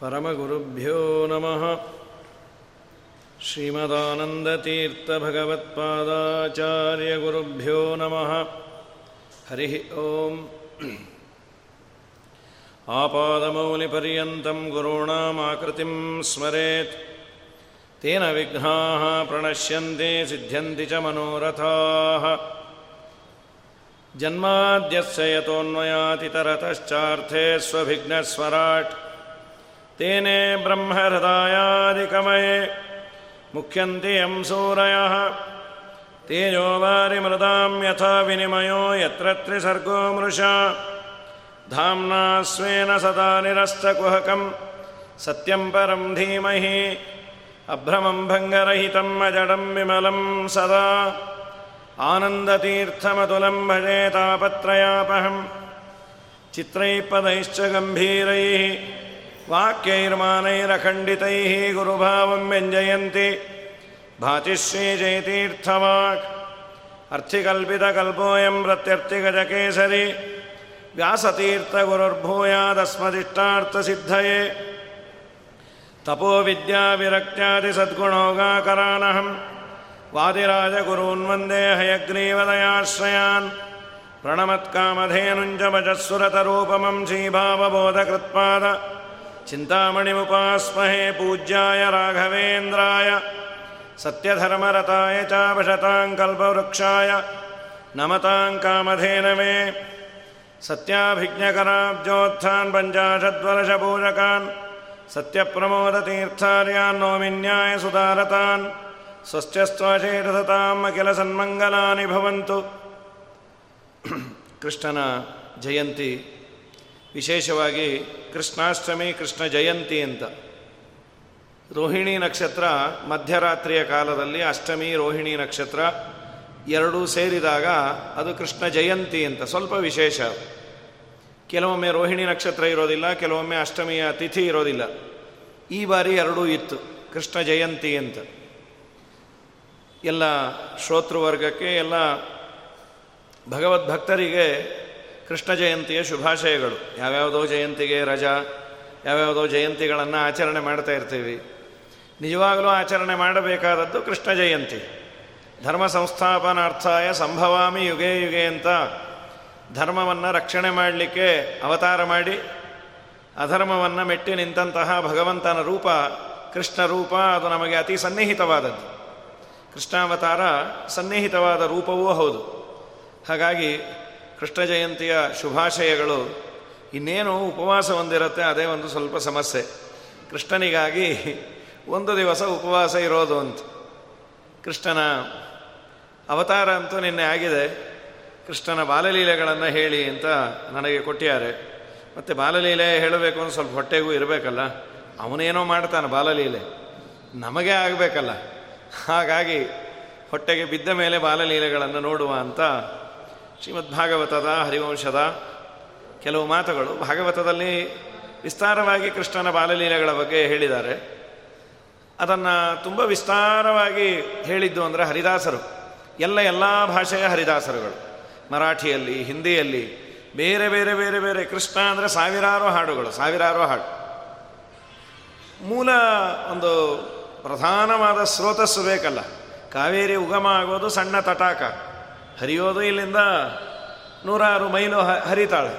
परमगुरुभ्यो नमः श्रीमदानन्दतीर्थभगवत्पादाचार्यगुरुभ्यो नमः हरिः ओम् आपादमौलिपर्यन्तं गुरूणामाकृतिं स्मरेत् तेन विघ्नाः प्रणश्यन्ते सिद्ध्यन्ति च मनोरथाः जन्माद्यस्य यतोऽन्वयातितरतश्चार्थे स्वभिघ्नस्वराट् तेने ब्रह्महृदायादिकमये मुख्यन्ति यं सूरयः तेजो वारिमृदां यथा विनिमयो यत्र त्रिसर्गो मृषा धाम्ना स्वेन सदा निरस्तकुहकं सत्यं परं धीमहि अभ्रमं भङ्गरहितम् अजडं विमलं सदा आनन्दतीर्थमतुलं भजे तापत्रयापहं चित्रैः पदैश्च गम्भीरैः वाक्यैर्मानैरखण्डितैः गुरुभावं व्यञ्जयन्ति भाति श्रीजयतीर्थवाक् अर्थिकल्पितकल्पोऽयं प्रत्यर्थिगजकेसरि व्यासतीर्थगुरुर्भूयादस्मदिष्टार्थसिद्धये तपोविद्याविरक्त्यादिसद्गुणोगाकरानहं वादिराजगुरून् वन्दे हयग्रीवदयाश्रयान् प्रणमत्कामधेनुञ्जमजस्सुरतरूपमं श्रीभावबोधकृत्पाद चिन्तामणिमुपास्महे पूज्याय राघवेन्द्राय सत्यधर्मरताय चापशतां कल्पवृक्षाय नमतां कामधेनवे सत्याभिज्ञकराब्जोत्थान् पञ्चाशद्वर्षपूजकान् सत्यप्रमोदतीर्थार्यान् नोमिन्याय सुतारतान् स्वस्त्यस्त्वशेषताम् अखिल सन्मङ्गलानि भवन्तु। कृष्णन जयन्ती ವಿಶೇಷವಾಗಿ ಕೃಷ್ಣಾಷ್ಟಮಿ, ಕೃಷ್ಣ ಜಯಂತಿ ಅಂತ. ರೋಹಿಣಿ ನಕ್ಷತ್ರ ಮಧ್ಯರಾತ್ರಿಯ ಕಾಲದಲ್ಲಿ ಅಷ್ಟಮಿ, ರೋಹಿಣಿ ನಕ್ಷತ್ರ ಎರಡೂ ಸೇರಿದಾಗ ಅದು ಕೃಷ್ಣ ಜಯಂತಿ ಅಂತ, ಸ್ವಲ್ಪ ವಿಶೇಷ. ಕೆಲವೊಮ್ಮೆ ರೋಹಿಣಿ ನಕ್ಷತ್ರ ಇರೋದಿಲ್ಲ, ಕೆಲವೊಮ್ಮೆ ಅಷ್ಟಮಿಯ ತಿಥಿ ಇರೋದಿಲ್ಲ. ಈ ಬಾರಿ ಎರಡೂ ಇತ್ತು, ಕೃಷ್ಣ ಜಯಂತಿ ಅಂತ. ಎಲ್ಲ ಶ್ರೋತೃವರ್ಗಕ್ಕೆ, ಎಲ್ಲ ಭಗವದ್ಭಕ್ತರಿಗೆ ಕೃಷ್ಣ ಜಯಂತಿಯ ಶುಭಾಶಯಗಳು. ಯಾವ್ಯಾವುದೋ ಜಯಂತಿಗೆ ರಜಾ, ಯಾವ್ಯಾವುದೋ ಜಯಂತಿಗಳನ್ನು ಆಚರಣೆ ಮಾಡ್ತಾ ಇರ್ತೀವಿ. ನಿಜವಾಗಲೂ ಆಚರಣೆ ಮಾಡಬೇಕಾದದ್ದು ಕೃಷ್ಣ ಜಯಂತಿ. ಧರ್ಮ ಸಂಸ್ಥಾಪನಾರ್ಥಾಯ ಸಂಭವಾಮಿ ಯುಗೆ ಯುಗೆ ಅಂತ ಧರ್ಮವನ್ನು ರಕ್ಷಣೆ ಮಾಡಲಿಕ್ಕೆ ಅವತಾರ ಮಾಡಿ, ಅಧರ್ಮವನ್ನು ಮೆಟ್ಟಿ ನಿಂತಹ ಭಗವಂತನ ರೂಪ, ಕೃಷ್ಣ ರೂಪ, ಅದು ನಮಗೆ ಅತಿ ಸನ್ನಿಹಿತವಾದದ್ದು. ಕೃಷ್ಣಾವತಾರ ಸನ್ನಿಹಿತವಾದ ರೂಪವೂ ಹೌದು. ಹಾಗಾಗಿ ಕೃಷ್ಣ ಜಯಂತಿಯ ಶುಭಾಶಯಗಳು. ಇನ್ನೇನು ಉಪವಾಸ ಹೊಂದಿರುತ್ತೆ, ಅದೇ ಒಂದು ಸ್ವಲ್ಪ ಸಮಸ್ಯೆ. ಕೃಷ್ಣನಿಗಾಗಿ ಒಂದು ದಿವಸ ಉಪವಾಸ ಇರೋದು ಅಂತ. ಕೃಷ್ಣನ ಅವತಾರ ಅಂತೂ ನಿನ್ನೆ ಆಗಿದೆ. ಕೃಷ್ಣನ ಬಾಲಲೀಲೆಗಳನ್ನು ಹೇಳಿ ಅಂತ ನನಗೆ ಕೊಟ್ಟಿದ್ದಾರೆ. ಮತ್ತು ಬಾಲಲೀಲೆ ಹೇಳಬೇಕು ಅಂತ ಸ್ವಲ್ಪ ಹೊಟ್ಟೆಗೂ ಇರಬೇಕಲ್ಲ. ಅವನೇನೋ ಮಾಡ್ತಾನೆ ಬಾಲಲೀಲೆ. ನಮಗೆ ಆಗಬೇಕಲ್ಲ. ಹಾಗಾಗಿ ಹೊಟ್ಟೆಗೆ ಬಿದ್ದ ಮೇಲೆ ಬಾಲಲೀಲೆಗಳನ್ನು ನೋಡುವ ಅಂತ ಶ್ರೀಮದ್ ಭಾಗವತದ ಹರಿವಂಶದ ಕೆಲವು ಮಾತುಗಳು ಭಾಗವತದಲ್ಲಿ ವಿಸ್ತಾರವಾಗಿ ಕೃಷ್ಣನ ಬಾಲಲೀಲೆಗಳ ಬಗ್ಗೆ ಹೇಳಿದ್ದಾರೆ. ಅದನ್ನು ತುಂಬ ವಿಸ್ತಾರವಾಗಿ ಹೇಳಿದ್ದು ಅಂದರೆ ಹರಿದಾಸರು. ಎಲ್ಲ ಎಲ್ಲ ಭಾಷೆಯ ಹರಿದಾಸರುಗಳು. ಮರಾಠಿಯಲ್ಲಿ, ಹಿಂದಿಯಲ್ಲಿ, ಬೇರೆ ಬೇರೆ ಬೇರೆ ಬೇರೆ ಕೃಷ್ಣ ಅಂದರೆ ಸಾವಿರಾರು ಹಾಡುಗಳು, ಸಾವಿರಾರು ಹಾಡು. ಮೂಲ ಒಂದು ಪ್ರಧಾನವಾದ ಸ್ರೋತಸ್ಸು ಬೇಕಲ್ಲ. ಕಾವೇರಿ ಉಗಮ ಆಗೋದು ಸಣ್ಣ ತಟಾಕ. ಹರಿಯೋದು ಇಲ್ಲಿಂದ ನೂರಾರು ಮೈಲು ಹರಿತಾಳೆ.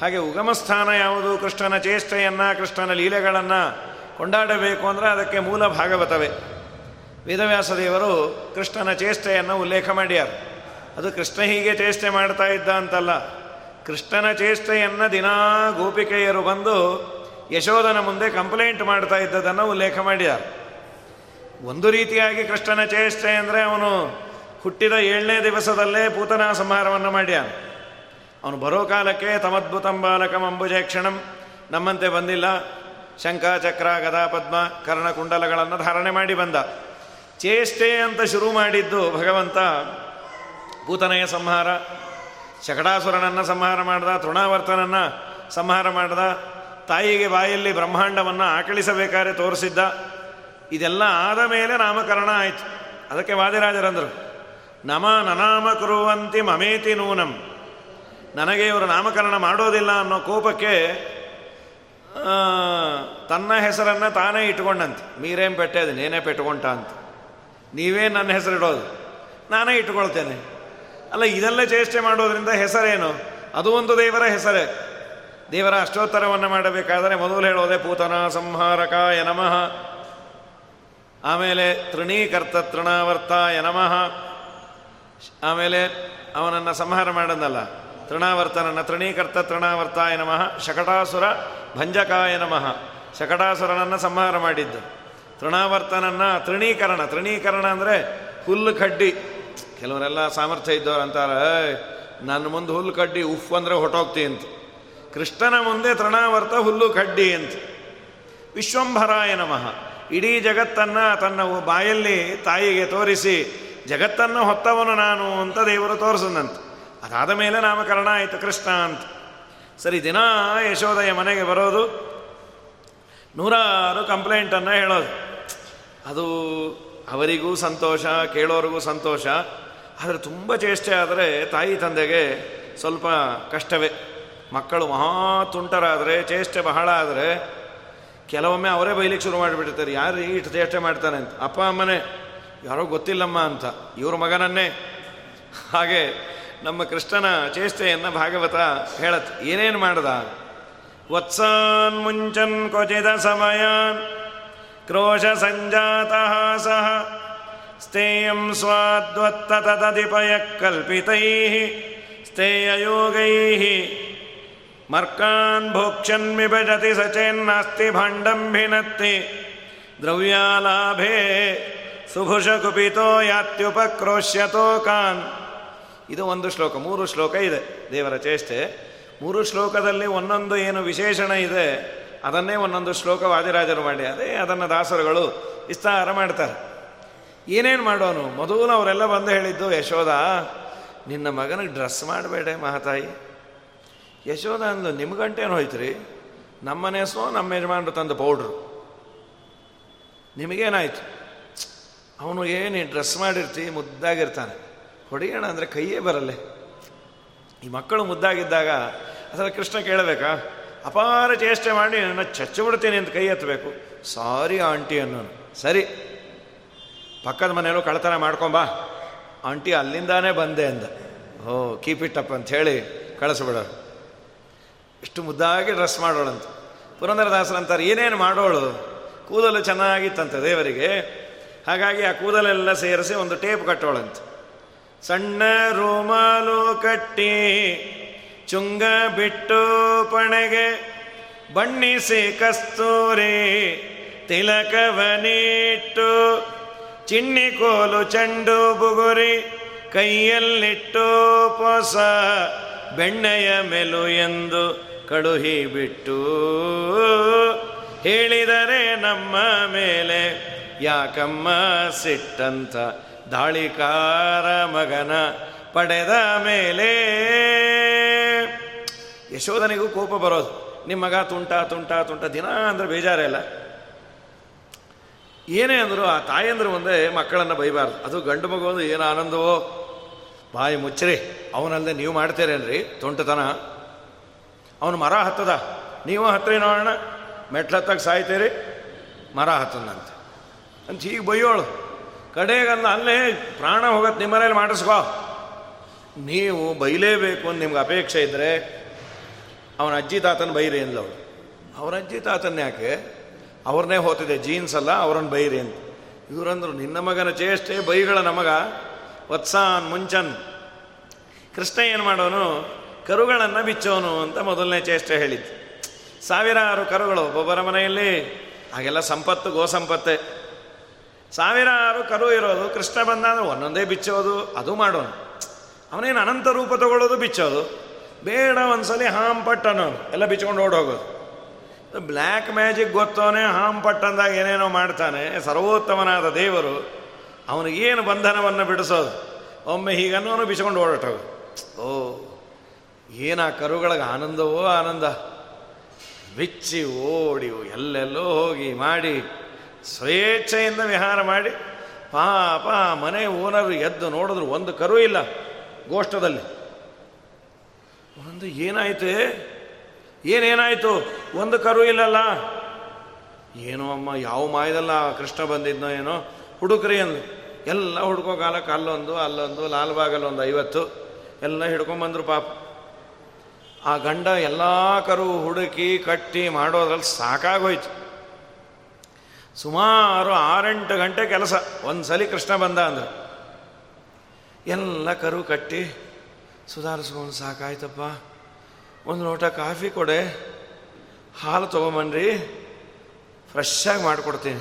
ಹಾಗೆ ಉಗಮ ಸ್ಥಾನ ಯಾವುದು? ಕೃಷ್ಣನ ಚೇಷ್ಟೆಯನ್ನು, ಕೃಷ್ಣನ ಲೀಲೆಗಳನ್ನು ಕೊಂಡಾಡಬೇಕು ಅಂದರೆ ಅದಕ್ಕೆ ಮೂಲ ಭಾಗವತವೇ. ವೇದವ್ಯಾಸ ದೇವರು ಕೃಷ್ಣನ ಚೇಷ್ಟೆಯನ್ನು ಉಲ್ಲೇಖ ಮಾಡ್ಯಾರ. ಅದು ಕೃಷ್ಣ ಹೀಗೆ ಚೇಷ್ಟೆ ಮಾಡ್ತಾ ಇದ್ದ ಅಂತಲ್ಲ. ಕೃಷ್ಣನ ಚೇಷ್ಟೆಯನ್ನು ದಿನಾ ಗೋಪಿಕೆಯರು ಬಂದು ಯಶೋಧನ ಮುಂದೆ ಕಂಪ್ಲೇಂಟ್ ಮಾಡ್ತಾ ಇದ್ದದನ್ನು ಉಲ್ಲೇಖ ಮಾಡ್ಯಾರ. ಒಂದು ರೀತಿಯಾಗಿ ಕೃಷ್ಣನ ಚೇಷ್ಟೆ ಅಂದರೆ ಅವನು ಹುಟ್ಟಿದ ಏಳನೇ ದಿವಸದಲ್ಲೇ ಪೂತನ ಸಂಹಾರವನ್ನು ಮಾಡ್ಯ ಅವನು ಬರೋ ಕಾಲಕ್ಕೆ ತಮದ್ಭುತಂ ಬಾಲಕಂ ಅಂಬುಜೆ ಕ್ಷಣಂ. ನಮ್ಮಂತೆ ಬಂದಿಲ್ಲ. ಶಂಖ, ಚಕ್ರ, ಗದಾ, ಪದ್ಮ ಕರ್ಣಕುಂಡಲಗಳನ್ನು ಧಾರಣೆ ಮಾಡಿ ಬಂದ. ಚೇಷ್ಟೆ ಅಂತ ಶುರು ಮಾಡಿದ್ದು ಭಗವಂತ. ಪೂತನೆಯ ಸಂಹಾರ ಶಕಟಾಸುರನನ್ನು ಸಂಹಾರ ಮಾಡ್ದ, ತೃಣಾವರ್ತನನ್ನು ಸಂಹಾರ ಮಾಡ್ದ, ತಾಯಿಗೆ ಬಾಯಲ್ಲಿ ಬ್ರಹ್ಮಾಂಡವನ್ನು ಆಕಳಿಸಬೇಕಾದ್ರೆ ತೋರಿಸಿದ್ದ. ಇದೆಲ್ಲ ಆದ ಮೇಲೆ ನಾಮಕರಣ ಆಯಿತು. ಅದಕ್ಕೆ ವಾದಿರಾಜರಂದರು. ನಮ ನನಾಮ ಕುರುವಂತಿ ಮಮೇತಿ ನೂನಂ. ನನಗೆ ಇವರು ನಾಮಕರಣ ಮಾಡೋದಿಲ್ಲ ಅನ್ನೋ ಕೋಪಕ್ಕೆ ತನ್ನ ಹೆಸರನ್ನು ತಾನೇ ಇಟ್ಕೊಂಡಂತೆ ಮೀರೇನು ಪೆಟ್ಟೆ ಅದು, ನೇನೇ ಪೆಟ್ಕೊಂಟ ಅಂತ. ನೀವೇ ನನ್ನ ಹೆಸರಿಡೋದು? ನಾನೇ ಇಟ್ಕೊಳ್ತೇನೆ ಅಲ್ಲ, ಇದೆಲ್ಲ ಚೇಷ್ಟೆ ಮಾಡೋದ್ರಿಂದ ಹೆಸರೇನು? ಅದು ಒಂದು ದೇವರ ಹೆಸರೇ. ದೇವರ ಅಷ್ಟೋತ್ತರವನ್ನು ಮಾಡಬೇಕಾದರೆ ಮೊದಲು ಹೇಳೋದೆ ಪೂತನ ಸಂಹಾರಕಾಯ ನಮಃ. ಆಮೇಲೆ ತೃಣೀಕರ್ತ ತೃಣಾವರ್ತಾಯ ನಮಃ. ಆಮೇಲೆ ಅವನನ್ನು ಸಂಹಾರ ಮಾಡಂದಲ್ಲ ತೃಣಾವರ್ತನನ್ನು, ತೃಣೀಕರ್ತ ತೃಣಾವರ್ತಾಯ ನಮಃ, ಶಕಟಾಸುರ ಭಂಜಕಾಯ ನಮಃ. ಶಕಟಾಸುರನನ್ನು ಸಂಹಾರ ಮಾಡಿದ್ದು. ತೃಣಾವರ್ತನನ್ನು ತೃಣೀಕರಣ ತೃಣೀಕರಣ ಅಂದರೆ ಹುಲ್ಲು ಕಡ್ಡಿ. ಕೆಲವರೆಲ್ಲ ಸಾಮರ್ಥ್ಯ ಇದ್ದವ್ರು ಅಂತಾರೆ ನನ್ನ ಮುಂದೆ ಹುಲ್ಲು ಕಡ್ಡಿ, ಉಫ್ ಅಂದರೆ ಹೊಟ್ಟೋಗ್ತಿ ಅಂತ. ಕೃಷ್ಣನ ಮುಂದೆ ತೃಣಾವರ್ತ ಹುಲ್ಲು ಕಡ್ಡಿ ಅಂತ. ವಿಶ್ವಂಭರಾಯ ನಮಃ. ಇಡೀ ಜಗತ್ತನ್ನು ತನ್ನ ಬಾಯಲ್ಲಿ ತಾಯಿಗೆ ತೋರಿಸಿ ಜಗತ್ತನ್ನು ಹೊತ್ತವನು ನಾನು ಅಂತ ದೇವರು ತೋರಿಸದಂತೆ ಅದಾದ ಮೇಲೆ ನಾಮಕರಣ ಆಯಿತು ಕೃಷ್ಣ ಅಂತ. ಸರಿ, ದಿನ ಯಶೋದಯ ಮನೆಗೆ ಬರೋದು. ನೂರಾರು ಕಂಪ್ಲೇಂಟನ್ನು ಹೇಳೋದು. ಅದು ಅವರಿಗೂ ಸಂತೋಷ, ಕೇಳೋರಿಗೂ ಸಂತೋಷ. ಆದರೆ ತುಂಬ ಚೇಷ್ಟೆ ಆದರೆ ತಾಯಿ ತಂದೆಗೆ ಸ್ವಲ್ಪ ಕಷ್ಟವೇ. ಮಕ್ಕಳು ಮಹಾ ತುಂಟರಾದರೆ, ಚೇಷ್ಟೆ ಬಹಳ ಆದರೆ ಕೆಲವೊಮ್ಮೆ ಅವರೇ ಬೈಲಿಕ್ಕೆ ಶುರು ಮಾಡಿಬಿಟ್ಟಿರ್ತಾರೆ. ಯಾರು ಇಷ್ಟು ಚೇಷ್ಟೆ ಮಾಡ್ತಾನೆ ಅಂತ? ಅಪ್ಪ, ಅಮ್ಮನೇ. ಯಾರೋ ಗೊತ್ತಿಲ್ಲಮ್ಮ ಅಂತ. ಇವ್ರ ಮಗನನ್ನೇ. ಹಾಗೆ ನಮ್ಮ ಕೃಷ್ಣನ ಚೇಷ್ಟೆಯನ್ನು ಭಾಗವತ ಹೇಳತ್ ಏನೇನು ಮಾಡ್ದ? ವತ್ಸಾನ್ ಮುಂಚನ್ ಕ್ವಚಿದ ಸಮಯಾನ್. ಕ್ರೋಶ ಸಂಜಾತ ಸಹ. ಸ್ಥೇಯಂ ಸ್ವಾದ್ವತ್ತ ತದಧಿಪಯ ಕಲ್ಪಿತೈ ಸ್ಥೇಯಯೋಗೈ ಮರ್ಕಾನ್ ಭೋಕ್ಷನ್ ವಿಭಜತಿ ಸಚೇನ್ನಾಸ್ತಿ ಭಾಂಡಂ ಭಿನತ್ತಿ ದ್ರವ್ಯಾಲಾಭೇ ಸುಭುಷ ಕುಪಿತೋ ಯಾತ್ಯುಪಕ್ರೋಶ್ಯತೋ ಕಾನ್. ಇದು ಒಂದು ಶ್ಲೋಕ, ಮೂರು ಶ್ಲೋಕ ಇದೆ ದೇವರ ಚೇಷ್ಟೆ. ಮೂರು ಶ್ಲೋಕದಲ್ಲಿ ಒಂದೊಂದು ಏನು ವಿಶೇಷಣ ಇದೆ, ಅದನ್ನೇ ಒಂದೊಂದು ಶ್ಲೋಕ ವಾದಿರಾಜರು ಮಾಡಿ, ಅದೇ ಅದನ್ನು ದಾಸರುಗಳು ವಿಸ್ತಾರ ಮಾಡ್ತಾರೆ. ಏನೇನು ಮಾಡೋನು? ಮೊದಲು ಅವರೆಲ್ಲ ಬಂದು ಹೇಳಿದ್ದು ಯಶೋಧ ನಿನ್ನ ಮಗನಿಗೆ ಡ್ರೆಸ್ ಮಾಡಬೇಡ ಮಹಾತಾಯಿ. ಯಶೋಧ ಅಂದು ನಿಮ್ಮ ಗಂಟೇನು ಹೋಯ್ತು ರೀ ನಮ್ಮ ಸೋ, ನಮ್ಮ ಯಜಮಾನ್ರು ತಂದು ಪೌಡ್ರು. ನಿಮಗೇನಾಯ್ತು? ಅವನು ಏನು ಡ್ರೆಸ್ ಮಾಡಿರ್ತಿ, ಮುದ್ದಾಗಿರ್ತಾನೆ. ಹೊಡೆಯೋಣ ಅಂದರೆ ಕೈಯೇ ಬರಲ್ಲೇ. ಈ ಮಕ್ಕಳು ಮುದ್ದಾಗಿದ್ದಾಗ ಅದರ ಕೃಷ್ಣ ಕೇಳಬೇಕಾ? ಅಪಾರ ಚೇಷ್ಟೆ ಮಾಡಿ ನನ್ನ ಚಚ್ಚಿಬಿಡ್ತೀನಿ ಅಂತ ಕೈ ಎತ್ತಬೇಕು. ಸಾರಿ ಆಂಟಿ ಅನ್ನೋನು. ಸರಿ, ಪಕ್ಕದ ಮನೆಯಲ್ಲೂ ಕಳತನ ಮಾಡ್ಕೊಂಬಾ. ಆಂಟಿ ಅಲ್ಲಿಂದಾನೇ ಬಂದೆ ಅಂದ. ಓ ಕೀಪ್ ಇಟ್ ಅಪ್ ಅಂತ ಹೇಳಿ ಕಳಿಸ್ಬಿಡೋರು ಇಷ್ಟು ಮುದ್ದಾಗಿ ಡ್ರೆಸ್ ಮಾಡೋಳಂತ. ಪುರಂದರದಾಸರಂತಾರೆ ಏನೇನು ಮಾಡೋಳು? ಕೂದಲು ಚೆನ್ನಾಗಿತ್ತಂತೆ ದೇವರಿಗೆ. ಹಾಗಾಗಿ ಆ ಕೂದಲೆಲ್ಲ ಸೇರಿಸಿ ಒಂದು ಟೇಪ್ ಕಟ್ಟೋಳಂತೆ. ಸಣ್ಣ ರೋಮಾಲು ಕಟ್ಟಿ ಚುಂಗ ಬಿಟ್ಟು ಪಣೆಗೆ ಬಣ್ಣಿಸಿ ಕಸ್ತೂರಿ ತಿಲಕವನಿಟ್ಟು ಚಿಣ್ಣಿ ಕೋಲು ಚಂಡು ಬುಗುರಿ ಕೈಯಲ್ಲಿಟ್ಟು ಪೊಸ ಬೆಣ್ಣೆಯ ಮೆಲು ಎಂದು ಕಡುಹಿ ಬಿಟ್ಟು ಹೇಳಿದರೆ ನಮ್ಮ ಮೇಲೆ ಯಾಕಮ್ಮ ಸಿಟ್ಟಂತ ದಾಳಿಕಾರ ಮಗನ ಪಡೆದ ಮೇಲೆ? ಯಶೋಧನಿಗೂ ಕೋಪ ಬರೋದು. ನಿಮ್ಮ ಮಗ ತುಂಟ ತುಂಟ ತುಂಟ, ದಿನ ಅಂದ್ರೆ ಬೇಜಾರೇ ಇಲ್ಲ. ಏನೇ ಅಂದರು ಆ ತಾಯಂದ್ರು ಮುಂದೆ ಮಕ್ಕಳನ್ನು ಬೈಬಾರ್ದು. ಅದು ಗಂಡು ಮಗು ಒಂದು ಏನು ಆನಂದವೋ? ಬಾಯಿ ಮುಚ್ಚರಿ. ಅವನಲ್ಲದೆ ನೀವು ಮಾಡ್ತೀರೇನ್ರಿ? ತುಂಟತನ. ಅವನು ಮರ ಹತ್ತದ. ನೀವು ಹತ್ತಿರಿ ನೋಡೋಣ. ಮೆಟ್ಲತ್ತಾಗ ಸಾಯ್ತೀರಿ. ಮರ ಹತ್ತದಂತೆ. ಅಂತ ಹೀಗೆ ಬೈಯೋಳು. ಕಡೆಗಂದ ಅಲ್ಲೇ ಪ್ರಾಣ ಹೋಗತ್ತೆ ನಿಮ್ಮ ಮನೇಲಿ ಮಾಡಿಸ್ಕೋ. ನೀವು ಬೈಲೇಬೇಕು ಅಂತ ನಿಮ್ಗೆ ಅಪೇಕ್ಷೆ ಇದ್ದರೆ ಅವನ ಅಜ್ಜಿ ತಾತನ ಬೈರಿ ಅಂದವಳು ಅವರ ಅಜ್ಜಿ ತಾತನ ಯಾಕೆ? ಅವ್ರನ್ನೇ ಹೋತಿದೆ ಜೀನ್ಸ್ ಅಲ್ಲ ಅವ್ರನ್ನ ಬೈರಿ ಅಂತ. ಇವರಂದ್ರು, ನಿನ್ನ ಮಗನ ಚೇಷ್ಟೆ, ಬೈಗಳ ನಮಗ ವತ್ಸಾನ್ ಮುಂಚನ್. ಕೃಷ್ಣ ಏನು ಮಾಡೋನು? ಕರುಗಳನ್ನು ಬಿಚ್ಚೋನು ಅಂತ ಮೊದಲನೇ ಚೇಷ್ಟೆ ಹೇಳಿದ್ದು. ಸಾವಿರಾರು ಕರುಗಳು ಒಬ್ಬೊಬ್ಬರ ಮನೆಯಲ್ಲಿ, ಹಾಗೆಲ್ಲ ಸಂಪತ್ತು ಗೋ ಸಂಪತ್ತೆ ಸಾವಿರಾರು ಕರು ಇರೋದು, ಕೃಷ್ಣ ಬಂದಾದ್ರೆ ಒಂದೊಂದೇ ಬಿಚ್ಚೋದು, ಅದು ಮಾಡೋನು. ಅವನೇನು ಅನಂತ ರೂಪ ತಗೊಳ್ಳೋದು, ಬಿಚ್ಚೋದು. ಬೇಡ ಒಂದ್ಸಲಿ ಹಾಂ ಪಟ್ ಅನ್ನೋನು. ಎಲ್ಲ ಬಿಚ್ಕೊಂಡು ಓಡೋಗೋದು. ಬ್ಲ್ಯಾಕ್ ಮ್ಯಾಜಿಕ್ ಗೊತ್ತೋನೆ ಹಾಂಪಟ್ ಅಂದಾಗ ಏನೇನೋ ಮಾಡ್ತಾನೆ. ಸರ್ವೋತ್ತಮನಾದ ದೇವರು ಅವನಿಗೇನು ಬಂಧನವನ್ನು ಬಿಡಿಸೋದು? ಒಮ್ಮೆ ಹೀಗನ್ನೋನು ಬಿಚ್ಕೊಂಡು ಓಡೋಟೋದು ಓ, ಏನ ಕರುಗಳಿಗೆ ಆನಂದವೋ ಆನಂದ. ಬಿಚ್ಚಿ ಓಡಿ ಎಲ್ಲೆಲ್ಲೋ ಹೋಗಿ ಮಾಡಿ ಸ್ವೇಚ್ಛೆಯಿಂದ ವಿಹಾರ ಮಾಡಿ ಪಾಪ ಮನೆ ಓನರು ಎದ್ದು ನೋಡಿದ್ರು ಒಂದು ಕರು ಇಲ್ಲ ಗೋಷ್ಠದಲ್ಲಿ. ಒಂದು ಏನಾಯ್ತು? ಏನೇನಾಯಿತು? ಒಂದು ಕರು ಇಲ್ಲಲ್ಲ? ಏನೋ ಅಮ್ಮ, ಯಾವ ಮಾಯದಲ್ಲ ಕೃಷ್ಣ ಬಂದಿದ್ನೋ ಏನೋ? ಹುಡುಕ್ರಿ ಅಂದ್ರು ಎಲ್ಲ ಹುಡ್ಕೋ ಕಾಲಕ್ಕೆ ಅಲ್ಲೊಂದು ಅಲ್ಲೊಂದು ಲಾಲ್ಬಾಗಲ್ಲೊಂದು ಐವತ್ತು. ಎಲ್ಲ ಹಿಡ್ಕೊಂಬಂದ್ರು ಪಾಪ. ಆ ಗಂಡ ಎಲ್ಲ ಕರು ಹುಡುಕಿ, ಕಟ್ಟಿ ಮಾಡೋದ್ರಲ್ಲಿ ಸಾಕಾಗೋಯ್ತು. ಸುಮಾರು ಆರೆಂಟು ಗಂಟೆ ಕೆಲಸ. ಒಂದು ಸಲ ಕೃಷ್ಣ ಬಂದ ಅಂದ್ರೆ. ಎಲ್ಲ ಕರು ಕಟ್ಟಿ, ಸುಧಾರಿಸ್ಕೊಂಡು ಸಾಕಾಯ್ತಪ್ಪ. ಒಂದು ಲೋಟ ಕಾಫಿ ಕೊಡೆ, ಹಾಲು ತೊಗೊಂಬನ್ರಿ ಫ್ರೆಶ್ಶಾಗಿ ಮಾಡಿಕೊಡ್ತೀನಿ.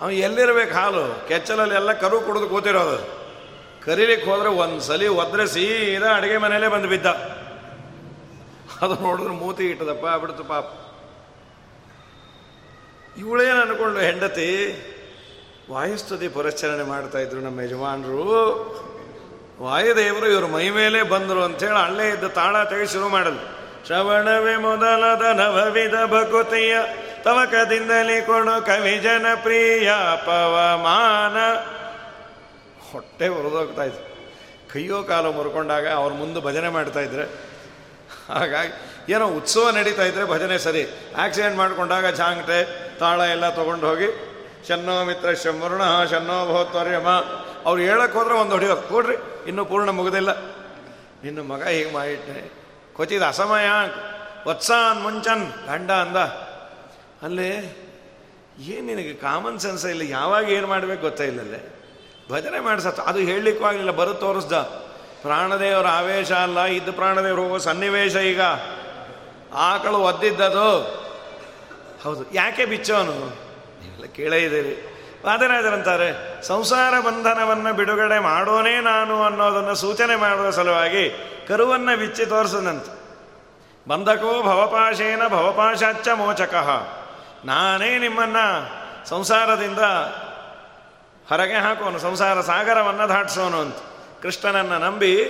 ಅವನು ಎಲ್ಲಿರ್ಬೇಕು ಹಾಲು? ಕೆಚ್ಚಲಲ್ಲಿ ಎಲ್ಲ ಕರು ಕುಡಿದು ಕೂತಿರೋದು. ಕರೀಲಿಕ್ಕೆ ಹೋದ್ರೆ ಒಂದು ಸಲಿ ಒದ್ರೆ ಸೀದಾ ಅಡುಗೆ ಮನೆಯಲ್ಲೇ ಬಂದು ಬಿದ್ದ. ಅದು ನೋಡಿದ್ರೆ ಮೂತಿ ಇಟ್ಟದಪ್ಪ ಬಿಡ್ತು ಪಾಪ. ಇವಳೇನು ಅನ್ಕೊಂಡು ಹೆಂಡತಿ. ವಾಯುಸ್ತುತಿ ಪುರಚರಣೆ ಮಾಡ್ತಾ ಇದ್ರು ನಮ್ಮ ಯಜಮಾನರು. ವಾಯುದೇವರು ಇವರು ಮೈ ಮೇಲೆ ಬಂದರು ಅಂಥೇಳಿ ಅಲ್ಲೇ ಇದ್ದ ತಾಳ ತೆಗೆ ಶುರು ಮಾಡಲು ಶ್ರವಣವೇ ಮೊದಲದ ನವವಿಧ ಭಕುತಿಯ, ತವಕದಿಂದಲೇ ಕೊಡು ಕವಿ ಜನಪ್ರಿಯ ಪವಮಾನ. ಹೊಟ್ಟೆ ಹೊರದೋಗ್ತಾ ಇತ್ತು. ಕೈಯೋ ಕಾಲು ಮುರ್ಕೊಂಡಾಗ ಅವ್ರ ಮುಂದೆ ಭಜನೆ ಮಾಡ್ತಾ ಇದ್ರೆ. ಹಾಗಾಗಿ ಏನೋ ಉತ್ಸವ ನಡೀತಾ ಇದ್ರೆ ಭಜನೆ ಸರಿ. ಆಕ್ಸಿಡೆಂಟ್ ಮಾಡ್ಕೊಂಡಾಗ ಝಾಂಗ್ಟೆ. ತಾಳ ಎಲ್ಲ ತೊಗೊಂಡು ಹೋಗಿ, ಶನ್ನೋ ಮಿತ್ರ ಶಂವರುಣ ಶನ್ನೋ ಭೋತ್ವರ್ಯಮ ಅವ್ರು ಹೇಳಕ್ಕೆ ಹೋದ್ರೆ ಒಂದು ಹೊಡಿಯೋದು. ಕೊಡ್ರಿ, ಇನ್ನೂ ಪೂರ್ಣ ಮುಗಿದಿಲ್ಲ. ಇನ್ನು ಮಗ ಹೀಗೆ ಮಾಡಿಟ್ಟೆ ಕೊಚ್ಚಿದ ಅಸಮಯ ವತ್ಸಾನ್ ಮುಂಚನ್, ಗಂಡ ಅಂದ. ಅಲ್ಲಿ, ಏನು ನಿನಗೆ ಕಾಮನ್ ಸೆನ್ಸ್ ಇಲ್ಲ, ಯಾವಾಗ ಏನು ಮಾಡಬೇಕು ಗೊತ್ತೇ ಇಲ್ಲಲ್ಲೇ. ಭಜನೆ ಮಾಡಿಸತ್ತ ಅದು ಹೇಳಲಿಕ್ಕೂ ಆಗಲಿಲ್ಲ ಬರು ತೋರಿಸ್ದ. ಪ್ರಾಣದೇವರ ಆವೇಶ ಅಲ್ಲ, ಇದ್ದು ಪ್ರಾಣದೇವರು ಹೋಗೋ ಸನ್ನಿವೇಶ ಈಗ. ಆಕಳು ಒದ್ದಿದ್ದದು. ಹೌದು. ಯಾಕೆ ಬಿಚ್ಚೋನು? ನೀವೆಲ್ಲ ಕೇಳೇ ಇದ್ದೀರಿ. ವಾದರಾಜರಂತಾರೆ, ಸಂಸಾರ ಬಂಧನವನ್ನು ಬಿಡುಗಡೆ ಮಾಡೋನೇ ನಾನು ಅನ್ನೋದನ್ನು ಸೂಚನೆ ಮಾಡುವ ಸಲುವಾಗಿ ಕರುವನ್ನು ಬಿಚ್ಚಿ ತೋರಿಸದಂತ. ಬಂಧಕೋ ಭವಪಾಶೇನ ಭವಪಾಶಾಚ್ಚ ಮೋಚಕಃ. ನಾನೇ ನಿಮ್ಮನ್ನು ಸಂಸಾರದಿಂದ ಹೊರಗೆ ಹಾಕೋನು, ಸಂಸಾರ ಸಾಗರವನ್ನು ದಾಟಿಸೋನು ಅಂತ. ಕೃಷ್ಣನನ್ನು ನಂಬಿ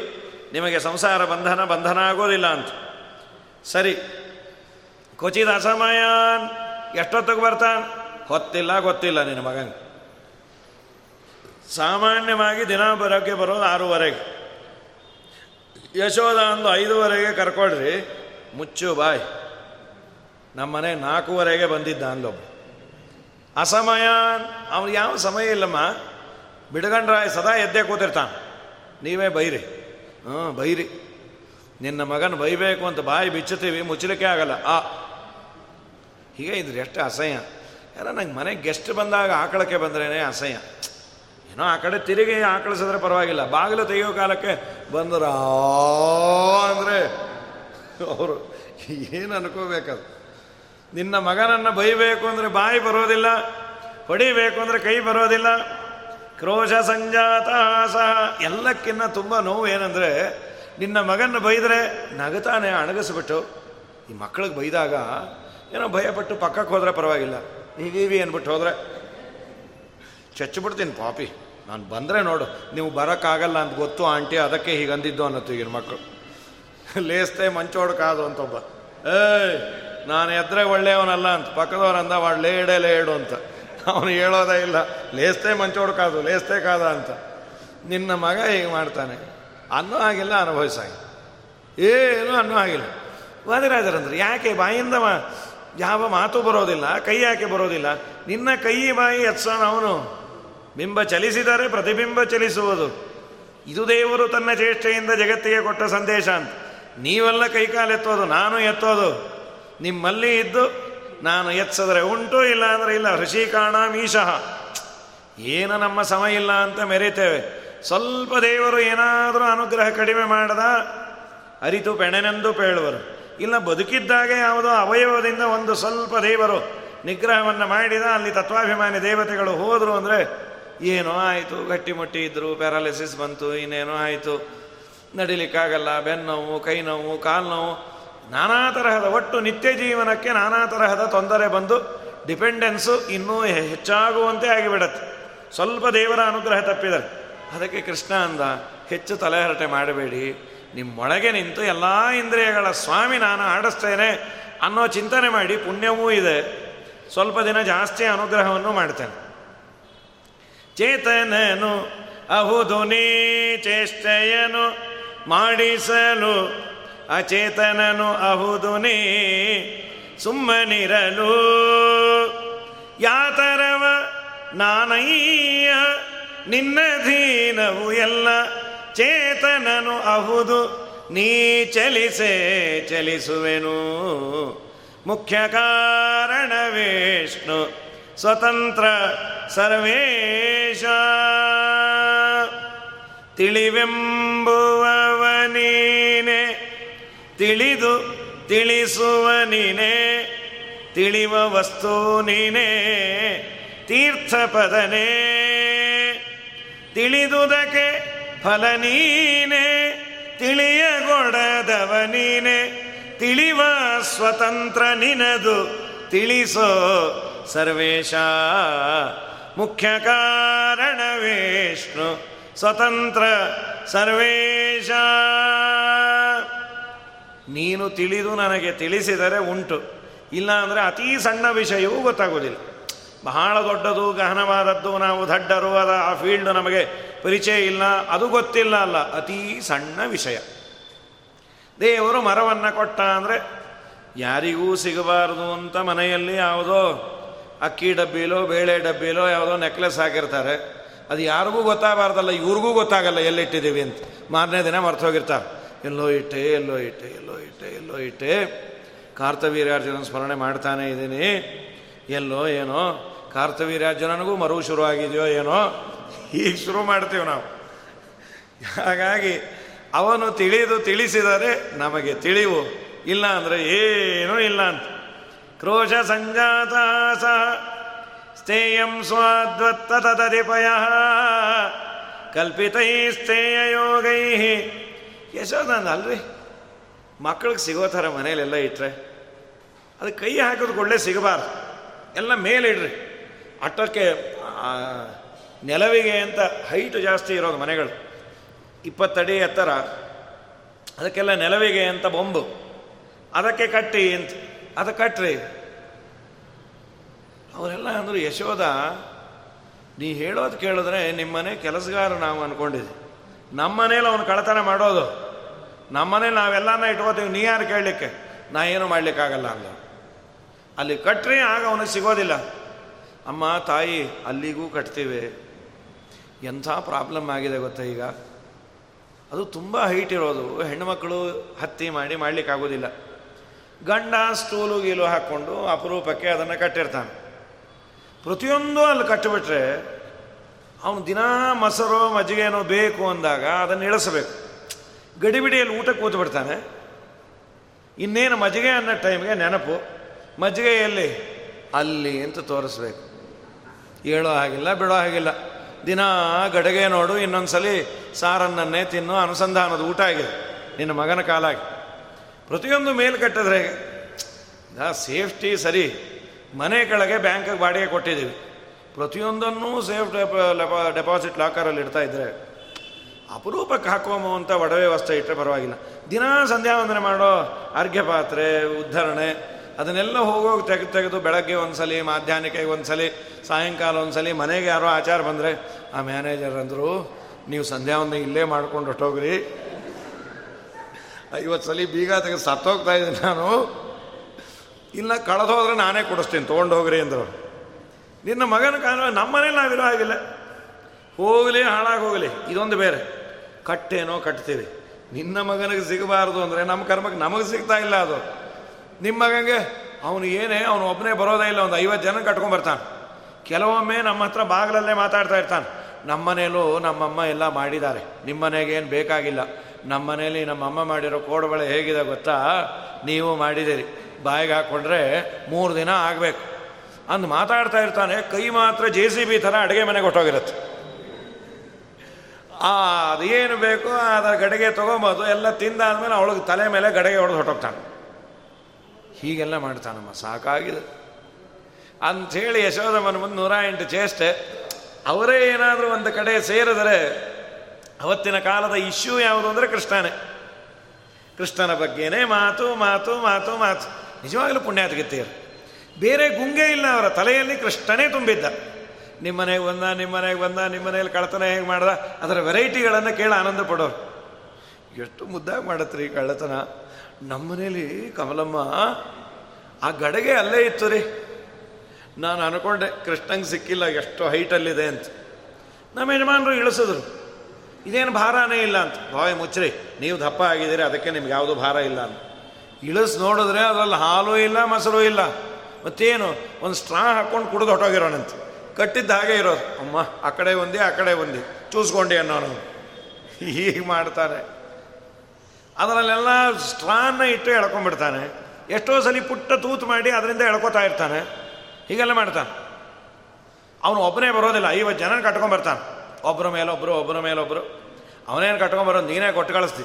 ನಿಮಗೆ ಸಂಸಾರ ಬಂಧನ ಬಂಧನ ಆಗೋದಿಲ್ಲ ಅಂತ. ಸರಿ. ಕೊಚಿದ ಅಸಮಯ ಎಷ್ಟೊತ್ತಿಗೆ ಬರ್ತಾನೆ? ಹೊತ್ತಿಲ್ಲ ಗೊತ್ತಿಲ್ಲ ನಿನ್ನ ಮಗನಿಗೆ ಸಾಮಾನ್ಯವಾಗಿ ದಿನ ಬರೋಕ್ಕೆ ಬರೋದು ಆರೂವರೆಗೆ. ಯಶೋಧ ಒಂದು ಐದುವರೆಗೆ ಕರ್ಕೊಳ್ರಿ, ಮುಚ್ಚು ಬಾಯ್. ನಮ್ಮನೆ ನಾಲ್ಕೂವರೆಗೆ ಬಂದಿದ್ದ ಅಂದೊಬ್ಬ. ಅಸಮಯ ಅವ್ನು ಯಾವ ಸಮಯ ಇಲ್ಲಮ್ಮ. ಬಿಡಗಂಡ್ರಾಯ ಸದಾ ಎದ್ದೆ ಕೂತಿರ್ತಾನೆ. ನೀವೇ ಬೈರಿ. ಹ್ಞೂ ಬೈರಿ. ನಿನ್ನ ಮಗನ ಬೈಬೇಕು ಅಂತ ಬಾಯಿ ಬಿಚ್ಚುತ್ತೀವಿ, ಮುಚ್ಚಲಿಕ್ಕೆ ಆಗಲ್ಲ. ಆ ಹೀಗೆ ಇದ್ರೆ ಎಷ್ಟು ಅಸಹ್ಯ. ಯಾರ ನಂಗೆ ಮನೆಗೆ ಗೆಸ್ಟ್ ಬಂದಾಗ ಆಕಳಕ್ಕೆ ಬಂದ್ರೇ ಅಸಹ್ಯ. ಏನೋ ಆ ಕಡೆ ತಿರುಗಿ ಆಕಳಿಸಿದ್ರೆ ಪರವಾಗಿಲ್ಲ. ಬಾಗಿಲು ತೆಗೆಯೋ ಕಾಲಕ್ಕೆ ಬಂದ್ರ ಅಂದರೆ ಅವರು ಏನು ಅನ್ಕೋಬೇಕದು ನಿನ್ನ ಮಗನನ್ನು ಬೈಬೇಕು ಅಂದರೆ ಬಾಯಿ ಬರೋದಿಲ್ಲ ಹೊಡಿಬೇಕು ಅಂದರೆ ಕೈ ಬರೋದಿಲ್ಲ, ಕ್ರೋಶ ಸಂಜಾತ ಸಹ. ಎಲ್ಲಕ್ಕಿನ್ನ ತುಂಬ ನೋವು ಏನಂದರೆ, ನಿನ್ನ ಮಗನ ಬೈದರೆ ನಗತಾನೆ ಅಣಗಿಸ್ಬಿಟ್ಟು ಈ ಮಕ್ಕಳಿಗೆ ಬೈದಾಗ ಏನೋ ಭಯಪಟ್ಟು ಪಕ್ಕಕ್ಕೆ ಹೋದ್ರೆ ಪರವಾಗಿಲ್ಲ. ಹೀಗೀವಿ ಅಂದ್ಬಿಟ್ಟು ಹೋದರೆ. ಚಚ್ಚಿಬಿಡ್ತೀನಿ ಪಾಪಿ. ನಾನು ಬಂದರೆ ನೋಡು, ನೀವು ಬರೋಕ್ಕಾಗಲ್ಲ ಅಂತ ಗೊತ್ತು ಆಂಟಿ, ಅದಕ್ಕೆ ಹೀಗೆ ಅಂದಿದ್ದು ಅನ್ನತ್ತು ಈಗಿನ ಮಕ್ಕಳು ಲೇಸ್ತೆ ಮಂಚೋಡ್ಕಾದು ಅಂತೊಬ್ಬ ಏಯ್, ನಾನು ಎದ್ರೆ ಒಳ್ಳೆಯವನಲ್ಲ ಅಂತ, ಪಕ್ಕದವರಂದ ವಾಡ್ ಲೇಡೆ ಲೇಡು ಅಂತ. ಅವನು ಹೇಳೋದೇ ಇಲ್ಲ ಲೇಸ್ತೆ ಮಂಚೋಡ್ಕಾದು ಲೇಸ್ತೆ ಕಾದ ಅಂತ. ನಿನ್ನ ಮಗ ಹೀಗೆ ಮಾಡ್ತಾನೆ. ಅನ್ನೋ ಆಗಿಲ್ಲ ಅನುಭವಿಸಾಗಿ ಏನು ಅನ್ನೋ ಆಗಿಲ್ಲ ವಾದಿರಾಜರಂದ್ರೆ, ಯಾಕೆ ಬಾಯಿಂದ ಯಾವ ಮಾತು ಬರೋದಿಲ್ಲ, ಕೈ ಯಾಕೆ ಬರೋದಿಲ್ಲ? ನಿನ್ನ ಕೈ ಬಾಯಿ ಎತ್ಸೋಣ ಅವನು. ಬಿಂಬ ಚಲಿಸಿದರೆ ಪ್ರತಿಬಿಂಬ ಚಲಿಸುವುದು. ಇದು ದೇವರು ತನ್ನ ಚೇಷ್ಟೆಯಿಂದ ಜಗತ್ತಿಗೆ ಕೊಟ್ಟ ಸಂದೇಶ ಅಂತ. ನೀವೆಲ್ಲ ಕೈಕಾಲು ಎತ್ತೋದು, ನಾನು ಎತ್ತೋದು. ನಿಮ್ಮಲ್ಲಿ ಇದ್ದು ನಾನು ಎತ್ಸಿದ್ರೆ ಉಂಟು ಇಲ್ಲ ಅಂದರೆ ಇಲ್ಲ ಋಷಿಕಾಣ ಮೀಶಃ ಏನು ನಮ್ಮ ಸಮಯ ಇಲ್ಲ ಅಂತ ಮೆರೀತೇವೆ. ಸ್ವಲ್ಪ ದೇವರು ಏನಾದರೂ ಅನುಗ್ರಹ ಕಡಿಮೆ ಮಾಡದ, ಅರಿತು ಪೆಣೆನೆಂದು ಪೇಳುವರು. ಇಲ್ಲ, ಬದುಕಿದ್ದಾಗೆ ಯಾವುದೋ ಅವಯವದಿಂದ ಒಂದು ಸ್ವಲ್ಪ ದೇವರು ನಿಗ್ರಹವನ್ನು ಮಾಡಿದ, ಅಲ್ಲಿ ತತ್ವಾಭಿಮಾನಿ ದೇವತೆಗಳು ಹೋದರು ಅಂದರೆ, ಏನೋ ಆಯಿತು ಗಟ್ಟಿಮುಟ್ಟಿ ಇದ್ದರು ಪ್ಯಾರಾಲಿಸಿಸ್ ಬಂತು, ಇನ್ನೇನೋ ಆಯಿತು, ನಡಿಲಿಕ್ಕಾಗಲ್ಲ ಬೆನ್ನೋವು ಕೈ ನೋವು, ಕಾಲು ನೋವು, ನಾನಾ ತರಹದ ಒಟ್ಟು ನಿತ್ಯ ಜೀವನಕ್ಕೆ ನಾನಾ ತರಹದ ತೊಂದರೆ ಬಂದು, ಡಿಪೆಂಡೆನ್ಸು ಇನ್ನೂ ಹೆಚ್ಚಾಗುವಂತೆ ಆಗಿಬಿಡತ್ತೆ. ಸ್ವಲ್ಪ ದೇವರ ಅನುಗ್ರಹ ತಪ್ಪಿದರೆ, ಅದಕ್ಕೆ ಕೃಷ್ಣ ಅಂದ, ಹೆಚ್ಚು ತಲೆಹರಟೆ ಮಾಡಬೇಡಿ ನಿಮ್ಮೊಳಗೆ ನಿಂತು ಎಲ್ಲ ಇಂದ್ರಿಯಗಳ ಸ್ವಾಮಿ ನಾನು ಆಡಿಸ್ತೇನೆ ಅನ್ನೋ ಚಿಂತನೆ ಮಾಡಿ ಪುಣ್ಯವೂ ಇದೆ. ಸ್ವಲ್ಪ ದಿನ ಜಾಸ್ತಿ ಅನುಗ್ರಹವನ್ನು ಮಾಡ್ತೇನೆ. ಚೇತನನು ಅಹುದು ನೀ ಚೇಷ್ಟೆಯನು ಮಾಡಿಸಲು, ಅಚೇತನನು ಅಹುದು ನೀ ಸುಮ್ಮನಿರಲು. ಯಾತರವ ನಾನಯ್ಯ, ನಿನ್ನ ದೀನವು ಎಲ್ಲ ಚೇತನನು ಅಹುದು, ನೀ ಚಲಿಸೆ ಚಲಿಸುವೆನು. ಮುಖ್ಯ ಕಾರಣ ವಿಷ್ಣು, ಸ್ವತಂತ್ರ ಸರ್ವೇಶ. ತಿಳಿವೆಂಬುವವನೇನೆ, ತಿಳಿದು ತಿಳಿಸುವ ನೀನೆ ತಿಳಿವ ವಸ್ತು ನೀನೆ, ತೀರ್ಥಪದನೇ. ತಿಳಿದುದಕ್ಕೆ ಫಲ ನೀನೆ ತಿಳಿಯಗೊಡದವ ನೀನೆ, ತಿಳಿವ ಸ್ವತಂತ್ರ ನಿನದು ತಿಳಿಸೋ ಸರ್ವೇಶ. ಮುಖ್ಯ ಕಾರಣ ವಿಷ್ಣು, ಸ್ವತಂತ್ರ ಸರ್ವೇಶ. ನೀನು ತಿಳಿದು ನನಗೆ ತಿಳಿಸಿದರೆ ಉಂಟು ಇಲ್ಲ ಅಂದರೆ ಅತೀ ಸಣ್ಣ ವಿಷಯವೂ ಗೊತ್ತಾಗೋದಿಲ್ಲ. ಬಹಳ ದೊಡ್ಡದು, ಗಹನವಾದದ್ದು, ನಾವು ದಡ್ಡರು ಅದ, ಆ ಫೀಲ್ಡ್ ನಮಗೆ ಪರಿಚಯ ಇಲ್ಲ, ಅದು ಗೊತ್ತಿಲ್ಲ ಅಲ್ಲ. ಅತೀ ಸಣ್ಣ ವಿಷಯ. ದೇವರು ಮರವನ್ನು ಕೊಟ್ಟ ಅಂದರೆ, ಯಾರಿಗೂ ಸಿಗಬಾರದು ಅಂತ ಮನೆಯಲ್ಲಿ ಯಾವುದೋ ಅಕ್ಕಿ ಡಬ್ಬಿಲೋ, ಬೇಳೆ ಡಬ್ಬಿಲೋ ಯಾವುದೋ ನೆಕ್ಲೆಸ್ ಹಾಕಿರ್ತಾರೆ. ಅದು ಯಾರಿಗೂ ಗೊತ್ತಾಗಬಾರ್ದಲ್ಲ, ಇವ್ರಿಗೂ ಗೊತ್ತಾಗಲ್ಲ ಎಲ್ಲಿಟ್ಟಿದ್ದೀವಿ ಅಂತ. ಮಾರನೇ ದಿನ ಮರ್ತೋಗಿರ್ತಾರೆ ಎಲ್ಲೋ ಇಟ್ಟೆ ಎಲ್ಲೋ ಇಟ್ಟೆ ಎಲ್ಲೋ ಇಟ್ಟೆ ಎಲ್ಲೋ ಇಟ್ಟೆ. ಕಾರ್ತವೀರ್ಯಾರ್ಜುನ ಸ್ಮರಣೆ ಮಾಡ್ತಾನೆ ಇದ್ದೀನಿ. ಎಲ್ಲೋ ಏನೋ ಕಾರ್ತವೀರ್ಯಾರ್ಜುನನಿಗೂ ಮರು ಶುರು ಆಗಿದೆಯೋ ಏನೋ? ಈಗ ಶುರು ಮಾಡ್ತೀವಿ ನಾವು. ಹಾಗಾಗಿ ಅವನು ತಿಳಿದು ತಿಳಿಸಿದರೆ ನಮಗೆ ತಿಳಿವು. ಇಲ್ಲ ಅಂದರೆ ಏನೂ ಇಲ್ಲ ಅಂತ. ಕ್ರೋಶ ಸಂಜಾತ ಸ್ಥೇಯಂ ಸ್ವಾದ್ವತ್ತ ತದಧಿಪಯ. ಕಲ್ಪಿತೈಸ್ತೇಯ ಯೋಗೈ. ಯಶೋದಂದ ಅಲ್ರಿ ಮಕ್ಕಳಿಗೆ ಸಿಗೋ ಥರ ಮನೇಲೆಲ್ಲ ಇಟ್ಟರೆ ಅದು ಕೈ ಹಾಕೋದು ಒಳ್ಳೆ ಸಿಗಬಾರ್ದು. ಎಲ್ಲ ಮೇಲಿಡ್ರಿ. ಅಟ್ಟಕ್ಕೆ ನೆಲವಿಗೆ ಅಂತ ಹೈಟ್ ಜಾಸ್ತಿ ಇರೋದು ಮನೆಗಳು. ಇಪ್ಪತ್ತಡಿ ಎತ್ತರ. ಅದಕ್ಕೆಲ್ಲ ನೆಲವಿಗೆ ಅಂತ ಬೊಂಬು. ಅದಕ್ಕೆ ಕಟ್ಟಿ ಅಂತ. ಅದು ಕಟ್ಟ್ರಿ ಅವರೆಲ್ಲ ಅಂದರು, ಯಶೋಧ, ನೀ ಹೇಳೋದು ಕೇಳಿದ್ರೆ ನಿಮ್ಮನೆ ಕೆಲಸಗಾರ ನಾವು ಅಂದ್ಕೊಂಡಿದ್ವಿ ನಮ್ಮನೇಲಿ ಅವನು ಕಳತನ ಮಾಡೋದು. ನಮ್ಮನೇಲಿ ನಾವೆಲ್ಲನ ಇಟ್ಕೋತೀವಿ, ನೀ ಯಾರು ಕೇಳಲಿಕ್ಕೆ? ನಾ ಏನು ಮಾಡಲಿಕ್ಕಾಗಲ್ಲ ಅಂದ ಅಲ್ಲಿ ಕಟ್ಟ್ರಿ ಆಗ ಅವನಿಗೆ ಸಿಗೋದಿಲ್ಲ. ಅಮ್ಮ, ತಾಯಿ, ಅಲ್ಲಿಗೂ ಕಟ್ತೀವಿ. ಎಂಥ ಪ್ರಾಬ್ಲಮ್ ಆಗಿದೆ ಗೊತ್ತಾ ಈಗ? ಅದು ತುಂಬ ಹೈಟ್ ಇರೋದು. ಹೆಣ್ಣುಮಕ್ಕಳು ಹತ್ತಿ ಮಾಡಿ ಮಾಡಲಿಕ್ಕಾಗೋದಿಲ್ಲ. ಗಂಡ ಸ್ಟೂಲು ಗೀಲು ಹಾಕ್ಕೊಂಡು ಅಪರೂಪಕ್ಕೆ ಅದನ್ನು ಕಟ್ಟಿರ್ತಾನೆ. ಪ್ರತಿಯೊಂದು ಅಲ್ಲಿ ಕಟ್ಟಿಬಿಟ್ರೆ ಅವನು ದಿನಾ ಮೊಸರು, ಮಜ್ಜಿಗೆನೋ ಬೇಕು ಅಂದಾಗ ಅದನ್ನು ಇಳಿಸಬೇಕು. ಗಡಿಬಿಡಿಯಲ್ಲಿ ಊಟಕ್ಕೆ ಕೂತು ಬಿಡ್ತಾನೆ ಇನ್ನೇನು ಮಜ್ಜಿಗೆ ಅನ್ನೋ ಟೈಮ್ಗೆ ನೆನಪು. ಮಜ್ಜಿಗೆ ಎಲ್ಲಿ ಅಲ್ಲಿ ಅಂತ ತೋರಿಸ್ಬೇಕು. ಹೇಳೋ ಹಾಗಿಲ್ಲ, ಬಿಡೋ ಹಾಗಿಲ್ಲ. ದಿನ ಗಡಿಗೆ ನೋಡು, ಇನ್ನೊಂದ್ಸಲಿ ಸಾರನ್ನನ್ನೇ ತಿನ್ನು, ಅನುಸಂಧಾನದ ಊಟ ಆಗಿದೆ. ನಿನ್ನ ಮಗನ ಕಾಲಾಗಿ. ಪ್ರತಿಯೊಂದು ಮೇಲ್ ಕಟ್ಟಿದ್ರೆ ಸೇಫ್ಟಿ ಸರಿ. ಮನೆ ಕೆಳಗೆ ಬ್ಯಾಂಕಿಗೆ ಬಾಡಿಗೆ ಕೊಟ್ಟಿದ್ದೀವಿ. ಪ್ರತಿಯೊಂದನ್ನು ಸೇಫ್ ಡೆಪಾಸಿಟ್ ಲಾಕರಲ್ಲಿ ಇಡ್ತಾ ಇದ್ರೆ, ಅಪರೂಪಕ್ಕೆ ಹಾಕೋಮೋ ಅಂತ ಒಡವೆ ವ್ಯವಸ್ಥೆ ಇಟ್ಟರೆ ಪರವಾಗಿಲ್ಲ. ದಿನ ಸಂಧ್ಯಾ ವಂದನೆ ಮಾಡೋ ಅರ್ಘ್ಯ ಪಾತ್ರೆ ಉದ್ಧರಣೆ ಅದನ್ನೆಲ್ಲ ಹೋಗೋಗಿ ತೆಗೆದು ತೆಗೆದು ಬೆಳಗ್ಗೆ ಒಂದ್ಸಲಿ, ಮಾಧ್ಯಾಹ್ನಕ್ಕೆ ಒಂದ್ಸಲಿ, ಸಾಯಂಕಾಲ ಒಂದ್ಸಲಿ ಮನೆಗೆ ಯಾರೋ ಆಚಾರ ಬಂದರೆ, ಆ ಮ್ಯಾನೇಜರ್ ಅಂದರು, ನೀವು ಸಂಧ್ಯಾ ವಂದನೆ ಇಲ್ಲೇ ಮಾಡ್ಕೊಂಡು ಹೊಟ್ಟೋಗ್ರಿ ಐವತ್ತು ಸಲ ಬೀಗ ತೆಗೆದು ಸತ್ತೋಗ್ತಾ ಇದ್ದೀನಿ ನಾನು. ಇಲ್ಲ ಕಳೆದು ಕಳೆದೋದ್ರೆ ನಾನೇ ಕೊಡಿಸ್ತೀನಿ ತೊಗೊಂಡು ಹೋಗ್ರಿ ಅಂದರು. ನಿನ್ನ ಮಗನ ಕಾಲ ನಮ್ಮ ಮನೇಲಿ ನಾವಿರೋ ಆಗಿಲ್ಲ ಹೋಗಲಿ, ಹಾಳಾಗಿ ಹೋಗಲಿ. ಇದೊಂದು ಬೇರೆ. ಕಟ್ಟೇನೋ ಕಟ್ತೀವಿ ನಿನ್ನ ಮಗನಿಗೆ ಸಿಗಬಾರ್ದು ಅಂದರೆ ನಮ್ಮ ಕರ್ಮಕ್ಕೆ ನಮಗೆ ಸಿಗ್ತಾ ಇಲ್ಲ ಅದು. ನಿಮ್ಮ ಮಗಂಗೆ, ಅವನು ಏನೇ, ಅವನು ಒಬ್ಬನೇ ಬರೋದೇ ಇಲ್ಲ, ಒಂದು ಐವತ್ತು ಜನ ಕಟ್ಕೊಂಡ್ಬರ್ತಾನೆ ಕೆಲವೊಮ್ಮೆ ನಮ್ಮ ಹತ್ರ ಬಾಗಿಲಲ್ಲೇ ಮಾತಾಡ್ತಾ ಇರ್ತಾನೆ. ನಮ್ಮನೇಲೂ ನಮ್ಮಮ್ಮ ಎಲ್ಲ ಮಾಡಿದ್ದಾರೆ. ನಿಮ್ಮ ಏನು ಬೇಕಾಗಿಲ್ಲ. ನಮ್ಮ ಮನೇಲಿ ನಮ್ಮಮ್ಮ ಮಾಡಿರೋ ಕೋಡುಬಳೆ ಹೇಗಿದೆ ಗೊತ್ತಾ? ನೀವು ಮಾಡಿದ್ದೀರಿ. ಬಾಯಿಗೆ ಹಾಕ್ಕೊಂಡ್ರೆ ಮೂರು ದಿನ ಆಗಬೇಕು. ಅಂದು ಮಾತಾಡ್ತಾ ಇರ್ತಾನೆ, ಕೈ ಮಾತ್ರ ಜೆ ಸಿ ಬಿ ಥರ ಅಡುಗೆ ಮನೆಗೆ ಹೊಟ್ಟೋಗಿರುತ್ತೆ ಅದೇನು ಬೇಕೋ, ಅದರ ಗಡಿಗೆ ತೊಗೊಬೋದು, ಎಲ್ಲ ತಿಂದಾದ್ಮೇಲೆ ಅವಳಿಗೆ ತಲೆ ಮೇಲೆ ಗಡಿಗೆ ಹೊಡೆದು ಹೊಟ್ಟೋಗ್ತಾನೆ. ಹೀಗೆಲ್ಲ ಮಾಡ್ತಾನಮ್ಮ, ಸಾಕಾಗಿದೆ. ಅಂಥೇಳಿ ಯಶೋಧಮ್ಮನ ಮುಂದೆ ನೂರ ಎಂಟು ಚೇಷ್ಟೆ. ಅವರೇ ಏನಾದರೂ ಒಂದು ಕಡೆ ಸೇರಿದರೆ ಅವತ್ತಿನ ಕಾಲದ ಇಶ್ಯೂ ಯಾವುದು ಅಂದರೆ ಕೃಷ್ಣನೇ. ಕೃಷ್ಣನ ಬಗ್ಗೆನೇ ಮಾತು ಮಾತು ಮಾತು ಮಾತು. ನಿಜವಾಗಲೂ ಪುಣ್ಯಾತಗಿತ್ತೀರು ಬೇರೆ ಗುಂಗೆ ಇಲ್ಲ, ಅವರ ತಲೆಯಲ್ಲಿ ಕೃಷ್ಣನೇ ತುಂಬಿದ್ದ. ನಿಮ್ಮನೆಗೆ ಬಂದ ನಿಮ್ಮನೆಗೆ ಬಂದ, ನಿಮ್ಮನೆಯಲ್ಲಿ ಕಳ್ಳತನ ಹೇಗೆ ಮಾಡ್ದ? ಅದರ ವೆರೈಟಿಗಳನ್ನು ಕೇಳಿ ಆನಂದ ಪಡೋರು ಎಷ್ಟು ಮುದ್ದಾಗಿ ಮಾಡತ್ರಿ ಕಳ್ಳತನ? ನಮ್ಮನೇಲಿ ಕಮಲಮ್ಮ, ಆ ಗಡಗೆ ಅಲ್ಲೇ ಇತ್ತು ರೀ. ನಾನು ಅನ್ಕೊಂಡೆ, ಕೃಷ್ಣಂಗೆ ಸಿಕ್ಕಿಲ್ಲ, ಎಷ್ಟು ಹೈಟಲ್ಲಿದೆ ಅಂತ. ನಮ್ಮ ಯಜಮಾನರು ಇಳಿಸಿದ್ರು. ಇದೇನು ಭಾರನೇ ಇಲ್ಲ ಅಂತ. ಬಾಯ್ ಮುಚ್ಚ್ರಿ, ನೀವು ದಪ್ಪ ಆಗಿದ್ದೀರಿ, ಅದಕ್ಕೆ ನಿಮ್ಗೆ ಯಾವುದು ಭಾರ ಇಲ್ಲ ಅಂತ. ಇಳಿಸ್ ನೋಡಿದ್ರೆ ಅದರಲ್ಲಿ ಹಾಲು ಇಲ್ಲ, ಮೊಸರು ಇಲ್ಲ. ಮತ್ತೇನು, ಒಂದು ಸ್ಟ್ರಾ ಹಾಕ್ಕೊಂಡು ಕುಡಿದು ಹೊಟ್ಟೋಗಿರೋಣಂತ ಕಟ್ಟಿದ್ದ ಹಾಗೆ ಇರೋದು. ಅಮ್ಮ, ಆ ಕಡೆ ಒಂದಿ, ಆ ಕಡೆ ಒಂದಿ. ಚೂಸ್ಕೊಂಡೆ ಅನ್ನೋನು. ಹೀಗೆ ಮಾಡ್ತಾರೆ. ಅದರಲ್ಲೆಲ್ಲ ಸ್ಟ್ರಾನ್ನ ಇಟ್ಟು ಎಳ್ಕೊಂಡ್ಬಿಡ್ತಾನೆ. ಎಷ್ಟೋ ಸಲ ಪುಟ್ಟ ತೂತು ಮಾಡಿ ಅದರಿಂದ ಎಳ್ಕೊತಾ ಇರ್ತಾನೆ. ಹೀಗೆಲ್ಲ ಮಾಡ್ತಾನೆ. ಅವನು ಒಬ್ಬನೇ ಬರೋದಿಲ್ಲ. ಐವತ್ತು ಜನ ಕಟ್ಕೊಂಡ್ಬರ್ತಾನೆ ಒಬ್ಬರ ಮೇಲೊಬ್ಬರು ಒಬ್ಬರ ಮೇಲೊಬ್ಬರು ಅವನೇನು ಕಟ್ಕೊಂಬರೋದು ನೀನೇ ಕೊಟ್ಟು ಕಳಿಸ್ತಿ.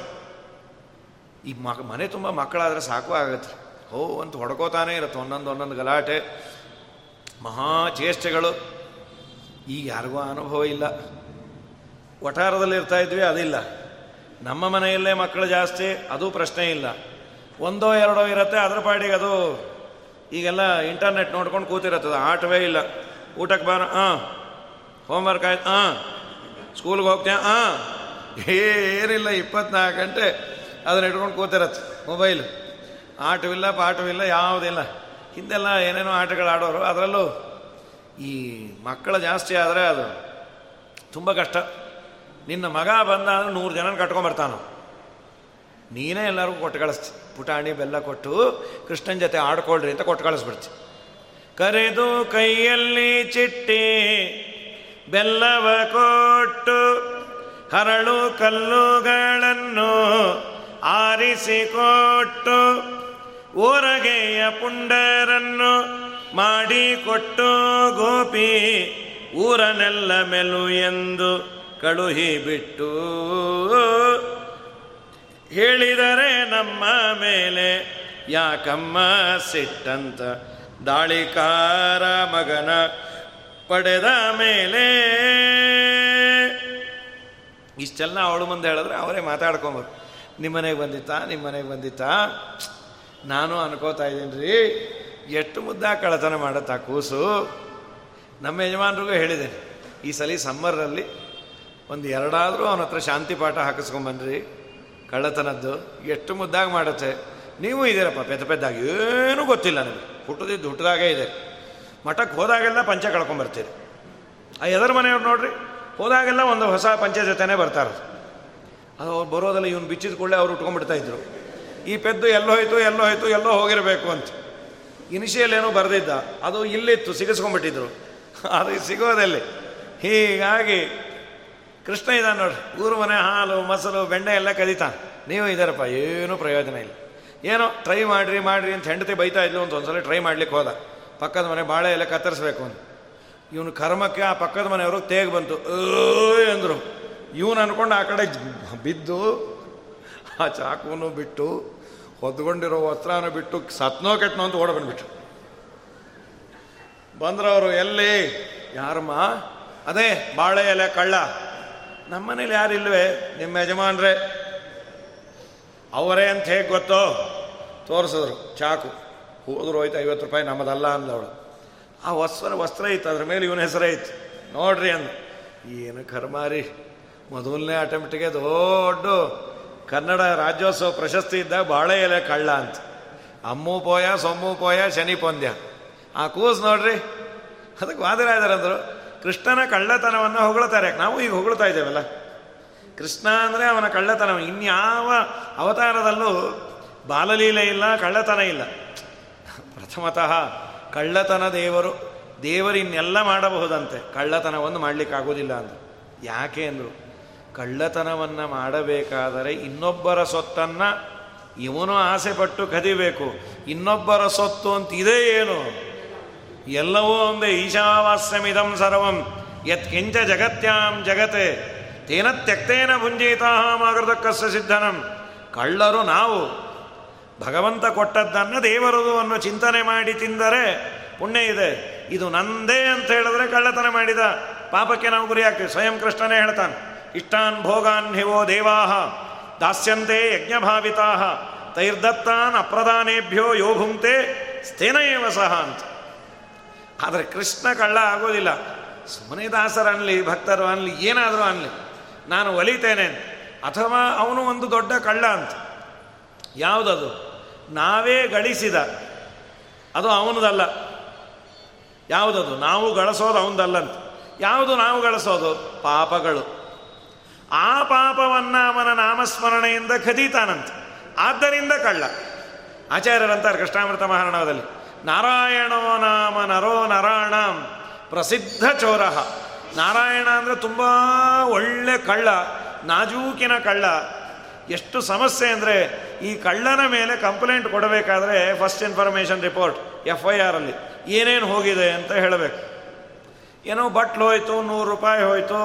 ಈ ಮಕ್ ಮನೆ ತುಂಬ ಮಕ್ಕಳಾದರೆ ಸಾಕು ಆಗುತ್ತೆ. ಹೋ, ಅಂತ ಹೊಡ್ಕೋತಾನೆ ಇರುತ್ತೆ. ಒಂದೊಂದು ಒಂದೊಂದು ಗಲಾಟೆ. ಮಹಾ ಚೇಷ್ಟೆಗಳು. ಈಗ ಯಾರಿಗೂ ಅನುಭವ ಇಲ್ಲ. ವಠಾರದಲ್ಲಿ ಇರ್ತಾ ಇದ್ವಿ, ಅದಿಲ್ಲ. ನಮ್ಮ ಮನೆಯಲ್ಲೇ ಮಕ್ಕಳು ಜಾಸ್ತಿ, ಅದು ಪ್ರಶ್ನೆ ಇಲ್ಲ. ಒಂದೋ ಎರಡೋ ಇರುತ್ತೆ, ಅದ್ರ ಪಾಡಿಗೆ ಅದು ಈಗೆಲ್ಲ ಇಂಟರ್ನೆಟ್ ನೋಡ್ಕೊಂಡು ಕೂತಿರತ್ತದ, ಆಟವೇ ಇಲ್ಲ. ಊಟಕ್ಕೆ ಬಾರ ಹಾಂ ಹೋಮ್ವರ್ಕ್ ಆಯ್ತು ಹಾಂ ಸ್ಕೂಲ್ಗೆ ಹೋಗ್ತೀಯ ಹಾಂ ಏನಿಲ್ಲ, ಇಪ್ಪತ್ನಾಲ್ಕು ಗಂಟೆ ಅದನ್ನ ಇಟ್ಕೊಂಡು ಕೂತಿರತ್ತೆ ಮೊಬೈಲ್ ಆಟವಿಲ್ಲ, ಪಾಠವಿಲ್ಲ, ಯಾವುದಿಲ್ಲ. ಹಿಂದೆಲ್ಲ ಏನೇನೋ ಆಟಗಳು ಆಡೋರು, ಅದರಲ್ಲೂ ಈ ಮಕ್ಕಳು ಜಾಸ್ತಿ ಆದರೆ ಅದು ತುಂಬ ಕಷ್ಟ. ನಿನ್ನ ಮಗ ಬಂದ ಅಂದ್ರೆ ನೂರು ಜನ ಕಟ್ಕೊಂಬರ್ತಾನು ನೀನೇ ಎಲ್ಲರಿಗೂ ಕೊಟ್ಟು ಕಳಿಸ್ತಿ. ಪುಟಾಣಿ, ಬೆಲ್ಲ ಕೊಟ್ಟು ಕೃಷ್ಣನ ಜೊತೆ ಆಡ್ಕೊಳ್ರಿ ಅಂತ ಕೊಟ್ಟು ಕಳಿಸ್ಬಿಡ್ತಿ. ಕರೆದು ಕೈಯಲ್ಲಿ ಚಿಟ್ಟಿ, ಬೆಲ್ಲವ ಕೊಟ್ಟು ಹರಳು ಕಲ್ಲುಗಳನ್ನು ಆರಿಸಿಕೊಟ್ಟು ಊರಗೆಯ ಪುಂಡರನ್ನು ಮಾಡಿಕೊಟ್ಟು ಗೋಪಿ ಊರನೆಲ್ಲ ಮೆಲು ಎಂದು ಕಳುಹಿ ಬಿಟ್ಟು ಹೇಳಿದರೆ ನಮ್ಮ ಮೇಲೆ ಯಾಕಮ್ಮ ಸಿಟ್ಟಂತ ದಾಳಿಕಾರ ಮಗನ ಪಡೆದ ಮೇಲೆ? ಇಷ್ಟೆಲ್ಲ ಅವಳು ಮುಂದೆ ಹೇಳಿದ್ರೆ ಅವರೇ ಮಾತಾಡ್ಕೊಂಬರು ನಿಮ್ಮ ಮನೆಗೆ ಬಂದಿತ್ತಾ ನಿಮ್ಮ ಮನೆಗೆ ಬಂದಿತ್ತಾ? ನಾನು ಅನ್ಕೋತಾ ಇದ್ದೀನಿ ರೀ ಎಷ್ಟು ಮುದ್ದ ಕಳತನ ಮಾಡುತ್ತಾ ಕೂಸು. ನಮ್ಮ ಯಜಮಾನ್ರಿಗೂ ಹೇಳಿದ್ದೇನೆ ಈ ಸಲ ಸಮ್ಮರಲ್ಲಿ ಒಂದು ಎರಡಾದರೂ ಅವನ ಹತ್ರ ಶಾಂತಿ ಪಾಠ ಹಾಕಿಸ್ಕೊಂಬನ್ರಿ. ಕಳ್ಳತನದ್ದು. ಎಷ್ಟು ಮುದ್ದಾಗಿ ಮಾಡುತ್ತೆ. ನೀವು ಇದ್ದೀರಪ್ಪ, ಪೆದ್ದ ಪೆದ್ದಾಗಿ. ಏನೂ ಗೊತ್ತಿಲ್ಲ ನನಗೆ ಹುಟ್ಟದಿದ್ದು ಹುಟ್ಟದಾಗೇ ಇದೆ. ಮಠಕ್ಕೆ ಹೋದಾಗೆಲ್ಲ ಪಂಚ ಕಳ್ಕೊಂಬರ್ತೀರಿ. ಆ ಎದರ ಮನೆಯವ್ರು ನೋಡ್ರಿ, ಹೋದಾಗೆಲ್ಲ ಒಂದು ಹೊಸ ಪಂಚ ಜೊತೆನೇ ಬರ್ತಾರೆ. ಅದು ಅವ್ರು ಬರೋದಲ್ಲ ಇವನು ಬಿಚ್ಚಿದ ಕೂಡಲೇ ಅವ್ರು ಉಟ್ಕೊಂಡ್ಬಿಡ್ತಾ ಇದ್ರು. ಈ ಪೆದ್ದು ಎಲ್ಲೋ ಹೋಯ್ತು ಎಲ್ಲೋ ಹೋಯ್ತು, ಎಲ್ಲೋ ಹೋಗಿರಬೇಕು ಅಂತ. ಇನಿಷಿಯಲ್ ಏನೋ ಬರೆದಿದ್ದ. ಅದು ಇಲ್ಲಿತ್ತು, ಸಿಗಿಸ್ಕೊಂಡ್ಬಿಟ್ಟಿದ್ರು. ಅದು ಸಿಗೋದಲ್ಲಿ. ಹೀಗಾಗಿ ಕೃಷ್ಣ ಇದ್ದಾನೆ ನೋಡ್ರಿ. ಊರು ಮನೆ ಹಾಲು, ಮೊಸರು, ಬೆಣ್ಣೆ ಎಲ್ಲ ಕದೀತಾನೆ ನೀವು ಇದ್ದಾರಪ್ಪ ಏನೂ ಪ್ರಯೋಜನ ಇಲ್ಲ. ಏನೋ ಟ್ರೈ ಮಾಡಿರಿ ಮಾಡಿರಿ ಅಂತ ಹೆಂಡತಿ ಬೈತಾ ಇದ್ಲು ಅಂತ ಒಂದ್ಸಲ ಟ್ರೈ ಮಾಡ್ಲಿಕ್ಕೆ ಹೋದ. ಪಕ್ಕದ ಮನೆ ಬಾಳೆ ಎಲ್ಲ ಕತ್ತರಿಸ್ಬೇಕು ಅಂತ. ಇವನು ಕರ್ಮಕ್ಕೆ ಆ ಪಕ್ಕದ ಮನೆಯವರು ತೇಗ್ ಬಂತು. ಅಂದರು. ಇವನು ಅನ್ಕೊಂಡು ಆ ಕಡೆ ಬಿದ್ದು, ಆ ಚಾಕುನು ಬಿಟ್ಟು, ಹೊದ್ಕೊಂಡಿರೋ ವಸ್ತ್ರನೂ ಬಿಟ್ಟು, ಸತ್ನೋ ಕೆಟ್ಟನೋ ಅಂತ ಓಡ ಬಂದ್ಬಿಟ್ರು. ಬಂದ್ರವರು ಎಲ್ಲಿ? ಯಾರಮ್ಮ? ಅದೇ ಬಾಳೆ ಎಲೆ, ಕಳ್ಳ. ನಮ್ಮನೇಲಿ ಯಾರಿಲ್ವೇ? ನಿಮ್ಮ ಯಜಮಾನ್ರೆ? ಅವರೇ ಅಂತ ಹೇಗೆ ಗೊತ್ತೋ? ತೋರಿಸಿದ್ರು, ಚಾಕು. ಹೋದ್ರು ಹೋಯ್ತು, ಐವತ್ತು ರೂಪಾಯಿ ನಮ್ಮದಲ್ಲ ಅಂದವಳು. ಆ ವಸ್ತ್ರ ವಸ್ತ್ರ ಇತ್ತು, ಅದ್ರ ಮೇಲೆ ಇವನ ಹೆಸರೇ ಇತ್ತು. ನೋಡ್ರಿ ಅಂದ ಏನು ಕರ್ಮಾರಿ ಮೊದಲನೇ ಅಟೆಂಪ್ಟಿಗೆ ದೊಡ್ಡ ಕನ್ನಡ ರಾಜ್ಯೋತ್ಸವ ಪ್ರಶಸ್ತಿ ಇದ್ದ ಬಾಳೆ ಎಲೆ ಕಳ್ಳ ಅಂತ. ಅಮ್ಮು ಪೋಯ, ಸೊಮ್ಮು ಪೋಯ, ಶನಿ ಪೊಂದ್ಯ. ಆ ಕೂಸ್ ನೋಡ್ರಿ. ಅದಕ್ಕೆ ವಾದರಾಜರಂದರು ಕೃಷ್ಣನ ಕಳ್ಳತನವನ್ನು ಹೊಗಳ್ತಾರೆ. ನಾವು ಈಗ ಹೊಗಳ್ತಾ ಇದ್ದೇವಲ್ಲ? ಕೃಷ್ಣ ಅಂದರೆ ಅವನ ಕಳ್ಳತನ ಇನ್ಯಾವ ಅವತಾರದಲ್ಲೂ ಬಾಲಲೀಲೆ ಇಲ್ಲ, ಕಳ್ಳತನ ಇಲ್ಲ. ಪ್ರಥಮತಃ ಕಳ್ಳತನ ದೇವರು ದೇವರು ಇನ್ನೆಲ್ಲ ಮಾಡಬಹುದಂತೆ. ಕಳ್ಳತನವನ್ನು ಮಾಡಲಿಕ್ಕಾಗೋದಿಲ್ಲ ಅಂತ. ಯಾಕೆ ಅಂದರು, ಕಳ್ಳತನವನ್ನು ಮಾಡಬೇಕಾದರೆ ಇನ್ನೊಬ್ಬರ ಸೊತ್ತನ್ನು ಇವನು ಆಸೆಪಟ್ಟು ಕದಿಬೇಕು. ಇನ್ನೊಬ್ಬರ ಸೊತ್ತು ಅಂತ ಇದೇ ಏನು? ಎಲ್ಲವೂ ಒಂದೇ ಈಶಾವಾಸ್ಯಮಿದಂ ಸರ್ವಂ. ಯತ್ಕಿಂಚ ಜಗತ್ಯಾಂ ಜಗತೆ. ತೇನ ತ್ಯಕ್ತೇನ ಭುಂಜಿತಾಮಾಗೃತಕ್ಕಸ್ಯ ಸಿದ್ಧನಂ. ಕಳ್ಳರು ನಾವು. ಭಗವಂತ ಕೊಟ್ಟದ್ದನ್ನು ದೇವರದು ಅನ್ನೋ ಚಿಂತನೆ ಮಾಡಿ ತಿಂದರೆ ಪುಣ್ಯ ಇದೆ. ಇದು ನಂದೇ ಅಂತ ಹೇಳಿದ್ರೆ ಕಳ್ಳತನ ಮಾಡಿದ. ಪಾಪಕ್ಕೆ ನಾವು ಗುರಿ ಆಗ್ತೀವಿ ಸ್ವಯಂ ಕೃಷ್ಣನೇ ಹೇಳ್ತಾನೆ. ಇಷ್ಟಾನ್ ಭೋಗಾನ್ ಹಿವೋ ದೇವಾಹ. ದಾಸ್ಯಂತೆ ಯಜ್ಞಭಾವಿತಾ ತೈರ್ದತ್ತಾನ್ ಅಪ್ರದಾನೇಭ್ಯೋ ಯೋ ಭುಂಕ್ತೆ ಸ್ಥೇನ ಸಹ ಅಂತ. ಆದರೆ ಕೃಷ್ಣ ಕಳ್ಳ ಆಗೋದಿಲ್ಲ. ಸುಮ್ಮನೆ ದಾಸರು ಅನ್ನಲಿ ಭಕ್ತರು ಅನ್ನಲಿ ಏನಾದರೂ ಅನ್ನಲಿ ನಾನು ಒಲಿತೇನೆ ಅಥವಾ ಅವನು ಒಂದು ದೊಡ್ಡ ಕಳ್ಳ ಅಂತ. ಯಾವುದದು? ನಾವೇ ಗಳಿಸಿದ. ಅದು ಅವನದಲ್ಲ. ಯಾವುದದು? ನಾವು ಗಳಿಸೋದು ಅವನದಲ್ಲಂತ ಯಾವುದು ನಾವು ಗಳಿಸೋದು? ಪಾಪಗಳು. ಆ ಪಾಪವನ್ನು ಅವನ ನಾಮಸ್ಮರಣೆಯಿಂದ ಖದೀತಾನಂತ. ಆದ್ದರಿಂದ ಕಳ್ಳ. ಆಚಾರ್ಯರಂತಾರೆ ಕೃಷ್ಣಾಮೃತ ಮಹಾರಣವದಲ್ಲಿ. ನಾರಾಯಣೋ ನಾಮ ನರೋ ನರಾಣಂ ಪ್ರಸಿದ್ಧ ಚೋರ ನಾರಾಯಣ ಅಂದರೆ ತುಂಬ ಒಳ್ಳೆ ಕಳ್ಳ, ನಾಜೂಕಿನ ಕಳ್ಳ. ಎಷ್ಟು ಸಮಸ್ಯೆ ಅಂದರೆ ಈ ಕಳ್ಳನ ಮೇಲೆ ಕಂಪ್ಲೇಂಟ್ ಕೊಡಬೇಕಾದ್ರೆ first information report F I ಆರಲ್ಲಿ ಏನೇನು ಹೋಗಿದೆ ಅಂತ ಹೇಳಬೇಕು. ಏನೋ ಬಟ್ಲು ಹೋಯ್ತು, ನೂರು ರೂಪಾಯಿ ಹೋಯ್ತು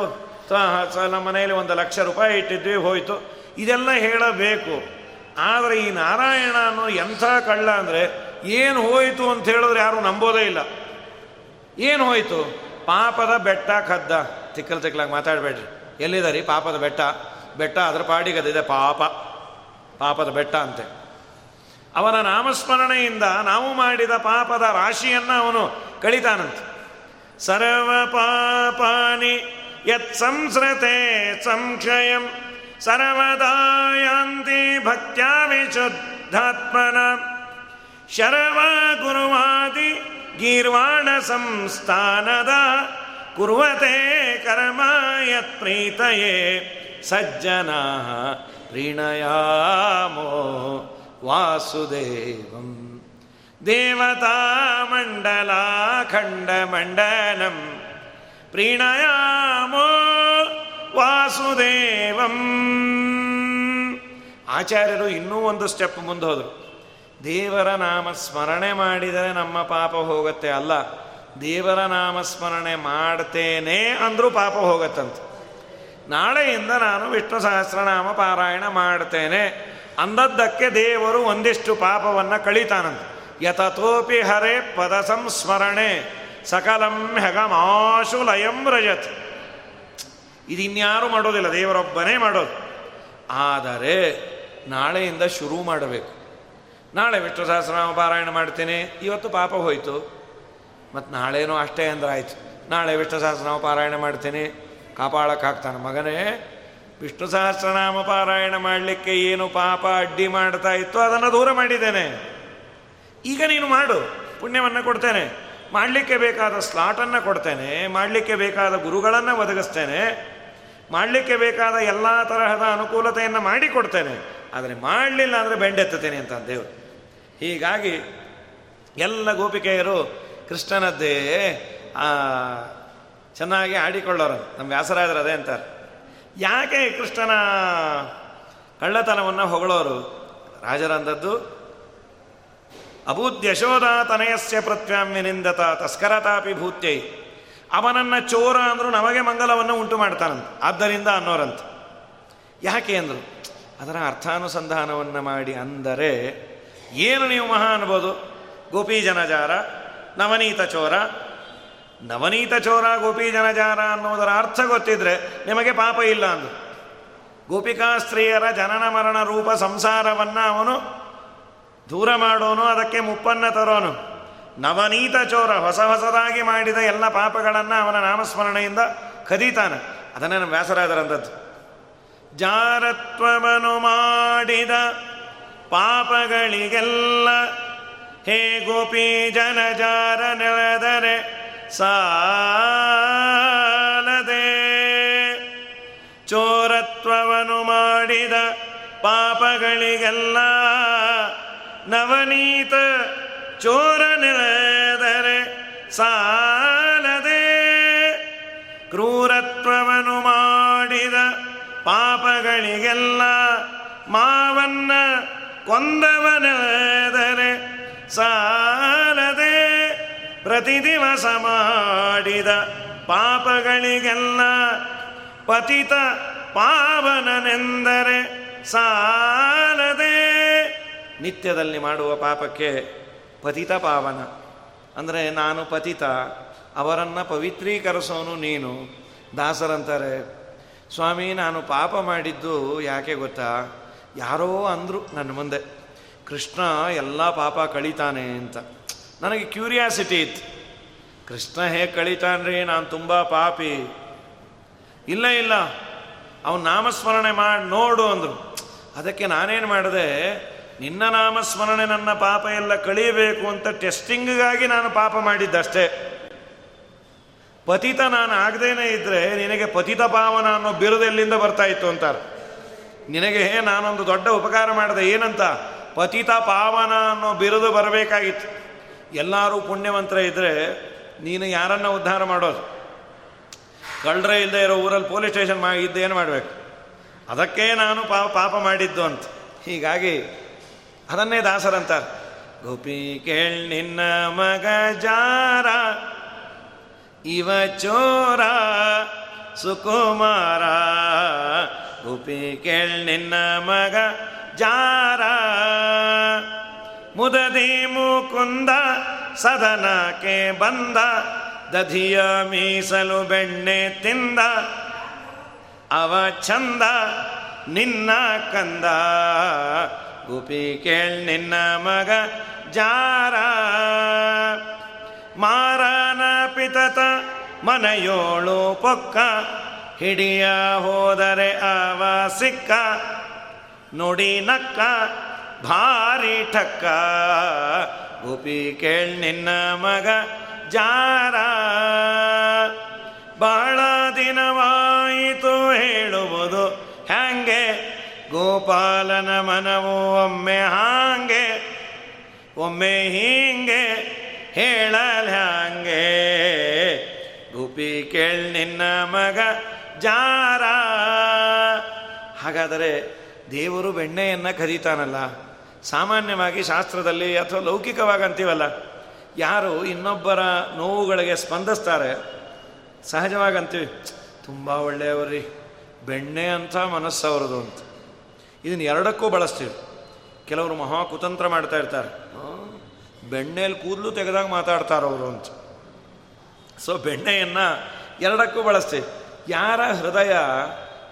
ನಮ್ಮ ಮನೆಯಲ್ಲಿ ಒಂದು ಲಕ್ಷ ರೂಪಾಯಿ ಇಟ್ಟಿದ್ವಿ, ಹೋಯ್ತು. ಇದೆಲ್ಲ ಹೇಳಬೇಕು. ಆದರೆ ಈ ನಾರಾಯಣ ಅನ್ನೋ ಎಂಥ ಕಳ್ಳ ಅಂದರೆ ಏನು ಹೋಯಿತು ಅಂತ ಹೇಳಿದ್ರೆ ಯಾರು ನಂಬೋದೇ ಇಲ್ಲ. ಏನು ಹೋಯಿತು? ಪಾಪದ ಬೆಟ್ಟ ಕದ್ದ. ತಿಕ್ಕಲ್ ತಿಕ್ಕಲಾಗಿ ಮಾತಾಡಬೇಡ್ರಿ. ಎಲ್ಲಿದ್ದಾರೆ ಪಾಪದ ಬೆಟ್ಟ? ಬೆಟ್ಟ ಅದ್ರ ಪಾಡಿಗದಿದೆ ಪಾಪ. ಪಾಪದ ಬೆಟ್ಟ ಅಂತೆ. ಅವನ ನಾಮಸ್ಮರಣೆಯಿಂದ ನಾವು ಮಾಡಿದ ಪಾಪದ ರಾಶಿಯನ್ನು ಅವನು ಕಳಿತಾನಂತೆ. ಸರ್ವ ಪಾಪಾನಿ ಯತ್ ಸಂಸ್ರತೆ ಸಂಕ್ಷಯಂ ಸರ್ವದಾಯಾಂತಿ ಭಕ್ತ್ಯಾ ವಿಶುದ್ಧಾತ್ಮನ. ಶರವ ಗುರುವಾದಿ ಗೀರ್ವಾಣ ಸಂಸ್ಥಾನದ ಕುರುವತೆ ಕರ್ಮ ಯತ್ ಪ್ರೀತಯೇ ಸಜ್ಜನಾ ಪ್ರೀಣಯಾಮೋ ವಾಸುದೇವಂ. ಮಂಡಲ ಖಂಡ ಮಂಡಲಂ ಪ್ರೀಣಯಾಮೋ ವಾಸುದೇವಂ. ಆಚಾರ್ಯರು ಇನ್ನೂ ಒಂದು ಸ್ಟೆಪ್ ಮುಂದೆ ಹೋದರು. ದೇವರ ನಾಮ ಸ್ಮರಣೆ ಮಾಡಿದರೆ ನಮ್ಮ ಪಾಪ ಹೋಗುತ್ತೆ ಅಲ್ಲ. ದೇವರ ನಾಮ ಸ್ಮರಣೆ ಮಾಡ್ತೇನೆ ಅಂದರೂ ಪಾಪ ಹೋಗತ್ತಂತೆ. ನಾಳೆಯಿಂದ ನಾನು ವಿಷ್ಣು ಸಹಸ್ರನಾಮ ಪಾರಾಯಣ ಮಾಡ್ತೇನೆ. ಅಂದದ್ದಕ್ಕೆ ದೇವರು ಒಂದಿಷ್ಟು ಪಾಪವನ್ನು ಕಳೀತಾನಂತೆ. ಯತತೋಪಿ ಹರೇ ಪದ ಸಂಸ್ಮರಣೆ. ಸಕಲಂ ಹೆಗಮಾಶು ಲಯಂ ರಜತ್. ಇದಿನ್ಯಾರು ಮಾಡೋದಿಲ್ಲ, ದೇವರೊಬ್ಬನೇ ಮಾಡೋದು. ಆದರೆ ನಾಳೆಯಿಂದ ಶುರು ಮಾಡಬೇಕು. ನಾಳೆ ವಿಷ್ಣು ಸಹಸ್ರನಾಮ ಪಾರಾಯಣ ಮಾಡ್ತೀನಿ. ಇವತ್ತು ಪಾಪ ಹೋಯಿತು. ಮತ್ತು ನಾಳೇನೋ ಅಷ್ಟೇ ಅಂದ್ರೆ ಆಯ್ತು ನಾಳೆ ವಿಷ್ಣು ಸಹಸ್ರನಾಮ ಪಾರಾಯಣ ಮಾಡ್ತೀನಿ. ಕಾಪಾಡೋಕ್ಕಾಗ್ತಾನೆ ಮಗನೇ, ವಿಷ್ಣು ಸಹಸ್ರನಾಮ ಪಾರಾಯಣ ಮಾಡಲಿಕ್ಕೆ ಏನು ಪಾಪ ಅಡ್ಡಿ ಮಾಡ್ತಾ ಇತ್ತು ಅದನ್ನು ದೂರ ಮಾಡಿದ್ದೇನೆ. ಈಗ ನೀನು ಮಾಡು. ಪುಣ್ಯವನ್ನು ಕೊಡ್ತೇನೆ. ಮಾಡಲಿಕ್ಕೆ ಬೇಕಾದ ಸ್ಲಾಟನ್ನು ಕೊಡ್ತೇನೆ. ಮಾಡಲಿಕ್ಕೆ ಬೇಕಾದ ಗುರುಗಳನ್ನು ಒದಗಿಸ್ತೇನೆ. ಮಾಡಲಿಕ್ಕೆ ಬೇಕಾದ ಎಲ್ಲ ತರಹದ ಅನುಕೂಲತೆಯನ್ನು ಮಾಡಿಕೊಡ್ತೇನೆ ಆದರೆ ಮಾಡಲಿಲ್ಲ ಅಂದರೆ ಬೆಂಡೆತ್ತುತ್ತೇನೆ ಅಂತ ದೇವರು. ಹೀಗಾಗಿ ಎಲ್ಲ ಗೋಪಿಕೆಯರು ಕೃಷ್ಣನದ್ದೇ ಚೆನ್ನಾಗಿ ಆಡಿಕೊಳ್ಳೋರು. ನಮ್ಮ ವ್ಯಾಸರಾಜರು ಅದೇ ಅಂತಾರೆ. ಯಾಕೆ ಕೃಷ್ಣನ ಕಳ್ಳತನವನ್ನು ಹೊಗಳೋರು? ರಾಜರಂದದ್ದು ಅಭೂತ್ ಯಶೋದಾತನಯಸ್ಯ ಪ್ರತ್ಯಾಮ್ಯನಿಂದತ ತಸ್ಕರತಾಪಿ ಭೂತ್ಯೈ. ಅವನನ್ನು ಚೋರ ಅಂದರೂ ನಮಗೆ ಮಂಗಲವನ್ನು ಉಂಟು ಮಾಡ್ತಾನಂತ. ಆದ್ದರಿಂದ ಅನ್ನೋರಂತ. ಯಾಕೆ ಅಂದರು? ಅದರ ಅರ್ಥಾನುಸಂಧಾನವನ್ನು ಮಾಡಿ ಅಂದರೆ ಏನು ನೀವು ಮಹಾ ಅನ್ಬೋದು? ಗೋಪಿ ಜನಜಾರ, ನವನೀತ ಚೋರ. ನವನೀತ ಚೋರ, ಗೋಪಿ ಜನಜಾರ ಅನ್ನೋದರ ಅರ್ಥ ಗೊತ್ತಿದ್ರೆ ನಿಮಗೆ ಪಾಪ ಇಲ್ಲ ಅಂದು. ಗೋಪಿಕಾ ಸ್ತ್ರೀಯರ ಜನನ ಮರಣ ರೂಪ ಸಂಸಾರವನ್ನು ಅವನು ದೂರ ಮಾಡೋನು, ಅದಕ್ಕೆ ಮುಪ್ಪನ್ನ ತರೋನು. ನವನೀತ ಚೋರ ಹೊಸ ಹೊಸದಾಗಿ ಮಾಡಿದ ಎಲ್ಲ ಪಾಪಗಳನ್ನು ಅವನ ನಾಮಸ್ಮರಣೆಯಿಂದ ಕದೀತಾನೆ. ಅದನ್ನೇ ನಮ್ಮ ವ್ಯಾಸರಾದರಂಥದ್ದು ಜಾರತ್ವವನ್ನು ಮಾಡಿದ ಪಾಪಗಳಿಗೆಲ್ಲ ಹೇ ಗೋಪಿ ಜನಜಾರ ನೆಳೆದರೆ ಸಾಲದೆ. ಚೋರತ್ವವನ್ನು ಮಾಡಿದ ಪಾಪಗಳಿಗೆಲ್ಲ ನವನೀತ ಚೋರ ನೆಳೆದರೆ ಸಾಲದೆ. ಕ್ರೂರತ್ವವನ್ನು ಮಾಡಿದ ಪಾಪಗಳಿಗೆಲ್ಲ ಮಾವನ್ನ ಕೊಂದವನೆದರೆ ಸಾಲದೆ ಪ್ರತಿ ದಿವಸ ಮಾಡಿದ ಪಾಪಗಳಿಗೆಲ್ಲ ಪತಿತ ಪಾವನನೆಂದರೆ ಸಾಲದೆ ನಿತ್ಯದಲ್ಲಿ ಮಾಡುವ ಪಾಪಕ್ಕೆ ಪತಿತ ಪಾವನ. ಅಂದರೆ ನಾನು ಪತಿತ, ಅವರನ್ನು ಪವಿತ್ರೀಕರಿಸೋನು ನೀನು, ದಾಸರಂತಾರೆ, ಸ್ವಾಮಿ ನಾನು ಪಾಪ ಮಾಡಿದ್ದು ಯಾಕೆ ಗೊತ್ತಾ? ಯಾರೋ ಅಂದರು ನನ್ನ ಮುಂದೆ, ಕೃಷ್ಣ, ಎಲ್ಲ ಪಾಪ ಕಳೀತಾನೆ ಅಂತ. ನನಗೆ ಕ್ಯೂರಿಯಾಸಿಟಿ ಇತ್ತು. ಕೃಷ್ಣ ಹೇಗೆ ಕಳೀತಾನ್ರಿ? ನಾನು ತುಂಬ ಪಾಪಿ. ಇಲ್ಲ ಇಲ್ಲ. ಅವನು ನಾಮಸ್ಮರಣೆ ಮಾಡಿ, ನೋಡು ಅಂದರು. ಅದಕ್ಕೆ ನಾನೇನು ಮಾಡಿದೆ, ನಿನ್ನ ನಾಮಸ್ಮರಣೆ ನನ್ನ ಪಾಪ ಎಲ್ಲ ಕಳೀಬೇಕು ಅಂತ ಟೆಸ್ಟಿಂಗ್ಗಾಗಿ ನಾನು ಪಾಪ ಮಾಡಿದ್ದಷ್ಟೇ. ಪತಿತ ನಾನು ಆಗದೇನೆ ಇದ್ದರೆ ನಿನಗೆ ಪತಿತ ಪಾವನ ಅನ್ನೋ ಬಿರುದು ಎಲ್ಲಿಂದ ಬರ್ತಾ ಇತ್ತು ಅಂತಾರೆ. ನಿನಗೆ ಹೇ ನಾನೊಂದು ದೊಡ್ಡ ಉಪಕಾರ ಮಾಡಿದೆ. ಏನಂತ? ಪತಿತ ಪಾವನ ಅನ್ನೋ ಬಿರುದು ಬರಬೇಕಾಗಿತ್ತು. ಎಲ್ಲರೂ ಪುಣ್ಯವಂತರ ಇದ್ದರೆ ನೀನು ಯಾರನ್ನ ಉದ್ಧಾರ ಮಾಡೋದು? ಕಳ್ಳರೆ ಇಲ್ಲದೆ ಇರೋ ಊರಲ್ಲಿ ಪೊಲೀಸ್ ಸ್ಟೇಷನ್ ಮಾ ಇದ್ದೇನು ಮಾಡಬೇಕು? ಅದಕ್ಕೆ ನಾನು ಪಾಪ ಪಾಪ ಮಾಡಿದ್ದು ಅಂತ. ಹೀಗಾಗಿ ಅದನ್ನೇ ದಾಸರಂತ ಗೋಪಿ ಕೇಳ್ ನಿನ್ನ ಮಗ ಜಾರ, ಇವ ಚೋರ, ಸುಕುಮಾರ ಗೋಪಿ ಕೇಳ್ ನಿನ್ನ ಮಗ ಜಾರ. ಮುದದಿ ಮುಕುಂದ ಸದನಕ್ಕೆ ಬಂದ. ದಧಿಯ ಮೀಸಲು ಬೆಣ್ಣೆ ತಿಂದ. ಅವ ಚಂದ ನಿನ್ನ ಕಂದ. ಗುಪಿ ಕೇಳ್ ನಿನ್ನ ಮಗ ಜಾರ. ಮಾರನ ಪಿತತ ಮನೆಯೋಳು ಪೊಕ್ಕ. ಹಿಡಿಯ ಹೋದರೆ ಅವ ಸಿಕ್ಕ, ನುಡಿ ನಕ್ಕ, ಭಾರಿ ಠಕ್ಕ. ಗುಪಿ ಕೇಳ್ ನಿನ್ನ ಮಗ ಜಾರ. ಬಹಳ ದಿನವಾಯಿತು ಹೇಳುವುದು ಹ್ಯಾಂಗೆ? ಗೋಪಾಲನ ಮನವು ಒಮ್ಮೆ ಹಾಂಗೆ? ಒಮ್ಮೆ ಹೀಂಗೆ ಹೇಳಲ್ ಹ್ಯಾಂಗೆ? ಗುಪಿ ಕೇಳ್ ನಿನ್ನ ಮಗ ಜಾರ. ಹಾಗಾದರೆ ದೇವರು ಬೆಣ್ಣೆಯನ್ನು ಕರೀತಾನಲ್ಲ ಸಾಮಾನ್ಯವಾಗಿ ಶಾಸ್ತ್ರದಲ್ಲಿ ಅಥವಾ ಲೌಕಿಕವಾಗಿ ಅಂತೀವಲ್ಲ ಯಾರು ಇನ್ನೊಬ್ಬರ ನೋವುಗಳಿಗೆ ಸ್ಪಂದಿಸ್ತಾರೆ? ಸಹಜವಾಗಿ ಅಂತೀವಿ ತುಂಬ ಒಳ್ಳೆಯವರಿ ಬೆಣ್ಣೆ ಅಂತ ಮನಸ್ಸವರದು ಅಂತ. ಇದನ್ನು ಎರಡಕ್ಕೂ ಬಳಸ್ತೀವಿ. ಕೆಲವರು ಮಹಾ ಕುತಂತ್ರ ಮಾಡ್ತಾ ಇರ್ತಾರೆ. ಬೆಣ್ಣೆಯಲ್ಲಿ ಕೂದಲು ತೆಗೆದಾಗ ಮಾತಾಡ್ತಾರವರು ಅಂತ. ಸೊ ಬೆಣ್ಣೆಯನ್ನು ಎರಡಕ್ಕೂ ಬಳಸ್ತೀವಿ. ಯಾರ ಹೃದಯ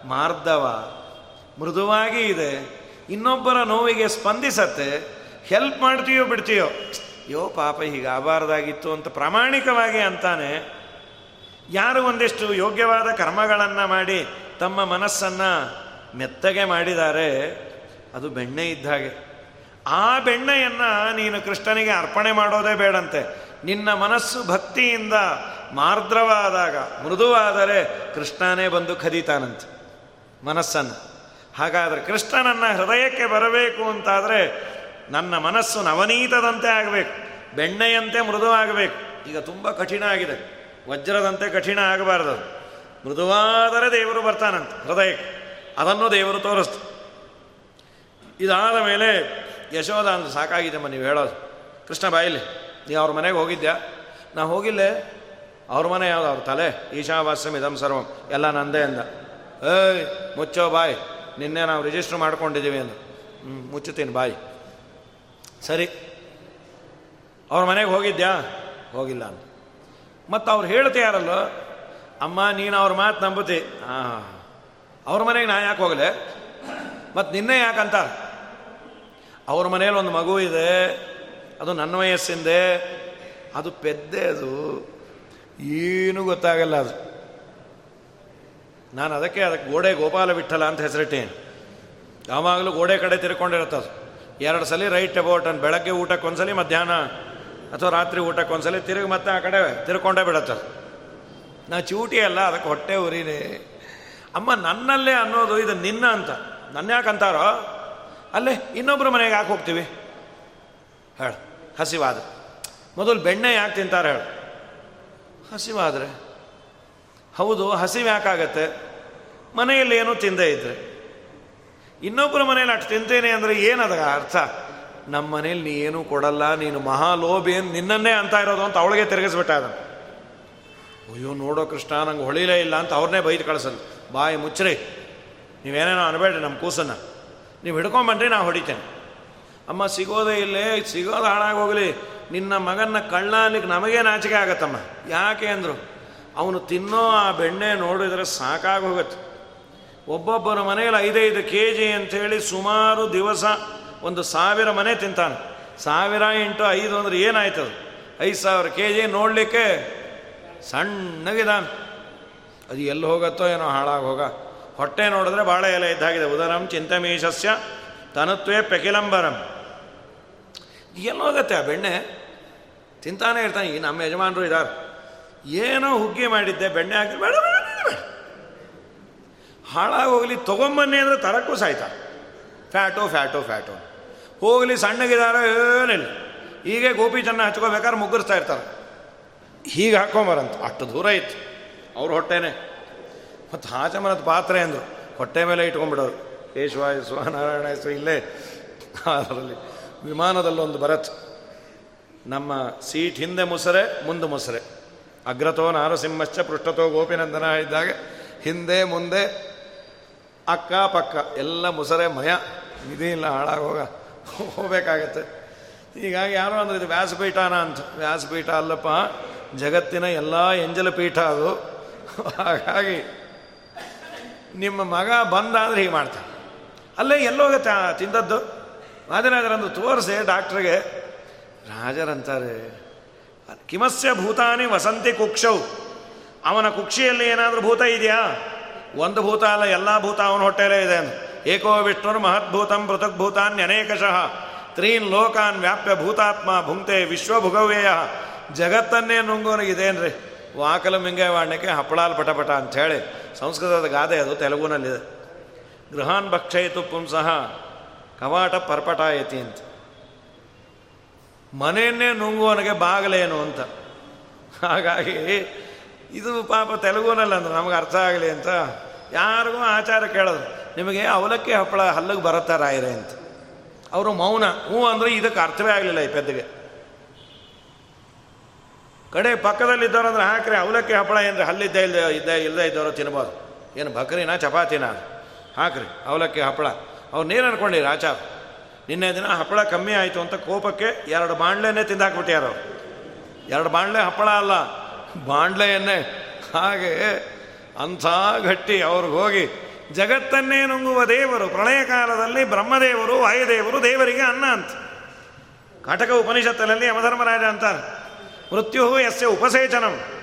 ಮಾರ್ಧವ ಮೃದುವಾಗಿ ಇದೆ. ಇನ್ನೊಬ್ಬರ ನೋವಿಗೆ ಸ್ಪಂದಿಸತ್ತೆ. ಹೆಲ್ಪ್ ಮಾಡ್ತೀಯೋ ಬಿಡ್ತೀಯೋ? ಯೋ ಪಾಪ, ಹೀಗೆ ಆಬಾರದಾಗಿತ್ತು ಅಂತ ಪ್ರಾಮಾಣಿಕವಾಗಿ ಅಂತಾನೆ. ಯಾರು ಒಂದಿಷ್ಟು ಯೋಗ್ಯವಾದ ಕರ್ಮಗಳನ್ನು ಮಾಡಿ ತಮ್ಮ ಮನಸ್ಸನ್ನು ಮೆತ್ತಗೆ ಮಾಡಿದ್ದಾರೆ, ಅದು ಬೆಣ್ಣೆ ಇದ್ದ ಹಾಗೆ. ಆ ಬೆಣ್ಣೆಯನ್ನು ನೀನು ಕೃಷ್ಣನಿಗೆ ಅರ್ಪಣೆ ಮಾಡೋದೇ ಬೇಡಂತೆ. ನಿನ್ನ ಮನಸ್ಸು ಭಕ್ತಿಯಿಂದ ಮಾರ್ದ್ರವಾದಾಗ, ಮೃದುವಾದರೆ ಕೃಷ್ಣನೇ ಬಂದು ಕದೀತಾನಂತೆ ಮನಸ್ಸನ್ನು. ಹಾಗಾದರೆ ಕೃಷ್ಣನನ್ನ ಹೃದಯಕ್ಕೆ ಬರಬೇಕು ಅಂತಾದರೆ ನನ್ನ ಮನಸ್ಸು ನವನೀತದಂತೆ ಆಗಬೇಕು, ಬೆಣ್ಣೆಯಂತೆ ಮೃದುವಾಗಬೇಕು. ಈಗ ತುಂಬ ಕಠಿಣ ಆಗಿದೆ. ವಜ್ರದಂತೆ ಕಠಿಣ ಆಗಬಾರ್ದು ಮೃದುವಾದರೆ ದೇವರು ಬರ್ತಾನಂತೆ ಹೃದಯಕ್ಕೆ. ಅದನ್ನು ದೇವರು ತೋರಿಸ್ತು. ಇದಾದ ಮೇಲೆ ಯಶೋಧ ಅಂತ ಸಾಕಾಗಿದೆ ನೀವು ಹೇಳೋದು. ಕೃಷ್ಣ ಬಾಯಿಲಿ. ನೀವು ಅವ್ರ ಮನೆಗೆ ಹೋಗಿದ್ಯಾ? ನಾ ಹೋಗಿಲ್ಲೇ. ಅವ್ರ ಮನೆ ಯಾವುದು? ಅವ್ರ ತಲೆ. ಈಶಾವಾಸ್ಯಂ ಇದಂ ಸರ್ವಂ. ಎಲ್ಲ ನಂದೇ ಅಂದ. ಏಯ್, ಮುಚ್ಚೋ ಬಾಯ್. ನಿನ್ನೆ ನಾವು ರಿಜಿಸ್ಟರ್ ಮಾಡ್ಕೊಂಡಿದ್ದೀವಿ ಅಂದ. ಹ್ಞೂ ಮುಚ್ಚುತ್ತೀನಿ ಬಾಯ್. ಸರಿ. ಅವ್ರ ಮನೆಗೆ ಹೋಗಿದ್ಯಾ? ಹೋಗಿಲ್ಲ ಅಂತ ಮತ್ತು ಅವ್ರು ಹೇಳ್ತೀಯಾರಲ್ಲ ಅಮ್ಮ, ನೀನು ಅವ್ರ ಮಾತು ನಂಬುತ್ತಿ ಹಾಂ ಅವ್ರ ಮನೆಗೆ ನಾ ಯಾಕೆ ಹೋಗಲೆ? ಮತ್ತು ನಿನ್ನೆ ಯಾಕಂತಾರೆ? ಅವ್ರ ಮನೇಲಿ ಒಂದು ಮಗು ಇದೆ. ಅದು ನನ್ನ ವಯಸ್ಸಿಂದೆ, ಅದು ಪೆದ್ದೆ ಅದು. ಏನೂ ಗೊತ್ತಾಗಲ್ಲ ಅದು. ನಾನು ಅದಕ್ಕೆ ಅದಕ್ಕೆ ಗೋಡೆ ಗೋಪಾಲ ವಿಠಲ ಅಂತ ಹೆಸರಿಟ್ಟೇನು. ಯಾವಾಗಲೂ ಗೋಡೆ ಕಡೆ ತಿರ್ಕೊಂಡಿರುತ್ತದು ಎರಡು ಸಲ ರೈಟ್ ಅಬೌಟ್ ಅನ್ ಬೆಳಗ್ಗೆ ಊಟಕ್ಕೆ ಒಂದ್ಸಲಿ ಮಧ್ಯಾಹ್ನ ಅಥವಾ ರಾತ್ರಿ ಊಟಕ್ಕೆ ಒಂದ್ಸಲಿ ತಿರುಗಿ ಮತ್ತೆ ಆ ಕಡೆ ತಿರ್ಕೊಂಡೇ ಬಿಡತ್ತದು ನಾ ಚೂಟಿ ಅಲ್ಲ, ಅದಕ್ಕೆ ಹೊಟ್ಟೆ ಉರಿನೇ ಅಮ್ಮ, ನನ್ನಲ್ಲೇ ಅನ್ನೋದು ಇದು ನಿನ್ನ ಅಂತ. ನನ್ನ ಯಾಕೆ ಅಂತಾರೋ ಅಲ್ಲೇ ಇನ್ನೊಬ್ಬರು ಮನೆಗೆ ಯಾಕೆ ಹೋಗ್ತೀವಿ? ಹೇಳು. ಹಸಿವಾದ ಮೊದಲು ಬೆಣ್ಣೆ ಯಾಕೆ ತಿಂತಾರೆ ಹೇಳು. ಹಸಿವಾದರೆ. ಹೌದು, ಹಸಿವು ಯಾಕಾಗತ್ತೆ ಮನೆಯಲ್ಲಿ ಏನೂ ತಿಂದೇ ಇದ್ರೆ. ಇನ್ನೊಬ್ಬರ ಮನೇಲಿ ಅಷ್ಟು ತಿಂತೇನೆ ಅಂದರೆ ಏನದ ಅರ್ಥ? ನಮ್ಮ ಮನೇಲಿ ನೀ ಏನೂ ಕೊಡಲ್ಲ, ನೀನು ಮಹಾಲೋಭಿ ಏನು ನಿನ್ನನ್ನೇ ಅಂತ ಇರೋದು ಅಂತ ಅವಳಿಗೆ ತಿರುಗಿಸ್ಬಿಟ್ಟ ಅದನ್ನು. ಅಯ್ಯೋ, ನೋಡೋ ಕೃಷ್ಣ, ನಂಗೆ ಹೊಳಿಲೇ ಇಲ್ಲ ಅಂತ ಅವ್ರನ್ನೇ ಬೈದು ಕಳಿಸಲ್ಲ ಬಾಯಿ ಮುಚ್ಚರಿ. ನೀವೇನೇನೋ ಅನ್ಬೇಡ್ರಿ ನಮ್ಮ ಕೂಸನ್ನು. ನೀವು ಹಿಡ್ಕೊಂಬನ್ರಿ ನಾ ಹೊಡಿತೇನೆ. ಅಮ್ಮ, ಸಿಗೋದೇ ಇಲ್ಲೇ, ಸಿಗೋದು ಹಾಳಾಗಿ ಹೋಗಲಿ. ನಿನ್ನ ಮಗನ್ನ ಕಳ್ಳಾಲಿಕ್ಕೆ ನಮಗೇ ನಾಚಿಕೆ ಆಗತ್ತಮ್ಮ? ಯಾಕೆ ಅಂದರು? ಅವನು ತಿನ್ನೋ ಆ ಬೆಣ್ಣೆ ನೋಡಿದರೆ ಸಾಕಾಗಿ ಹೋಗುತ್ತೆ. ಒಬ್ಬೊಬ್ಬರ ಮನೆಯಲ್ಲಿ ಐದೈದು ಕೆ ಜಿ ಅಂಥೇಳಿ ಸುಮಾರು ದಿವಸ ಒಂದು ಸಾವಿರ ಮನೆ ತಿಂತಾನೆ. ಸಾವಿರ ಇಂಟು ಐದು ಅಂದ್ರೆ ಏನಾಯ್ತದು ಐದು ಸಾವಿರ ಕೆ ಜಿ ನೋಡಲಿಕ್ಕೆ ಸಣ್ಣಗಿದಾನೆ. ಅದು ಎಲ್ಲಿ ಹೋಗತ್ತೋ ಏನೋ ಹಾಳಾಗಿ ಹೋಗ. ಹೊಟ್ಟೆ ನೋಡಿದ್ರೆ ಬಾಳೆ ಎಲೆ ಇದ್ದಾಗಿದೆ. ಉದರಂ ಚಿಂತಮೀಶಸ್ಯ ತನತ್ವೇ ಪೆಕಿಲಂಬರಂ. ಎಲ್ಲೋಗತ್ತೆ ಆ ಬೆಣ್ಣೆ. ತಿಂತಾನೆ ಇರ್ತಾನೆ. ಈ ನಮ್ಮ ಯಜಮಾನರು ಇದ್ದಾರೆ ಏನೋ ಹುಗ್ಗಿ ಮಾಡಿದ್ದೆ, ಬೆಣ್ಣೆ ಹಾಕಿ ಬೇಡ ಬೇಡ ಬೇಡ ಹಾಳಾಗೋಗಲಿ, ತೊಗೊಂಬನ್ನಿ ಅಂದರೆ ತರಕ್ಕೂ ಸಾಯ್ತಾ. ಫ್ಯಾಟೋ ಫ್ಯಾಟೋ, ಫ್ಯಾಟು. ಹೋಗಲಿ, ಸಣ್ಣಗಿದಾರೋ, ಏನಿಲ್ಲ. ಹೀಗೆ ಗೋಪಿ ಚೆನ್ನ ಹಚ್ಕೋಬೇಕಾದ್ರೆ ಮುಗ್ಗರಿಸ್ತಾ ಇರ್ತಾರೆ. ಹೀಗೆ ಹಾಕೊಂಬರಂತ. ಅಷ್ಟು ದೂರ ಇತ್ತು. ಅವ್ರ ಹೊಟ್ಟೆನೆ. ಮತ್ತು ಹಾಚಮರದ ಪಾತ್ರೆ ಅಂದರು. ಹೊಟ್ಟೆ ಮೇಲೆ ಇಟ್ಕೊಂಡ್ಬಿಡೋರು. ಕೇಶವಾಯ ನಾರಾಯಣ ಇಲ್ಲೇ. ಅದರಲ್ಲಿ ವಿಮಾನದಲ್ಲೊಂದು ಬರತ್ ನಮ್ಮ ಸೀಟ್ ಹಿಂದೆ ಮುಸರೆ, ಮುಂದೆ ಮುಸರೆ. ಅಗ್ರತೋ ನಾರಸಿಂಹಶ್ಚ ಪೃಷ್ಠತೋ ಗೋಪಿನಂದನ ಇದ್ದಾಗ ಹಿಂದೆ ಮುಂದೆ ಅಕ್ಕ ಪಕ್ಕ ಎಲ್ಲ ಮುಸರೆ ಮಯ. ಇಲ್ಲ ಹಾಳಾಗೋಗ ಹೋಗಬೇಕಾಗತ್ತೆ. ಹೀಗಾಗಿ ಯಾರೋ ಅಂದ್ರೆ ಇದು ವ್ಯಾಸಪೀಠನ ಅಂತ. ವ್ಯಾಸಪೀಠ ಅಲ್ಲಪ್ಪ, ಜಗತ್ತಿನ ಎಲ್ಲ ಎಂಜಲ ಪೀಠ ಅದು. ಹಾಗಾಗಿ ನಿಮ್ಮ ಮಗ ಬಂದಾದ್ರೆ ಹೀಗೆ ಮಾಡ್ತಾನೆ ಅಲ್ಲೇ ಎಲ್ಲೋಗುತ್ತೆ ತಿಂದದ್ದು? ರಾಜರಾಜರಂದು ತೋರಿಸಿ ಡಾಕ್ಟ್ರಿಗೆ, ರಾಜರಂತಾರೆ, ಕಿಮಸ್ಯ ಭೂತಾನಿ ವಸಂತಿ ಕುಕ್ಷವು ಅವನ ಕುಕ್ಷಿಯಲ್ಲಿ ಏನಾದರೂ ಭೂತ ಇದೆಯಾ? ಒಂದು ಭೂತ ಅಲ್ಲ, ಎಲ್ಲ ಭೂತ ಅವನ ಹೊಟ್ಟೆಲೇ ಇದೆ ಅಂತ. ಏಕೋ ವಿಷ್ಣುರ್ ಮಹದ್ಭೂತಂ ಅನೇಕಶಃ. ತ್ರೀನ್ ಲೋಕಾನ್ ವ್ಯಾಪ್ಯ ಭೂತಾತ್ಮ ಭುಂಕ್ತೆ ವಿಶ್ವಭುಗವ್ಯಯ. ಜಗತ್ತನ್ನೇ ನುಂಗೋನಿಗಿದೇನ್ರಿ ವಾಕಲ ಮಿಂಗವಾಣಕ್ಕೆ ಹಪ್ಪಳಾಲ್ ಪಟಪಟ ಅಂಥೇಳಿ. ಸಂಸ್ಕೃತದ ಗಾದೆ ಅದು ತೆಲುಗುನಲ್ಲಿದೆ. ಗೃಹಾನ್ ಭಕ್ಷಯಿತು ಪುಂಸಃ. ಕವಾಟ ಪರ್ಪಟಾಯತಿ ಅಂತ. ಮನೆಯನ್ನೇ ನುಂಗುವನಿಗೆ ಬಾಗಲೇನು ಅಂತ. ಹಾಗಾಗಿ ಇದು ಪಾಪ ತೆಲುಗುನಲ್ಲ ಅಂದ್ರೆ ನಮಗೆ ಅರ್ಥ ಆಗಲಿ ಅಂತ ಯಾರಿಗೂ ಆಚಾರ ಕೇಳೋದು. ನಿಮಗೆ ಅವಲಕ್ಕಿ ಹಪ್ಪಳ ಹಲ್ಲಿಗೆ ಬರುತ್ತಾ ಅಂತ. ಅವರು ಮೌನ. ಹ್ಞೂ ಅಂದರೆ ಇದಕ್ಕೆ ಅರ್ಥವೇ ಆಗಲಿಲ್ಲ ಈ ಪೆದ್ದಿಗೆ. ಕಡೆ ಪಕ್ಕದಲ್ಲಿದ್ದವ್ರು ಅಂದ್ರೆ ಹಾಕ್ರಿ, ಅವಲಕ್ಕಿ ಹಪ್ಪಳ ಏನ್ರಿ, ಹಲ್ಲಿದ್ದೇ ಇಲ್ಲದೆ ಇದ್ದೇ ಇಲ್ಲದೆ ಇದ್ದವರು ತಿನ್ಬೋದು. ಏನು ಬಕ್ರಿನ ಚಪಾತಿನ? ಹಾಕ್ರಿ, ಅವಲಕ್ಕಿ ಹಪ್ಪಳ. ಅವ್ರು ನೀರು ಅನ್ಕೊಂಡಿರಿ ಆಚಾರ ನಿನ್ನೆ ದಿನ ಹಪ್ಪಳ ಕಮ್ಮಿ ಆಯಿತು ಅಂತ ಕೋಪಕ್ಕೆ ಎರಡು ಬಾಂಡ್ಲೆನೇ ತಿಂದಾಕ್ಬಿಟ್ಟಾರ ಎರಡು ಬಾಂಡ್ಲೆ ಹಪ್ಪಳ ಅಲ್ಲ ಬಾಂಡ್ಲೆಯನ್ನೇ ಹಾಗೆ ಅಂಥ ಗಟ್ಟಿ ಅವ್ರಿಗೆ ಹೋಗಿ ಜಗತ್ತನ್ನೇ ನುಂಗುವ ದೇವರು, ಪ್ರಳಯ ಕಾಲದಲ್ಲಿ ಬ್ರಹ್ಮದೇವರು, ವಾಯುದೇವರು, ದೇವರಿಗೆ ಅನ್ನ ಅಂತ. ಕಾಟಕ ಉಪನಿಷತ್ತಲ್ಲಿ ಯಮಧರ್ಮರಾಜ ಅಂತಾರೆ ಮೃತ್ಯು ಎಸ್ಯ ಉಪಸೇಚನಂ.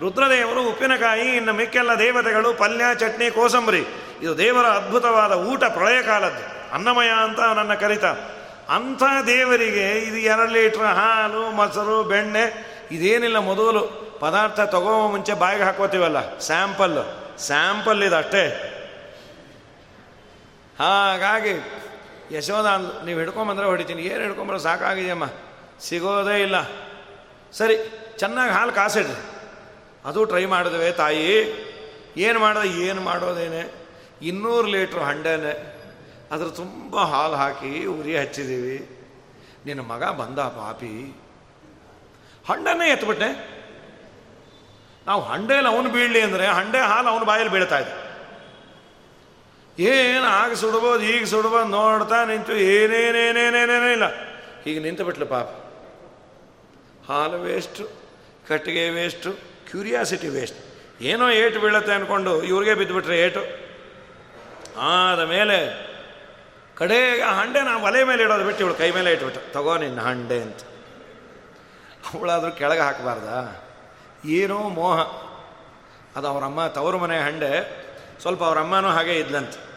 ರುದ್ರದೇವರು ಉಪ್ಪಿನಕಾಯಿ, ಇನ್ನು ಮಿಕ್ಕೆಲ್ಲ ದೇವತೆಗಳು, ಪಲ್ಯ, ಚಟ್ನಿ, ಕೋಸಂಬರಿ. ಇದು ದೇವರ ಅದ್ಭುತವಾದ ಊಟ ಪ್ರಳಯ ಕಾಲದ್ದು. ಅನ್ನಮಯ ಅಂತ ನನ್ನ ಕರಿತ. ಅಂಥ ದೇವರಿಗೆ ಇದು ಎರಡು ಲೀಟ್ರ್ ಹಾಲು, ಮೊಸರು, ಬೆಣ್ಣೆ, ಇದೇನಿಲ್ಲ ಮೊದಲು. ಪದಾರ್ಥ ತಗೋ ಮುಂಚೆ ಬಾಯಿಗೆ ಹಾಕೋತೀವಲ್ಲ ಸ್ಯಾಂಪಲ್ ಸ್ಯಾಂಪಲ್ ಇದು ಅಷ್ಟೇ ಹಾಗಾಗಿ ಯಶೋಧ ನೀವು ಹಿಡ್ಕೊಂಬಂದ್ರೆ ಹೊಡಿತೀನಿ. ಏನು ಹಿಡ್ಕೊಂಬರೋ ಸಾಕಾಗಿದೆಯಮ್ಮ? ಸಿಗೋದೇ ಇಲ್ಲ. ಸರಿ, ಚೆನ್ನಾಗಿ ಹಾಲು ಕಾಸಿಡ್ರಿ. ಅದು ಟ್ರೈ ಮಾಡಿದ್ವಿ ತಾಯಿ. ಏನು ಮಾಡಿದೆ? ಏನು ಮಾಡೋದೇನೆ? ಇನ್ನೂರು ಲೀಟ್ರ್ ಹಂಡೆನೆ. ಅದ್ರ ತುಂಬ ಹಾಲು ಹಾಕಿ ಉರಿ ಹಚ್ಚಿದ್ದೀವಿ ನಿನ್ನ ಮಗ ಬಂದ ಪಾಪಿ. ಹಂಡನ್ನೇ ಎತ್ಬಿಟ್ಟೆ ನಾವು ಹಂಡೇಲಿ ಅವನು ಬೀಳಲಿ ಅಂದರೆ ಹಂಡೆ ಹಾಲು ಅವನ ಬಾಯಲ್ಲಿ ಬೀಳ್ತಾ ಇದೆ. ಏನು ಆಗ ಸುಡ್ಬೋದು, ಈಗ ಸುಡ್ಬೋದು ನೋಡ್ತಾ ನಿಂತು ಏನೇನೇನೇನೇನೇನೇ ಇಲ್ಲ. ಹೀಗೆ ನಿಂತು ಬಿಟ್ಲು ಪಾಪ. ಹಾಲು ವೇಸ್ಟು ಕಟ್ಟಿಗೆ ವೇಸ್ಟು ಕ್ಯೂರಿಯಾಸಿಟಿ ವೇಸ್ಟ್ ಏನೋ ಏಟು ಬೀಳತ್ತೆ ಅಂದ್ಕೊಂಡು ಇವ್ರಿಗೆ ಬಿದ್ದುಬಿಟ್ರೆ ಏಟು. ಆದ ಮೇಲೆ ಕಡೆ ಹಂಡೆ ನಾವು ಒಲೆ ಮೇಲೆ ಇಡೋದು ಬಿಟ್ಟು ಇವಳು ಕೈ ಮೇಲೆ ಇಟ್ಬಿಟ್ಟು ತಗೋ ನಿನ್ನ ಹಂಡೆ ಅಂತ. ಅವಳಾದರೂ ಕೆಳಗೆ ಹಾಕಬಾರ್ದ? ಏನೋ ಮೋಹ. ಅದು ಅವರಮ್ಮ ತವರು ಮನೆ ಹಂಡೆ. ಸ್ವಲ್ಪ ಅವರಮ್ಮನೂ ಹಾಗೆ ಇದ್ಲಂತೆ.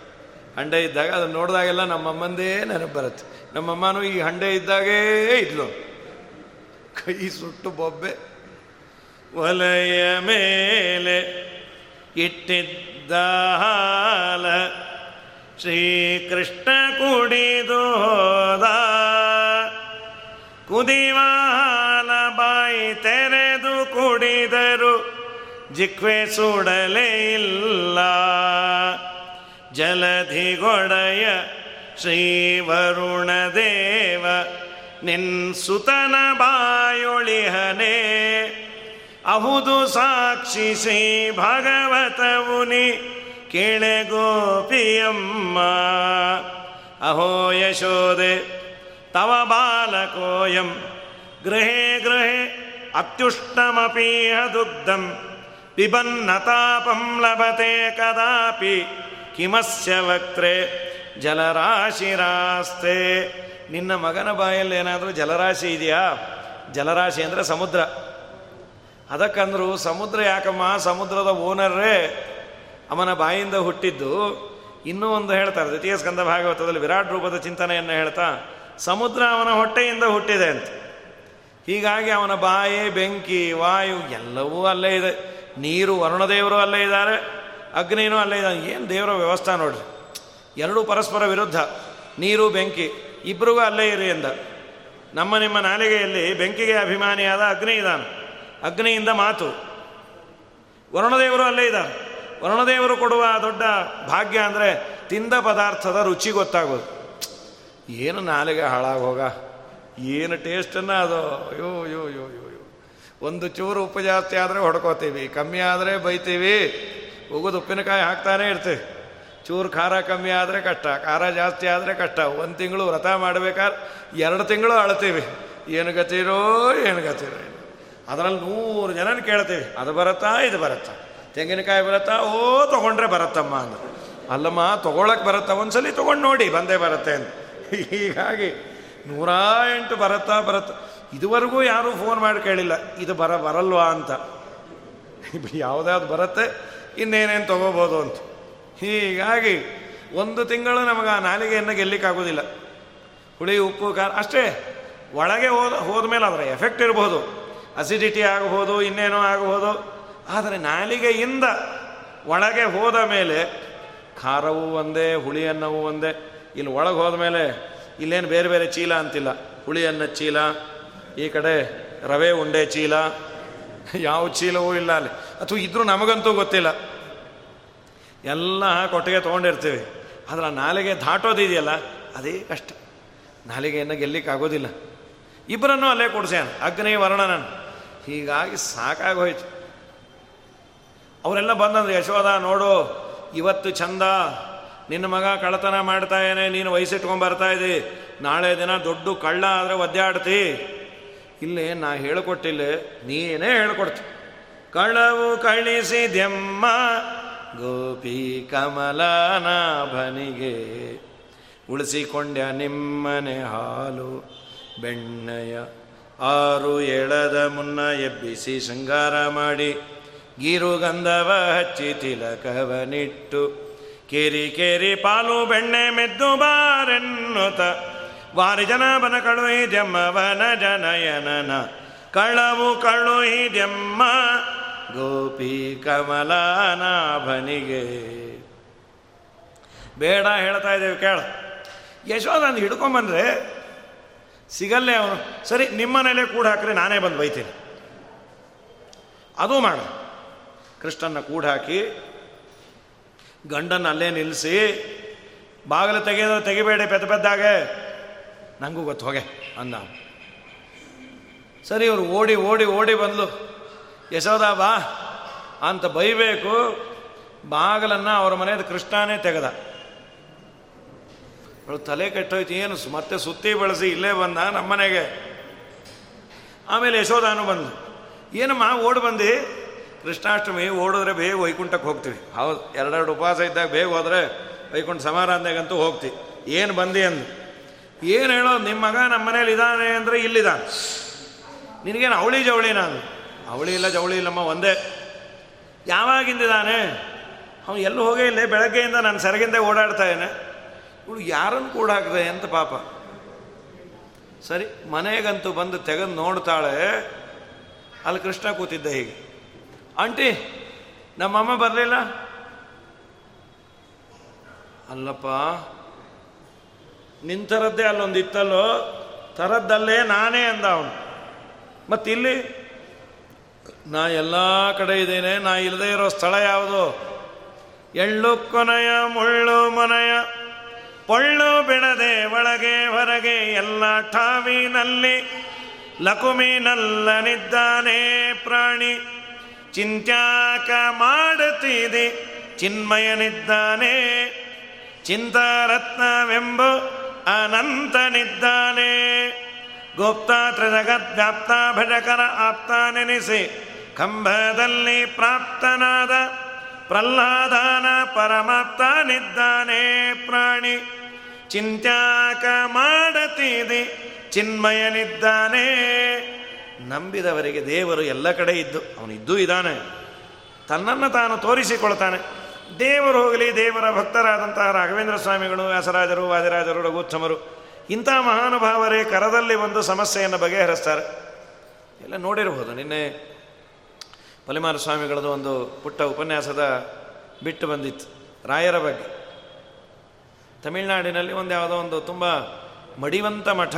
ಹಂಡೆ ಇದ್ದಾಗ ಅದನ್ನು ನೋಡಿದಾಗೆಲ್ಲ ನಮ್ಮಮ್ಮಂದೇ ನೆನಪು ಬರುತ್ತೆ. ನಮ್ಮಮ್ಮನೂ ಈ ಹಂಡೆ ಇದ್ದಾಗೇ ಇದ್ಲು. ಕೈ ಸುಟ್ಟು ಬೊಬ್ಬೆ. ಒಲೆಯ ಮೇಲೆ ಇಟ್ಟಿದ್ದ ಹಾಲ ಶ್ರೀಕೃಷ್ಣ ಕುಡಿದು ಹೋದ. ಕುದಿವಾಲ ಬಾಯಿ ತೆರೆದು ಕುಡಿದರು. ಜಿಕ್ವೆ ಸುಡಲೇ ಇಲ್ಲ. ಜಲಧಿಗೊಡೆಯ ದೇವ ನಿನ್ ಸುತನ ಬಾಯೊಳಿಹನೆ. ಅಹುದು ಸಾಕ್ಷಿ ಶ್ರೀ ಭಗವತವುನಿ ಕೇಳೆ ಗೋಪಿಯಮ್ಮ. ಅಹೋ ಯಶೋದೆ, ತವ ಬಾಲಕೋಯಂ, ಗೃಹೇ ಗೃಹೇ ಅತ್ಯುಷ್ಟಮಪೀಹ ದುಗ್ಧಂ ಪಿಬನ್ನತಾಪಂ ಲಭತೆ ಕದಾಪಿ, ಕಿಮಸ್ಯ ವಕ್ತ್ರೆ, ಜಲರಾಶಿರಾಸ್ತೆ. ನಿನ್ನ ಮಗನ ಬಾಯಲ್ಲಿ ಏನಾದರೂ ಜಲರಾಶಿ ಇದೆಯಾ? ಜಲರಾಶಿ ಅಂದರೆ ಸಮುದ್ರ. ಅದಕ್ಕಂದ್ರು ಸಮುದ್ರ ಯಾಕಮ್ಮ? ಸಮುದ್ರದ ಓನರ್ರೇ ಅವನ ಬಾಯಿಂದ ಹುಟ್ಟಿದ್ದು. ಇನ್ನೂ ಒಂದು ಹೇಳ್ತಾರೆ, ದ್ವಿತೀಯ ಸ್ಕಂದ ಭಾಗವತದಲ್ಲಿ ವಿರಾಟ್ ರೂಪದ ಚಿಂತನೆಯನ್ನು ಹೇಳ್ತಾ, ಸಮುದ್ರ ಅವನ ಹೊಟ್ಟೆಯಿಂದ ಹುಟ್ಟಿದೆ ಅಂತ. ಹೀಗಾಗಿ ಅವನ ಬಾಯಿ, ಬೆಂಕಿ, ವಾಯು ಎಲ್ಲವೂ ಅಲ್ಲೇ ಇದೆ. ನೀರು ವರುಣದೇವರು ಅಲ್ಲೇ ಇದ್ದಾರೆ, ಅಗ್ನಿನೂ ಅಲ್ಲೇ ಇದ್ದಾನೆ ಏನು ದೇವರ ವ್ಯವಸ್ಥೆ ನೋಡ್ರಿ. ಎರಡೂ ಪರಸ್ಪರ ವಿರುದ್ಧ. ನೀರು, ಬೆಂಕಿ ಇಬ್ಬರಿಗೂ ಅಲ್ಲೇ ಇರಿ ಎಂದ. ನಮ್ಮ ನಿಮ್ಮ ನಾಲಿಗೆಯಲ್ಲಿ ಬೆಂಕಿಗೆ ಅಭಿಮಾನಿಯಾದ ಅಗ್ನಿ ಇದ್ದಾನೆ ಅಗ್ನಿಯಿಂದ ಮಾತು. ವರುಣದೇವರು ಅಲ್ಲೇ ಇದ್ದಾರೆ. ವರುಣದೇವರು ಕೊಡುವ ದೊಡ್ಡ ಭಾಗ್ಯ ಅಂದರೆ ತಿಂದ ಪದಾರ್ಥದ ರುಚಿ ಗೊತ್ತಾಗೋದು. ಏನು ನಾಲಿಗೆ ಹಾಳಾಗೋಗ? ಏನು ಟೇಸ್ಟನ್ನು ಅದು? ಅಯ್ಯೋ ಅಯ್ಯೋ ಅಯ್ಯೋ ಅಯ್ಯೋ ಒಂದು ಚೂರು ಉಪ್ಪು ಜಾಸ್ತಿ ಆದರೆ ಹೊಡ್ಕೋತೀವಿ. ಕಮ್ಮಿ ಆದರೆ ಬೈತೀವಿ. ಉಗಿದು ಉಪ್ಪಿನಕಾಯಿ ಹಾಕ್ತಾನೆ ಇರ್ತೀವಿ. ಚೂರು ಖಾರ ಕಮ್ಮಿ ಆದರೆ ಕಷ್ಟ. ಖಾರ ಜಾಸ್ತಿ ಆದರೆ ಕಷ್ಟ. ಒಂದು ತಿಂಗಳು ವ್ರತ ಮಾಡಬೇಕಾದ್ರೆ ಎರಡು ತಿಂಗಳು ಅಳ್ತೀವಿ. ಏನು ಗತಿರೋ ಏನು ಗತಿರೋ ಅದರಲ್ಲಿ ನೂರು ಜನ ಕೇಳ್ತೇವೆ, ಅದು ಬರುತ್ತಾ, ಇದು ಬರುತ್ತಾ? ತೆಂಗಿನಕಾಯಿ ಬರುತ್ತಾ? ಓ, ತೊಗೊಂಡ್ರೆ ಬರುತ್ತಮ್ಮ ಅಂದ್ರೆ. ಅಲ್ಲಮ್ಮ ತೊಗೊಳಕ್ಕೆ ಬರುತ್ತಾ? ಒಂದ್ಸಲಿ ತೊಗೊಂಡು ನೋಡಿ, ಬಂದೇ ಬರುತ್ತೆ ಅಂತ ಹೀಗಾಗಿ ನೂರ ಎಂಟು ಬರುತ್ತಾ ಬರುತ್ತಾ. ಇದುವರೆಗೂ ಯಾರೂ ಫೋನ್ ಮಾಡಿ ಕೇಳಿಲ್ಲ, ಇದು ಬರ, ಬರಲ್ವಾ ಅಂತ. ಯಾವುದಾದ್ರು ಬರುತ್ತೆ, ಇನ್ನೇನೇನು ತೊಗೋಬೋದು ಅಂತ. ಹೀಗಾಗಿ ಒಂದು ತಿಂಗಳು ನಮಗೆ ಆ ನಾಲಿಗೆಯನ್ನು ಗೆಲ್ಲಿಕ್ಕಾಗೋದಿಲ್ಲ. ಹುಳಿ, ಉಪ್ಪು, ಖಾರ, ಅಷ್ಟೇ. ಒಳಗೆ ಹೋದ, ಹೋದ್ಮೇಲೆ ಅದರ ಎಫೆಕ್ಟ್ ಇರ್ಬೋದು. ಅಸಿಡಿಟಿ ಆಗಬಹುದು ಇನ್ನೇನೋ ಆಗಬಹುದು ಆದರೆ ನಾಲಿಗೆಯಿಂದ ಒಳಗೆ ಹೋದ ಮೇಲೆ ಖಾರವೂ ಒಂದೇ ಹುಳಿ ಅನ್ನವು ಒಂದೇ. ಇಲ್ಲಿ ಒಳಗೆ ಹೋದ ಮೇಲೆ ಇಲ್ಲೇನು ಬೇರೆ ಬೇರೆ ಚೀಲ ಅಂತಿಲ್ಲ. ಹುಳಿ ಅನ್ನ ಚೀಲ, ಈ ಕಡೆ ರವೆ ಉಂಡೆ ಚೀಲ. ಯಾವ ಚೀಲವೂ ಇಲ್ಲ ಅಲ್ಲಿ. ಅಥವಾ ಇದ್ರೂ ನಮಗಂತೂ ಗೊತ್ತಿಲ್ಲ. ಎಲ್ಲ ಕೊಟ್ಟಿಗೆ ತೊಗೊಂಡಿರ್ತೀವಿ. ಆದರೆ ಆ ನಾಲಿಗೆ ದಾಟೋದಿದೆಯಲ್ಲ, ಅದೇ ಕಷ್ಟ. ನಾಲಿಗೆಯನ್ನು ಗೆಲ್ಲಿಕ್ಕಾಗೋದಿಲ್ಲ. ಇಬ್ಬರನ್ನು ಅಲ್ಲೇ ಕೊಡಿಸ್ಯಾನ ಅಗ್ನಿ ವರ್ಣನನ್ ಹೀಗಾಗಿ ಸಾಕಾಗೋಯ್ತು ಅವರೆಲ್ಲ ಬಂದಂದ್ರೆ, ಯಶೋಧ, ನೋಡು, ಇವತ್ತು ಚಂದ, ನಿನ್ನ ಮಗ ಕಳ್ಳತನ ಮಾಡ್ತಾ ಏನೇ ನೀನು ವಯಸ್ಸಿಟ್ಕೊಂಡು ಬರ್ತಾ ಇದ್ದಿ, ನಾಳೆ ದಿನ ದೊಡ್ಡ ಕಳ್ಳ ಆದರೆ ಒದ್ದಾಡ್ತಿ. ಇಲ್ಲಿ ನಾ ಹೇಳಿಕೊಟ್ಟಿಲ್ಲ, ನೀನೇ ಹೇಳ್ಕೊಡ್ತಿ. ಕಳ್ಳವು ಕಳಿಸಿದೆಮ್ಮ, ಗೋಪಿ ಕಮಲನಾಭನಿಗೆ. ಉಳಿಸಿಕೊಂಡ್ಯ ನಿಮ್ಮನೆ ಹಾಲು, ಬೆಣ್ಣೆಯ ಆರು ಎಳದ ಮುನ್ನ ಎಬ್ಬಿಸಿ ಶೃಂಗಾರ ಮಾಡಿ ಗಂಧವ ಹಚ್ಚಿ ತಿಲಕವನಿಟ್ಟು ಕೇರಿ ಕೇರಿ ಪಾಲು ಬೆಣ್ಣೆ ಮೆದ್ದು ಬಾರೆನ್ನುತ ವಾರಿ ಜನ ಬನ ಕಳುಹಿ ಜಮ್ಮವನ ಜನಯನನ ಕಳವು ಕಳುಹಿ ಜಮ್ಮ ಗೋಪಿ ಕಮಲಾನಾಭನಿಗೆ. ಬೇಡ ಹೇಳ್ತಾ ಇದ್ದೇವೆ, ಕೇಳ. ಯಶೋಧ ಹಿಡ್ಕೊಂಬಂದ್ರೆ ಸಿಗಲ್ಲೇ ಅವನು. ಸರಿ ನಿಮ್ಮನೇಲೆ ಕೂಡ ಹಾಕ್ರೆ ನಾನೇ ಬಂದು ಬೈತೀನಿ. ಅದು ಮಾಡು. ಕೃಷ್ಣನ ಕೂಡ ಹಾಕಿ, ಗಂಡನ ಅಲ್ಲೇ ನಿಲ್ಲಿಸಿ ಬಾಗಿಲು ತೆಗೆಯೋದು ತೆಗಿಬೇಡಿ ಪೆದ್ದ ಪೆದ್ದಾಗೆ. ನನಗೂ ಗೊತ್ತು, ಹೋಗೆ, ಅಂದ ಸರಿ, ಇವರು ಓಡಿ ಓಡಿ ಓಡಿ ಬಂದ್ಲು. ಯಶೋದ ಬಾ ಅಂತ ಬೈಬೇಕು. ಬಾಗಿಲನ್ನು ಅವರ ಮನೆಯದು ಕೃಷ್ಣನೇ ತೆಗೆದ. ಅವಳು ತಲೆ ಕೆಟ್ಟೋಯ್ತು, ಏನು ಮತ್ತೆ ಸುತ್ತಿ ಬಳಸಿ ಇಲ್ಲೇ ಬಂದ ನಮ್ಮನೆಗೆ ಆಮೇಲೆ ಯಶೋಧಾನು ಬಂದು ಏನಮ್ಮ, ಓಡಿ ಬಂದು? ಕೃಷ್ಣಾಷ್ಟಮಿ, ಓಡಿದ್ರೆ ಬೇಗ ವೈಕುಂಠಕ್ಕೆ ಹೋಗ್ತೀವಿ. ಹೌದು, ಎರಡೆರಡು ಉಪವಾಸ ಇದ್ದಾಗ ಬೇಗ ಹೋದರೆ ವೈಕುಂಠ ಸಮಾರಾಧನೆಗಂತೂ ಹೋಗ್ತೀವಿ ಏನು ಬಂದಿ ಅಂದು ಏನು ಹೇಳೋ ನಿಮ್ಮ ಮಗ ನಮ್ಮ ಮನೇಲಿ ಇದ್ದಾನೆ ಅಂದರೆ ಇಲ್ಲಿದ್ದಾನೆ. ನಿನಗೇನು ಅವಳಿ ಜವಳಿ ನಾನು? ಅವಳಿ ಇಲ್ಲ, ಜವಳಿ ಇಲ್ಲಮ್ಮ, ಒಂದೇ. ಯಾವಾಗಿಂದಿದ್ದಾನೆ ಅವನು ಎಲ್ಲೂ ಹೋಗೇ ಇಲ್ಲೇ, ಬೆಳಗ್ಗೆಯಿಂದ ನಾನು ಸೆರಗಿಂದ ಓಡಾಡ್ತಾ ಇದ್ದೇನೆ. ಇವಳು ಯಾರನ್ನು ಕೂಡ ಹಾಕಿದೆ ಅಂತ ಪಾಪ. ಸರಿ, ಮನೆಗಂತೂ ಬಂದು ತೆಗೆದು ನೋಡ್ತಾಳೆ. ಅಲ್ಲಿ ಕೃಷ್ಣ ಕೂತಿದ್ದ ಹೀಗೆ. ಆಂಟಿ, ನಮ್ಮಮ್ಮ ಬರಲಿಲ್ಲ? ಅಲ್ಲಪ್ಪ ನಿಂತರದ್ದೇ ಅಲ್ಲೊಂದು ಇತ್ತಲ್ಲೋ ತರದ್ದಲ್ಲೇ ನಾನೇ ಅಂದ ಅವನು. ಮತ್ತಿಲ್ಲಿ ನಾ ಎಲ್ಲ ಕಡೆ ಇದ್ದೇನೆ, ನಾ ಇಲ್ಲದೆ ಇರೋ ಸ್ಥಳ ಯಾವುದು? ಎಳ್ಳು ಕೊನೆಯ ಮುಳ್ಳು ಮನೆಯ ಪೊಳ್ಳು ಬಿಡದೆ ಒಳಗೆ ಹೊರಗೆ ಎಲ್ಲ ಠಾವಿನಲ್ಲಿ ಲಕುಮಿನಲ್ಲನಿದ್ದಾನೆ ಪ್ರಾಣಿ. ಚಿಂತ್ಯಾಕ ಮಾಡುತ್ತಿದೆ, ಚಿನ್ಮಯನಿದ್ದಾನೆ. ಚಿಂತಾರತ್ನವೆಂಬ ಅನಂತನಿದ್ದಾನೆ. ಗುಪ್ತ ಜಗದ್ವ್ಯಾಪ್ತ ಭಜಕರ ಆಪ್ತ ನೆನೆಸಿ ಕಂಬದಲ್ಲಿ ಪ್ರಾಪ್ತನಾದ ಪ್ರಹ್ಲಾದನ ಪರಮಾಪ್ತನಿದ್ದಾನೆ ಪ್ರಾಣಿ. ಚಿಂತ್ಯಾಕ ಮಾಡತೀದಿ? ಚಿನ್ಮಯನಿದ್ದಾನೆ. ನಂಬಿದವರಿಗೆ ದೇವರು ಎಲ್ಲ ಕಡೆ ಇದ್ದು, ಅವನು ಇದ್ದೂ ಇದ್ದಾನೆ. ತನ್ನನ್ನು ತಾನು ತೋರಿಸಿಕೊಳ್ತಾನೆ. ದೇವರು ಹೋಗಲಿ, ದೇವರ ಭಕ್ತರಾದಂತಹ ರಾಘವೇಂದ್ರ ಸ್ವಾಮಿಗಳು, ವ್ಯಾಸರಾಜರು, ವಾದಿರಾಜರು, ರಘುತ್ತಮರು, ಇಂಥ ಮಹಾನುಭಾವರೇ ಕರದಲ್ಲಿ ಒಂದು ಸಮಸ್ಯೆಯನ್ನು ಬಗೆಹರಿಸ್ತಾರೆ. ಎಲ್ಲ ನೋಡಿರಬಹುದು. ನಿನ್ನೆ ಪಲಿಮಾರ ಸ್ವಾಮಿಗಳದು ಒಂದು ಪುಟ್ಟ ಉಪನ್ಯಾಸದ ಬಿಟ್ಟು ಬಂದಿತ್ತು. ರಾಯರ ಬಗ್ಗೆ. ತಮಿಳುನಾಡಿನಲ್ಲಿ ಒಂದು ಯಾವುದೋ ಒಂದು ತುಂಬ ಮಡಿವಂತ ಮಠ.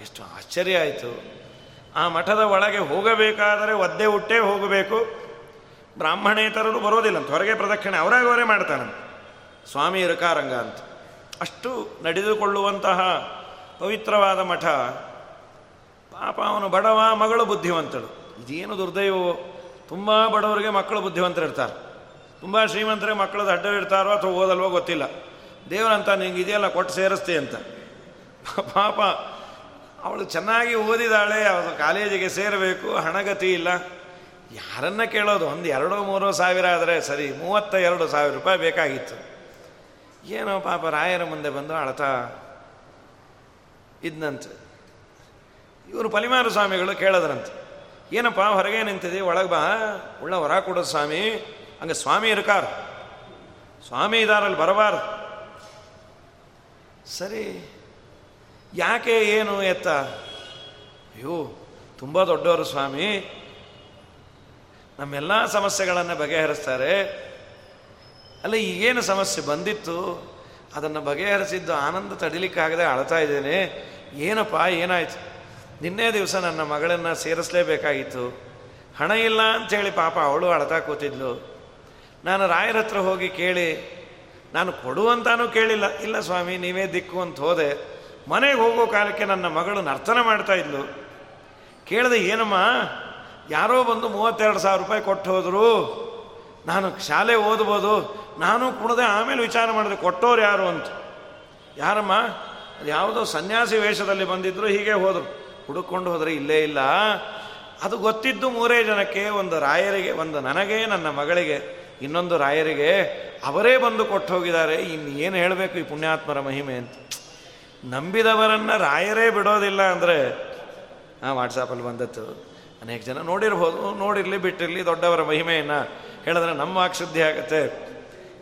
ಎಷ್ಟು ಆಶ್ಚರ್ಯ ಆಯಿತು. ಆ ಮಠದ ಒಳಗೆ ಹೋಗಬೇಕಾದರೆ ಒದ್ದೆ ಹುಟ್ಟೇ ಹೋಗಬೇಕು. ಬ್ರಾಹ್ಮಣೇತರರು ಬರೋದಿಲ್ಲ ಅಂತ. ಹೊರಗೆ ಪ್ರದಕ್ಷಿಣೆ ಅವರಾಗ ಅವರೇ ಮಾಡ್ತಾನೆ ಸ್ವಾಮಿ ಇರಕಾರಂಗ ಅಂತ. ಅಷ್ಟು ನಡೆದುಕೊಳ್ಳುವಂತಹ ಪವಿತ್ರವಾದ ಮಠ. ಪಾಪ ಅವನು ಬಡವ, ಮಗಳು ಬುದ್ಧಿವಂತಳು. ಇದೇನು ದುರ್ದೈವೋ ತುಂಬ ಬಡವರಿಗೆ ಮಕ್ಕಳು ಬುದ್ಧಿವಂತರಿರ್ತಾರೆ. ತುಂಬ ಶ್ರೀಮಂತರಿಗೆ ಮಕ್ಕಳು ಅಡ್ಡವಿರ್ತಾರೋ ಅಥವಾ ಓದಲ್ವೋ ಗೊತ್ತಿಲ್ಲ. ದೇವರಂತ ನಿಂಗೆ ಇದೆಯಲ್ಲ ಕೊಟ್ಟು ಸೇರಿಸ್ತೆ ಅಂತ. ಪಾಪ, ಅವಳು ಚೆನ್ನಾಗಿ ಓದಿದಾಳೆ ಅವಳು ಕಾಲೇಜಿಗೆ ಸೇರಬೇಕು, ಹಣಗತಿ ಇಲ್ಲ. ಯಾರನ್ನ ಕೇಳೋದು? ಒಂದು ಎರಡು ಮೂರೋ ಸಾವಿರ ಆದರೆ ಸರಿ ಮೂವತ್ತ ಎರಡು ಸಾವಿರ ರೂಪಾಯಿ ಬೇಕಾಗಿತ್ತು. ಏನೋ ಪಾಪ, ರಾಯರ ಮುಂದೆ ಬಂದು ಅಳತಾ ಇದ್ನಂತೆ. ಇವರು ಪಲಿಮಾರು ಸ್ವಾಮಿಗಳು ಕೇಳದ್ರಂತೆ. ಏನಪ್ಪ, ಹೊರಗೆ ನಿಂತಿದೆ ಒಳಗೆ ಬಾ. ಉಳ್ಳ ಹೊರ ಕೊಡೋದು ಸ್ವಾಮಿ. ಹಂಗೆ ಸ್ವಾಮಿ ಇರ್ಕಾರ. ಸ್ವಾಮಿ ಇದಾರಲ್ಲಿ ಬರಬಾರ್ದು. ಸರಿ. ಯಾಕೆ ಏನು ಎತ್ತ? ಅಯ್ಯೋ, ತುಂಬ ದೊಡ್ಡವರು ಸ್ವಾಮಿ. ನಮ್ಮೆಲ್ಲ ಸಮಸ್ಯೆಗಳನ್ನು ಬಗೆಹರಿಸ್ತಾರೆ. ಅಲ್ಲ ಈಗೇನು ಸಮಸ್ಯೆ ಬಂದಿತ್ತು, ಅದನ್ನು ಬಗೆಹರಿಸಿದ್ದು ಆನಂದ ತಡಿಲಿಕ್ಕಾಗದೆ ಅಳ್ತಾ ಇದ್ದೇನೆ. ಏನಪ್ಪ, ಏನಾಯಿತು? ನಿನ್ನೆ ದಿವಸ ನನ್ನ ಮಗಳನ್ನು ಸೇರಿಸಲೇಬೇಕಾಗಿತ್ತು. ಹಣ ಇಲ್ಲ ಅಂಥೇಳಿ ಪಾಪ ಅವಳು ಅಳ್ತಾ ಕೂತಿದ್ಲು. ನಾನು ರಾಯರ ಹತ್ರ ಹೋಗಿ ಕೇಳಿ ನಾನು ಕೊಡುವಂತಾನೂ ಕೇಳಿಲ್ಲ. ಇಲ್ಲ ಸ್ವಾಮಿ, ನೀವೇ ದಿಕ್ಕು ಅಂತ ಹೋದೆ. ಮನೆಗೆ ಹೋಗೋ ಕಾಲಕ್ಕೆ ನನ್ನ ಮಗಳು ನರ್ತನ ಮಾಡ್ತಾ ಇದ್ಲು. ಕೇಳಿದೆ, ಏನಮ್ಮ, ಯಾರೋ ಬಂದು ಮೂವತ್ತೆರಡು ಸಾವಿರ ರೂಪಾಯಿ ಕೊಟ್ಟು ಹೋದರು. ನಾನು ಶಾಲೆ ಓದ್ಬೋದು. ನಾನು ಕುಣದೆ ಆಮೇಲೆ ವಿಚಾರ ಮಾಡಿದೆ, ಕೊಟ್ಟೋರು ಯಾರು ಅಂತ. ಯಾರಮ್ಮ, ಅದು ಯಾವುದೋ ಸನ್ಯಾಸಿ ವೇಷದಲ್ಲಿ ಬಂದಿದ್ರು, ಹೀಗೆ ಹೋದರು. ಹುಡುಕೊಂಡು ಹೋದರೆ ಇಲ್ಲೇ ಇಲ್ಲ. ಅದು ಗೊತ್ತಿದ್ದು ಮೂರೇ ಜನಕ್ಕೆ, ಒಂದು ರಾಯರಿಗೆ, ಒಂದು ನನಗೆ, ನನ್ನ ಮಗಳಿಗೆ. ಇನ್ನೊಂದು ರಾಯರಿಗೆ ಅವರೇ ಬಂದು ಕೊಟ್ಟು ಹೋಗಿದ್ದಾರೆ ಇನ್ನು ಏನು ಹೇಳಬೇಕು ಈ ಪುಣ್ಯಾತ್ಮರ ಮಹಿಮೆ ಅಂತ. ನಂಬಿದವರನ್ನು ರಾಯರೇ ಬಿಡೋದಿಲ್ಲ ಅಂದರೆ ಹಾಂ ವಾಟ್ಸಾಪಲ್ಲಿ ಬಂದದ್ದು. ಅನೇಕ ಜನ ನೋಡಿರ್ಬೋದು, ನೋಡಿರಲಿ, ಬಿಟ್ಟಿರಲಿ, ದೊಡ್ಡವರ ಮಹಿಮೆಯನ್ನು ಹೇಳಿದ್ರೆ ನಮ್ಮ ವಾಕ್ಶುದ್ಧಿ ಆಗುತ್ತೆ.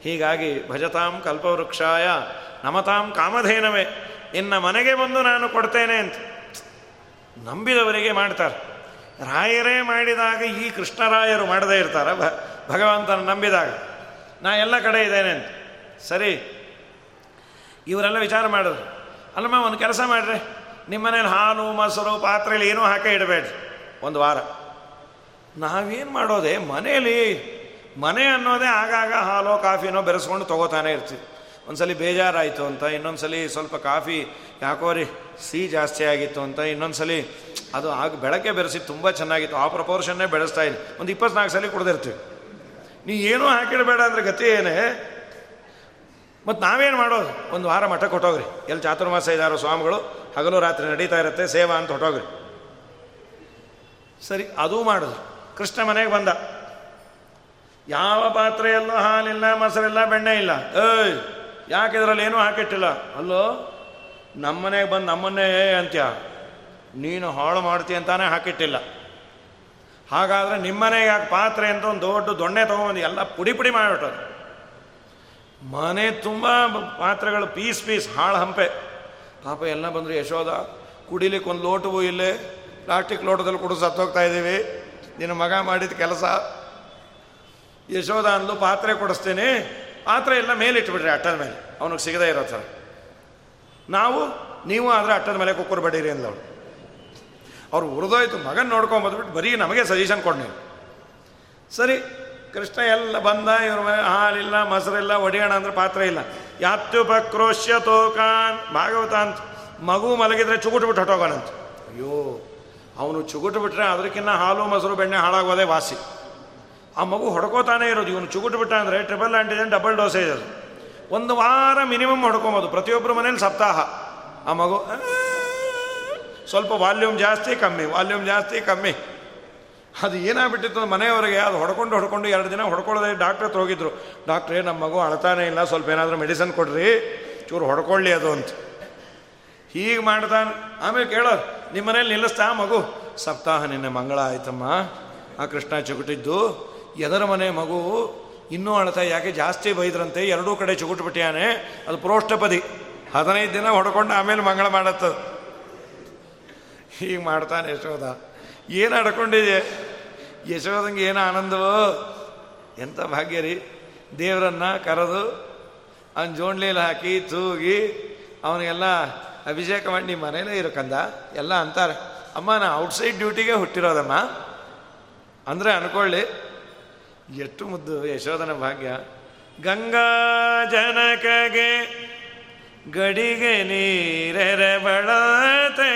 ಹೀಗಾಗಿ ಭಜತಾಂ ಕಲ್ಪವೃಕ್ಷಾಯ ನಮತಾಂ ಕಾಮಧೇನವೇ. ಇನ್ನು ಮನೆಗೆ ಬಂದು ನಾನು ಕೊಡ್ತೇನೆ ಅಂತ. ನಂಬಿದವರಿಗೆ ಮಾಡ್ತಾರೆ. ರಾಯರೇ ಮಾಡಿದಾಗ ಈ ಕೃಷ್ಣರಾಯರು ಮಾಡದೇ ಇರ್ತಾರ. ಭಗವಂತನ ನಂಬಿದಾಗ. ನಾ ಎಲ್ಲ ಕಡೆ ಇದ್ದೇನೆ ಅಂತ. ಸರಿ. ಇವರೆಲ್ಲ ವಿಚಾರ ಮಾಡೋದು ಅಲ್ಲಮ್ಮ ಒಂದು ಕೆಲಸ ಮಾಡ್ರಿ. ನಿಮ್ಮ ಮನೇಲಿ ಹಾಲು, ಮೊಸರು ಪಾತ್ರೆಯಲ್ಲಿ ಏನೂ ಹಾಕೇ ಇಡಬೇಡ್ರಿ. ಒಂದು ವಾರ. ನಾವೇನು ಮಾಡೋದೆ? ಮನೇಲಿ ಮನೆ ಅನ್ನೋದೇ ಆಗಾಗ ಹಾಲೋ, ಕಾಫಿನೋ ಬೆರೆಸ್ಕೊಂಡು ತೊಗೋತಾನೆ ಇರ್ತೀವಿ. ಒಂದ್ಸಲಿ ಬೇಜಾರಾಯಿತು ಅಂತ, ಇನ್ನೊಂದ್ಸಲಿ ಸ್ವಲ್ಪ ಕಾಫಿ ಯಾಕೋ ರೀ ಸಿಹಿ ಜಾಸ್ತಿ ಆಗಿತ್ತು ಅಂತ, ಇನ್ನೊಂದ್ಸಲಿ ಅದು ಆಗ ಬೆಳಗ್ಗೆ ಬೆರೆಸಿ ತುಂಬ ಚೆನ್ನಾಗಿತ್ತು. ಆ ಪ್ರಪೋರ್ಷನ್ನೇ ಬೆಳೆಸ್ತಾ ಒಂದು ಇಪ್ಪತ್ನಾಲ್ಕು ಸಲ ಕುಡ್ದಿರ್ತೀವಿ. ನೀವು ಏನೂ ಹಾಕಿಡಬೇಡ ಅಂದ್ರೆ ಗತಿ ಏನೇ? ಮತ್ತು ನಾವೇನು ಮಾಡೋದು? ಒಂದು ವಾರ ಮಠಕ್ಕೆ ಕೊಟ್ಟೋಗ್ರಿ ಎಲ್ಲಿ ಚಾತುರ್ಮಾಸ ಇದ್ದಾರೋ ಸ್ವಾಮಿಗಳು, ಹಗಲು ರಾತ್ರಿ ನಡೀತಾ ಇರುತ್ತೆ, ಸೇವಾ ಅಂತ ಹೊಟ್ಟೋಗ್ರಿ ಸರಿ, ಅದೂ ಮಾಡಿದ್ರು ಕೃಷ್ಣ ಮನೆಗೆ ಬಂದ. ಯಾವ ಪಾತ್ರೆಯಲ್ಲೂ ಹಾಲಿಲ್ಲ, ಮೊಸರಿಲ್ಲ, ಬೆಣ್ಣೆ ಇಲ್ಲ? ಏಯ್, ಯಾಕೆ ಇದರಲ್ಲಿ ಏನೂ ಹಾಕಿಟ್ಟಿಲ್ಲ? ಅಲ್ಲೋ, ನಮ್ಮನೆಗೆ ಬಂದು ನಮ್ಮನ್ನೇ ಅಂತ್ಯ. ನೀನು ಹಾಳು ಮಾಡ್ತೀಯ ಅಂತಾನೆ ಹಾಕಿಟ್ಟಿಲ್ಲ. ಹಾಗಾದರೆ ನಿಮ್ಮನೆಗೆ ಯಾಕೆ ಪಾತ್ರೆ ಅಂತ ಒಂದು ದೊಡ್ಡ ದೊಣ್ಣೆ ತೊಗೊಂಡು ಎಲ್ಲ ಪುಡಿ ಪುಡಿ ಮಾಡಿಬಿಟ್ಟದು ಮನೆ ತುಂಬ ಪಾತ್ರೆಗಳು ಪೀಸ್ ಪೀಸ್ ಹಾಳು ಹಂಪೆ. ಪಾಪ ಎಲ್ಲ ಬಂದರು ಯಶೋದ ಕುಡಿಲಿಕ್ಕೆ ಒಂದು ಲೋಟವೂ ಇಲ್ಲೇ. ಪ್ಲಾಸ್ಟಿಕ್ ಲೋಟದಲ್ಲಿ ಕುಡಿದು ಸತ್ತೋಗ್ತಾ ಇದ್ದೀವಿ ನಿನ್ನ ಮಗ ಮಾಡಿದ ಕೆಲಸ. ಯಶೋಧ ಅಂದ್ಲು, ಪಾತ್ರೆ ಕೊಡಿಸ್ತೀನಿ. ಪಾತ್ರೆ ಎಲ್ಲ ಮೇಲೆ ಇಟ್ಬಿಡ್ರಿ ಅಟ್ಟದ ಮೇಲೆ. ಅವನಿಗೆ ಸಿಗದೇ ಇರೋ ಥರ ನಾವು, ನೀವು ಆದರೆ ಅಟ್ಟದ ಮೇಲೆ ಕುಕ್ಕರ್ ಬಡೀರಿ ಅಂದವಳು ಅವ್ರು ಉರಿದೋಯ್ತು ಮಗನ ನೋಡ್ಕೊಂಬಂದ್ಬಿಟ್ಟು ಬರೀ ನಮಗೆ ಸಜೆಷನ್ ಕೊಡ್ನಿ ಸರಿ, ಕೃಷ್ಣ ಎಲ್ಲ ಬಂದ, ಇವ್ರ ಹಾಲಿಲ್ಲ, ಮೊಸರಿಲ್ಲ, ಒಡೆಯೋಣ ಅಂದ್ರೆ ಪಾತ್ರ ಇಲ್ಲ. ಯಾತ್ಯುಪಕ್ರೋಶ್ಯ ತೋಕಾನ್, ಭಾಗವತ ಅಂತ. ಮಗು ಮಲಗಿದ್ರೆ ಚುಗುಟ್ಬಿಟ್ಟು ಹೊಟ್ಟೋಗೋಣಂತ. ಅಯ್ಯೋ, ಅವನು ಚುಗುಟು ಬಿಟ್ರೆ ಅದಕ್ಕಿಂತ ಹಾಲು, ಮೊಸರು, ಬೆಣ್ಣೆ ಹಾಳಾಗೋದೇ ವಾಸಿ. ಆ ಮಗು ಹೊಡ್ಕೋತಾನೆ ಇರೋದು, ಇವನು ಚುಗುಟು ಬಿಟ್ಟ ಅಂದರೆ ಟ್ರಿಬಲ್ ಆ್ಯಂಟಿಜನ್ ಡಬಲ್ ಡೋಸೇಜ್ ಅದು. ಒಂದು ವಾರ ಮಿನಿಮಮ್ ಹೊಡ್ಕೊಬೋದು ಪ್ರತಿಯೊಬ್ಬರ ಮನೇಲಿ ಸಪ್ತಾಹ. ಆ ಮಗು ಸ್ವಲ್ಪ ವಾಲ್ಯೂಮ್ ಜಾಸ್ತಿ, ಕಮ್ಮಿ, ವಾಲ್ಯೂಮ್ ಜಾಸ್ತಿ, ಕಮ್ಮಿ. ಅದು ಏನಾಗ್ಬಿಟ್ಟಿತ್ತು ಮನೆಯವರಿಗೆ, ಅದು ಹೊಡ್ಕೊಂಡು ಹೊಡ್ಕೊಂಡು ಎರಡು ದಿನ ಹೊಡ್ಕೊಳ್ಳೋದೇ ಡಾಕ್ಟ್ರ್ ಹತ್ರ ಹೋಗಿದ್ರು. ಡಾಕ್ಟ್ರೇ, ನಮ್ಮ ಮಗು ಅಳ್ತಾನೆ ಇಲ್ಲ, ಸ್ವಲ್ಪ ಏನಾದರೂ ಮೆಡಿಸನ್ ಕೊಡ್ರಿ, ಚೂರು ಹೊಡ್ಕೊಳ್ಳಿ ಅದು ಅಂತ. ಹೀಗೆ ಮಾಡ್ತಾನೆ ಆಮೇಲೆ ಕೇಳೋ ನಿಮ್ಮ ಮನೇಲಿ ನಿಲ್ಲಿಸ್ತಾ ಮಗು? ಸಪ್ತಾಹ ನಿನ್ನೆ ಮಂಗಳ ಆಯ್ತಮ್ಮ. ಆ ಕೃಷ್ಣ ಚುಗುಟಿದ್ದು, ಎದರ ಮನೆ ಮಗು? ಇನ್ನೂ ಅಳ್ತಾ ಯಾಕೆ ಜಾಸ್ತಿ ಬೈದ್ರಂತೆ? ಎರಡೂ ಕಡೆ ಚುಗುಟ್ಬಿಟ್ಟಿಯಾನೆ ಅದು ಪ್ರೋಷ್ಠಪದಿ. ಹದಿನೈದು ದಿನ ಹೊಡ್ಕೊಂಡು ಆಮೇಲೆ ಮಂಗಳ ಮಾಡತ್ತದ. ಹೀಗೆ ಮಾಡ್ತಾನೆ ಯಶೋದ ಏನು ಅಡ್ಕೊಂಡಿದೆ ಯಶೋದಂಗೆ ಏನು ಆನಂದವೋ? ಎಂಥ ಭಾಗ್ಯ ರೀ. ದೇವರನ್ನು ಕರೆದು ಅವನ ಜೋಣ್ಲಿಯಲ್ಲಿ ಹಾಕಿ, ತೂಗಿ, ಅವನಿಗೆಲ್ಲ ಅಭಿಷೇಕ ಮಾಡಿ ನಿಮ್ಮ ಮನೇಲೇ ಇರಕಂದ ಎಲ್ಲ ಅಂತಾರೆ. ಅಮ್ಮ, ನಾ ಔಟ್ಸೈಡ್ ಡ್ಯೂಟಿಗೆ ಹುಟ್ಟಿರೋದಮ್ಮ. ಅಂದರೆ ಅನ್ಕೊಳ್ಳಿ, ಎಷ್ಟು ಮುದ್ದು ಯಶೋಧನ ಭಾಗ್ಯ. ಗಂಗಾ ಜನಕಗೆ ಗಡಿಗೆ ನೀರೆರೆ ಬಳತೆ.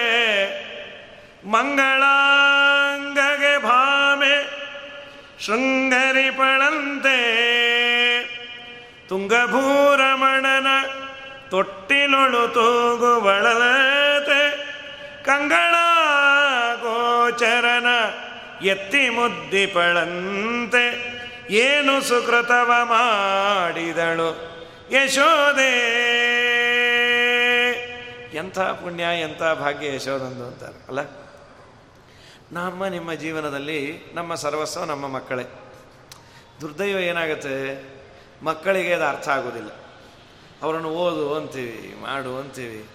ಮಂಗಳಾಂಗಗೆ ಭಾಮೆ ಶೃಂಗರಿ ಪಳಂತೆ. ತುಂಗಭೂರಮಣನ ತೊಟ್ಟಿಲೊಳು ತೂಗು ಬಳಲತೆ ಕಂಗಳ ಗೋಚರನ ಎತ್ತಿ ಮುದ್ದಿಪಳಂತೆ ಏನು ಸುಕೃತವ ಮಾಡಿದಳು ಯಶೋದೆ ಎಂಥ ಪುಣ್ಯ, ಎಂಥ ಭಾಗ್ಯ ಯಶೋದಂದು ಅಂತಾರೆ, ಅಲ್ಲ? ನಮ್ಮ ನಿಮ್ಮ ಜೀವನದಲ್ಲಿ ನಮ್ಮ ಸರ್ವಸ್ವ ನಮ್ಮ ಮಕ್ಕಳೇ. ದುರ್ದೈವ ಏನಾಗುತ್ತೆ? ಮಕ್ಕಳಿಗೆ ಅದು ಅರ್ಥ ಆಗೋದಿಲ್ಲ. ಅವರನ್ನು ಓದು ಅಂತೀವಿ, ಮಾಡು ಅಂತೀವಿ.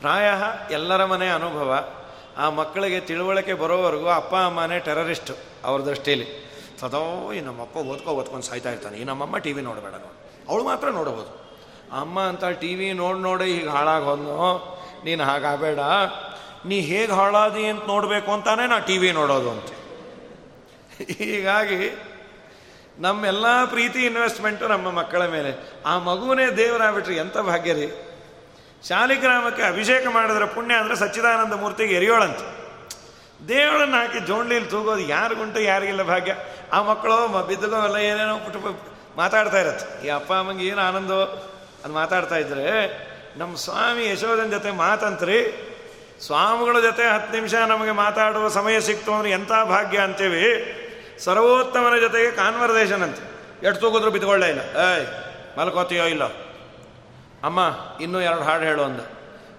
ಪ್ರಾಯ ಎಲ್ಲರ ಮನೆ ಅನುಭವ. ಆ ಮಕ್ಕಳಿಗೆ ತಿಳುವಳಿಕೆ ಬರೋವರೆಗೂ ಅಪ್ಪ, ಅಮ್ಮನೇ ಟೆರರಿಸ್ಟು ಅವ್ರ ದೃಷ್ಟಿಯಲ್ಲಿ ಸದೋ ಈ ನಮ್ಮಪ್ಪ ಓದ್ಕೊ, ಓದ್ಕೊಂಡು ಸಾಯ್ತಾ ಇರ್ತಾನೆ. ಈ ನಮ್ಮಮ್ಮ ಟಿ ವಿ ನೋಡಬೇಡ ನೋಡಿ. ಅವಳು ಮಾತ್ರ ನೋಡ್ಬೋದು ಅಮ್ಮ ಅಂತ ಟಿ ವಿ ನೋಡಿ ನೋಡಿ, ಹೀಗೆ ಹಾಳಾಗೋದು ನೀನು ಹಾಗಾಗಬೇಡ. ನೀ ಹೇಗೆ ಹಾಳಾದಿ ಅಂತ ನೋಡಬೇಕು ಅಂತಾನೆ ನಾ ಟಿ ವಿ ನೋಡೋದು ಅಂತ. ಹೀಗಾಗಿ ನಮ್ಮೆಲ್ಲ ಪ್ರೀತಿ ಇನ್ವೆಸ್ಟ್ಮೆಂಟು ನಮ್ಮ ಮಕ್ಕಳ ಮೇಲೆ. ಆ ಮಗುವನೇ ದೇವರಾಗ್ಬಿಟ್ರಿ ಎಂಥ ಭಾಗ್ಯ ರೀ? ಶಾಲಿಗ್ರಾಮಕ್ಕೆ ಅಭಿಷೇಕ ಮಾಡಿದ್ರೆ ಪುಣ್ಯ ಅಂದರೆ ಸಚ್ಚಿದಾನಂದ ಮೂರ್ತಿಗೆ ಎರಿಯೋಳಂತೆ. ದೇವಳನ್ನು ಹಾಕಿ ಜೋಂಡ್ಲಿಲಿ ತೂಗೋದು ಯಾರಿಗುಂಟು ಯಾರಿಗಿಲ್ಲ ಭಾಗ್ಯ. ಆ ಮಕ್ಕಳು ಬಿದ್ದಗೋ ಎಲ್ಲ ಏನೇನೋ ಪುಟ್ಟು ಮಾತಾಡ್ತಾ ಇರತ್ತೆ. ಈ ಅಪ್ಪ ಅಮ್ಮಂಗೆ ಏನು ಆನಂದೋ ಅದು ಮಾತಾಡ್ತಾ ಇದ್ರೆ, ನಮ್ಮ ಸ್ವಾಮಿ ಯಶೋಧನ ಜೊತೆ ಮಾತಂತ್ರಿ ಸ್ವಾಮಿಗಳ ಜೊತೆ ಹತ್ತು ನಿಮಿಷ ನಮಗೆ ಮಾತಾಡುವ ಸಮಯ ಸಿಕ್ತು ಅಂದ್ರೆ ಎಂಥ ಭಾಗ್ಯ ಅಂತೀವಿ ಸರ್ವೋತ್ತಮನ ಜೊತೆಗೆ ಕಾನ್ವರ್ಸೇಷನ್ ಅಂತ. ಎಷ್ಟು ತೂಗಿದ್ರು ಬಿದ್ದುಕೊಳ್ಳೇ ಇಲ್ಲ. ಏಯ್, ಮಲ್ಕೋತೀಯೋ ಇಲ್ಲ? ಅಮ್ಮ, ಇನ್ನೂ ಎರಡು ಹಾಡು ಹೇಳು ಅಂದ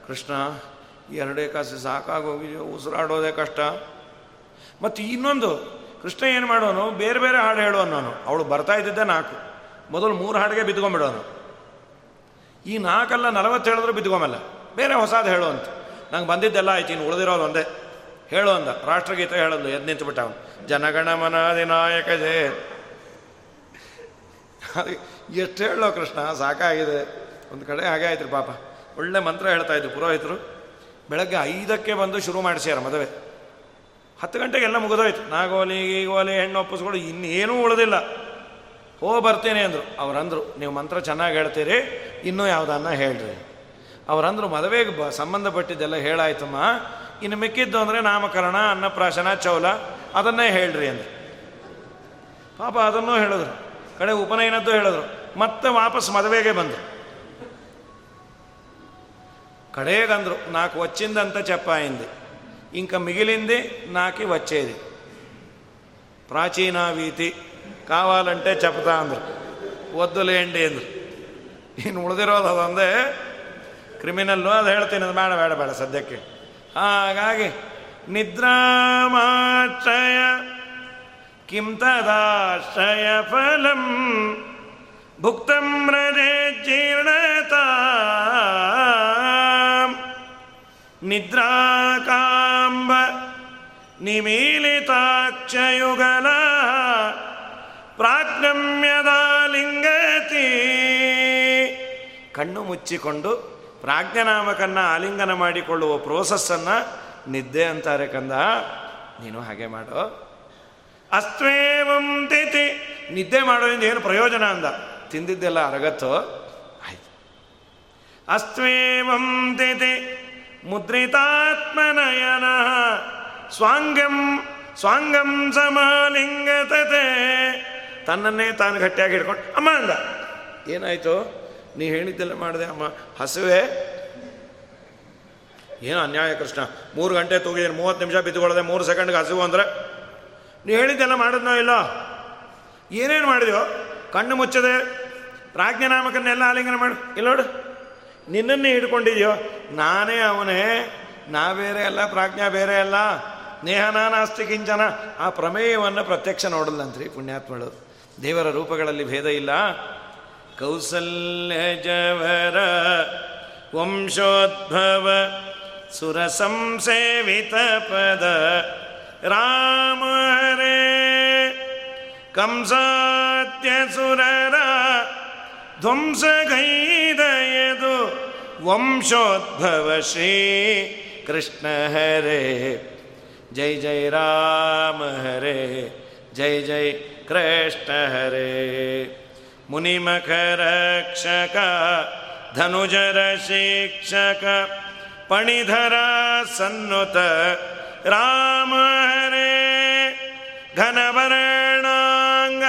ಕೃಷ್ಣ ಎರಡೇ ಕಾಸು ಸಾಕಾಗೋಗಿದೆಯೋ, ಉಸಿರಾಡೋದೇ ಕಷ್ಟ. ಮತ್ತು ಇನ್ನೊಂದು, ಕೃಷ್ಣ ಏನು ಮಾಡೋನು? ಬೇರೆ ಬೇರೆ ಹಾಡು ಹೇಳು ಅನ್ನೋನು. ಅವಳು ಬರ್ತಾ ಇದ್ದಿದ್ದೆ ನಾಲ್ಕು. ಮೊದಲು ಮೂರು ಹಾಡಿಗೆ ಬಿದ್ಕೊಂಬಿಡೋನು ಈ ನಾಲ್ಕಲ್ಲ ನಲವತ್ತು ಹೇಳಿದ್ರು ಬಿದ್ಕೊಂಬಲ್ಲ ಬೇರೆ ಹೊಸದು ಹೇಳು ಅಂತ. ನಂಗೆ ಬಂದಿದ್ದೆಲ್ಲ ಆಯ್ತು, ಇನ್ನು ಉಳಿದಿರೋದು ಒಂದೇ. ಹೇಳು ಅಂದ. ರಾಷ್ಟ್ರಗೀತೆ ಹೇಳೋದು ಎದ್ದು ನಿಂತು ಬಿಟ್ಟ ಅವನು. ಜನಗಣ ಮನಾಧಿನಾಯಕ ಜಯ ಎಷ್ಟು ಹೇಳೋ ಕೃಷ್ಣ, ಸಾಕಾಗಿದೆ. ಒಂದು ಕಡೆ ಹಾಗೆ ಆಯ್ತು ಪಾಪ. ಒಳ್ಳೆ ಮಂತ್ರ ಹೇಳ್ತಾ ಇದ್ರು ಪುರೋಹಿತರು. ಬೆಳಗ್ಗೆ ಐದಕ್ಕೆ ಬಂದು ಶುರು ಮಾಡಿಸ್ಯಾರ ಮದುವೆ. ಹತ್ತು ಗಂಟೆಗೆ ಎಲ್ಲ ಮುಗಿದೋಯ್ತು. ನಾಗೋಲಿ, ಗೀಗೋಲಿ, ಹೆಣ್ಣು ಒಪ್ಪಿಸ್ಕೊಂಡು ಇನ್ನೇನೂ ಉಳಿದಿಲ್ಲ. ಹೋ, ಬರ್ತೀನಿ ಅಂದರು. ಅವರಂದರು ನೀವು ಮಂತ್ರ ಚೆನ್ನಾಗಿ ಹೇಳ್ತೀರಿ, ಇನ್ನೂ ಯಾವುದನ್ನ ಹೇಳ್ರಿ. ಅವರಂದರು ಮದುವೆಗೆ ಬ ಸಂಬಂಧಪಟ್ಟಿದ್ದೆಲ್ಲ ಹೇಳಾಯ್ತಮ್ಮ ಇನ್ನು ಮಿಕ್ಕಿದ್ದು ಅಂದರೆ ನಾಮಕರಣ ಅನ್ನಪ್ರಾಶನ ಚೌಲ ಅದನ್ನೇ ಹೇಳ್ರಿ ಅಂದರು ಪಾಪ ಅದನ್ನೂ ಹೇಳಿದ್ರು ಕಡೆ ಉಪನಯನದ್ದು ಹೇಳಿದ್ರು ಮತ್ತೆ ವಾಪಸ್ ಮದುವೆಗೆ ಬಂದರು కడేగందరు నాకు వచ్చిందంతా చెప్పాయింది ఇంక మిగిలింది నాకి వచ్చేది ప్రాచీన వీతి కావాలంటే చెప్తా అందరు వద్దులేండి ಅಂದ್ರು ಇನ್ನು ಉಳಿದಿರೋದು ಅದೊಂದೇ ಕ್ರಿಮಿನಲ್ಲು ಅದು ಹೇಳ್ತೀನಿ, ಅದು ಬೇಡ ಬೇಡ ಬೇಡ ಸದ್ಯಕ್ಕೆ. ಹಾಗಾಗಿ ನಿದ್ರಾಮಾಶ್ರಯ, ಕಿಂ ತದಾಶ್ರಯ ಫಲಂ, ಭುಕ್ತಂ ರಜೆ ಜೀರ್ಣತಾ. ನಿದ್ರಾಕಾಂಬ ನಿಮೀಲಿತಾಕ್ಷಯುಗಲ ಪ್ರಾಜ್ಞಮ್ಯದ ಲಿಂಗತಿ ಕಣ್ಣು ಮುಚ್ಚಿಕೊಂಡು ಪ್ರಾಜ್ಞನಾಮಕನ್ನ ಆಲಿಂಗನ ಮಾಡಿಕೊಳ್ಳುವ ಪ್ರೋಸೆಸ್ಸನ್ನು ನಿದ್ದೆ ಅಂತಾರೆ ಕಂದ. ನೀನು ಹಾಗೆ ಮಾಡು. ಅಸ್ತ್ವೇವಂ ತಿಥಿ ನಿದ್ದೆ ಮಾಡೋದ್ರಿಂದ ಏನು ಪ್ರಯೋಜನ ಅಂದ. ತಿಂದಿದ್ದೆಲ್ಲ ಅರಗತ್ತು. ಆಯ್ತು. ಅಸ್ತ್ವೇವಂ ತಿಥಿ ಮುದ್ರಿತಾತ್ಮನಯನ. ಸ್ವಾಂಗಂ ಸ್ವಾಂಗಂ ಸಮಾಲಿಂಗತತೆ. ತನ್ನನ್ನೇ ತಾನು ಗಟ್ಟಿಯಾಗಿ ಹಿಡ್ಕೊಂಡು ಅಮ್ಮ ಅಂದ. ಏನಾಯ್ತು? ನೀ ಹೇಳಿದ್ದೆಲ್ಲ ಮಾಡಿದೆ, ಅಮ್ಮ. ಹಸುವೆ. ಏನು ಅನ್ಯಾಯ ಕೃಷ್ಣ. ಮೂರು ಗಂಟೆ ತೂಗಿದ್ದೀನಿ ಮೂವತ್ತು ನಿಮಿಷ ಬಿದ್ದುಕೊಳ್ಳದೆ ಮೂರು ಸೆಕೆಂಡ್ಗೆ ಹಸುವು ಅಂದರೆ? ನೀ ಹೇಳಿದ್ದೆಲ್ಲ ಮಾಡಿದ್ನೋ ಇಲ್ಲ? ಏನೇನು ಮಾಡಿದೆಯೋ? ಕಣ್ಣು ಮುಚ್ಚದೆ. ಪ್ರಾಜ್ಞಾನಾಮಕನ್ನೆಲ್ಲ ಆಲಿಂಗನ ಮಾಡು. ಇಲ್ಲ ನೋಡು. ನಿನ್ನನ್ನೇ ಹಿಡ್ಕೊಂಡಿದ್ಯೋ? ನಾನೇ ಅವನೇ. ನಾ ಬೇರೆ ಅಲ್ಲ, ಪ್ರಾಜ್ಞಾ ಬೇರೆ ಅಲ್ಲ. ನೇಹನಾನಾಸ್ತಿ ಕಿಂಚನ. ಆ ಪ್ರಮೇಯವನ್ನು ಪ್ರತ್ಯಕ್ಷ ನೋಡಲ್ಲಂತ್ರಿ ಪುಣ್ಯಾತ್ಮಗಳು. ದೇವರ ರೂಪಗಳಲ್ಲಿ ಭೇದ ಇಲ್ಲ. ಕೌಸಲ್ಯ ಜವರ ವಂಶೋದ್ಭವ ಸುರಸಂಸೇವಿತಪದ ರಾಮ ಹರೇ ಕಂಸಾತ್ಯಸುರರ ಧ್ವಂಸಗೈದಯದು ವಂಶೋದ್ಭವ ಶ್ರೀ ಕೃಷ್ಣ ಹರೇ ಜೈ ಜೈ ರಾಮ ಹರೇ ಜೈ ಜೈ ಕೃಷ್ಣ ಹರೇ ಮುನಿಮಖರಕ್ಷಕ ಧನುಜರ ಶಿಕ್ಷಕ ಪಣಿಧರ ಸನ್ನುತ ರಾಮ ಹರೇ ಘನವರ್ಣಾಂಗ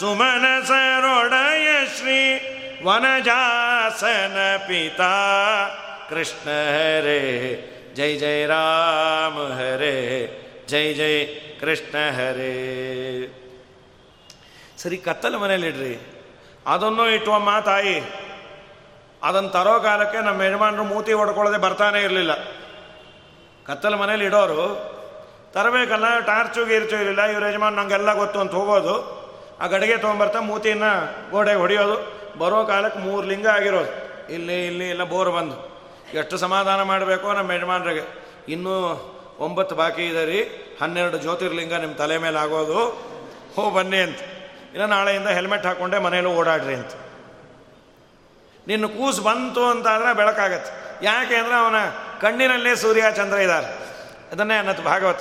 ಸುಮನಸರೊಡಯ ಶ್ರೀ ವನಜಾಸನ ಪಿತಾ ಕೃಷ್ಣ ಹರೇ ಜೈ ಜೈ ರಾಮ ಹರೇ ಜೈ ಜೈ ಕೃಷ್ಣ ಹರೇ ಸರಿ ಕತ್ತಲ ಮನೇಲಿಡ್ರಿ ಅದನ್ನು ಮಾ ತಾಯಿ. ಅದನ್ನು ತರೋ ಕಾಲಕ್ಕೆ ನಮ್ಮ ಯಜಮಾನರು ಮೂತಿ ಹೊಡ್ಕೊಳ್ಳದೆ ಬರ್ತಾನೆ ಇರಲಿಲ್ಲ. ಕತ್ತಲ ಮನೇಲಿ ಇಡೋರು, ತರಬೇಕಲ್ಲ, ಟಾರ್ಚು ಗೀರ್ಚು ಇರಲಿಲ್ಲ, ಇವ್ರ ಯಜಮಾನ್ ನಂಗೆಲ್ಲ ಗೊತ್ತು ಅಂತ ಹೋಗೋದು. ಆ ಗಡಿಗೆ ತೊಗೊಂಬರ್ತಾ ಮೂತಿನ ಗೋಡೆಗೆ ಹೊಡೆಯೋದು. ಬರೋ ಕಾಲಕ್ಕೆ ಮೂರು ಲಿಂಗ ಆಗಿರೋದು. ಇಲ್ಲಿ ಇಲ್ಲಿ ಎಲ್ಲ ಬೋರ್ ಬಂದು. ಎಷ್ಟು ಸಮಾಧಾನ ಮಾಡಬೇಕು ನಮ್ಮ ಯಜಮಾನ್ರಿಗೆ. ಇನ್ನೂ ಒಂಬತ್ತು ಬಾಕಿ ಇದೆ ರೀ. ಹನ್ನೆರಡು ಜ್ಯೋತಿರ್ಲಿಂಗ ನಿಮ್ಮ ತಲೆ ಮೇಲೆ ಆಗೋದು. ಹೋ, ಬನ್ನಿ ಅಂತ. ಇಲ್ಲ ನಾಳೆಯಿಂದ ಹೆಲ್ಮೆಟ್ ಹಾಕ್ಕೊಂಡೆ ಮನೆಯಲ್ಲೂ ಓಡಾಡ್ರಿ ಅಂತ. ನಿನ್ನ ಕೂಸು ಬಂತು ಅಂತಾದ್ರೆ ಬೆಳಕಾಗತ್ತೆ. ಯಾಕೆ ಅಂದರೆ ಅವನ ಕಣ್ಣಿನಲ್ಲೇ ಸೂರ್ಯ ಚಂದ್ರ ಇದ್ದಾರೆ ಅದನ್ನೇ ಅನ್ನತ್ತು ಭಾಗವತ.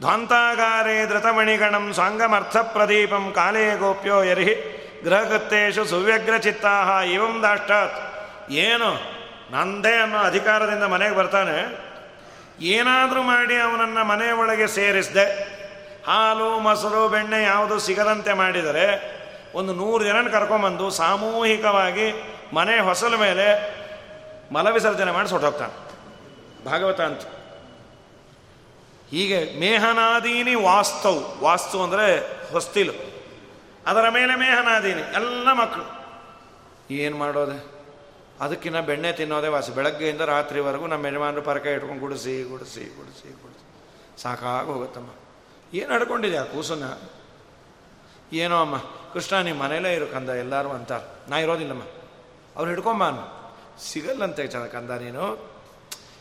ಧ್ವಂತಾಗಾರೇ ಧೃತಮಣಿಗಣಂ ಸಾಂಗಮರ್ಥ ಪ್ರದೀಪಂ ಕಾಲೇ ಗೋಪ್ಯೋ ಯರ್ಹಿ ಗೃಹಕೃತ್ತೇಶು ಸುವ್ಯಗ್ರಚಿತ್ತಾ ಇವಂ ದಾಷ್ಟಾತ್. ಏನು? ನಂದೇ ಅನ್ನೋ ಅಧಿಕಾರದಿಂದ ಮನೆಗೆ ಬರ್ತಾನೆ. ಏನಾದರೂ ಮಾಡಿ ಅವನನ್ನು ಮನೆಯೊಳಗೆ ಸೇರಿಸಿದೆ. ಹಾಲು, ಮೊಸರು, ಬೆಣ್ಣೆ ಯಾವುದು ಸಿಗದಂತೆ ಮಾಡಿದರೆ ಒಂದು ನೂರು ಜನನ ಕರ್ಕೊಂಬಂದು ಸಾಮೂಹಿಕವಾಗಿ ಮನೆ ಹೊಸಲ ಮೇಲೆ ಮಲವಿಸರ್ಜನೆ ಮಾಡಿ ಹೊಟ್ಟೋಗ್ತಾನೆ ಭಾಗವತ ಅಂತ. ಹೀಗೆ ಮೇಹನಾದೀನಿ ವಾಸ್ತವ್ ವಾಸ್ತು ಅಂದರೆ ಹೊಸ್ತಿಲು. ಅದರ ಮೇಲೆ ಮೇಹನಾದೀನಿ, ಎಲ್ಲ ಮಕ್ಕಳು. ಏನು ಮಾಡೋದೆ? ಅದಕ್ಕಿನ್ನ ಬೆಣ್ಣೆ ತಿನ್ನೋದೇ ವಾಸಿ. ಬೆಳಗ್ಗೆಯಿಂದ ರಾತ್ರಿವರೆಗೂ ನಮ್ಮ ಯಜಮಾನರು ಪರಕ ಇಟ್ಕೊಂಡು ಗುಡಿಸಿ ಗುಡಿಸಿ ಗುಡಿಸಿ ಗುಡಿಸಿ. ಸಾಕಾಗಿ ಹೋಗುತ್ತಮ್ಮ ಏನು ನಡ್ಕೊಂಡಿದ್ಯಾ ಕೂಸನ್ನ? ಏನೋ ಅಮ್ಮ, ಕೃಷ್ಣ ನಿಮ್ಮ ಮನೇಲೇ ಇರು ಕಂದ, ಎಲ್ಲರೂ ಅಂತಾರೆ ನಾ ಇರೋದಿಲ್ಲಮ್ಮ. ಅವ್ರು ಹಿಡ್ಕೊಂಬ ಅನ್ನು. ಸಿಗಲ್ಲಂತೆ ಚಂದ ಕಂದ ನೀನು.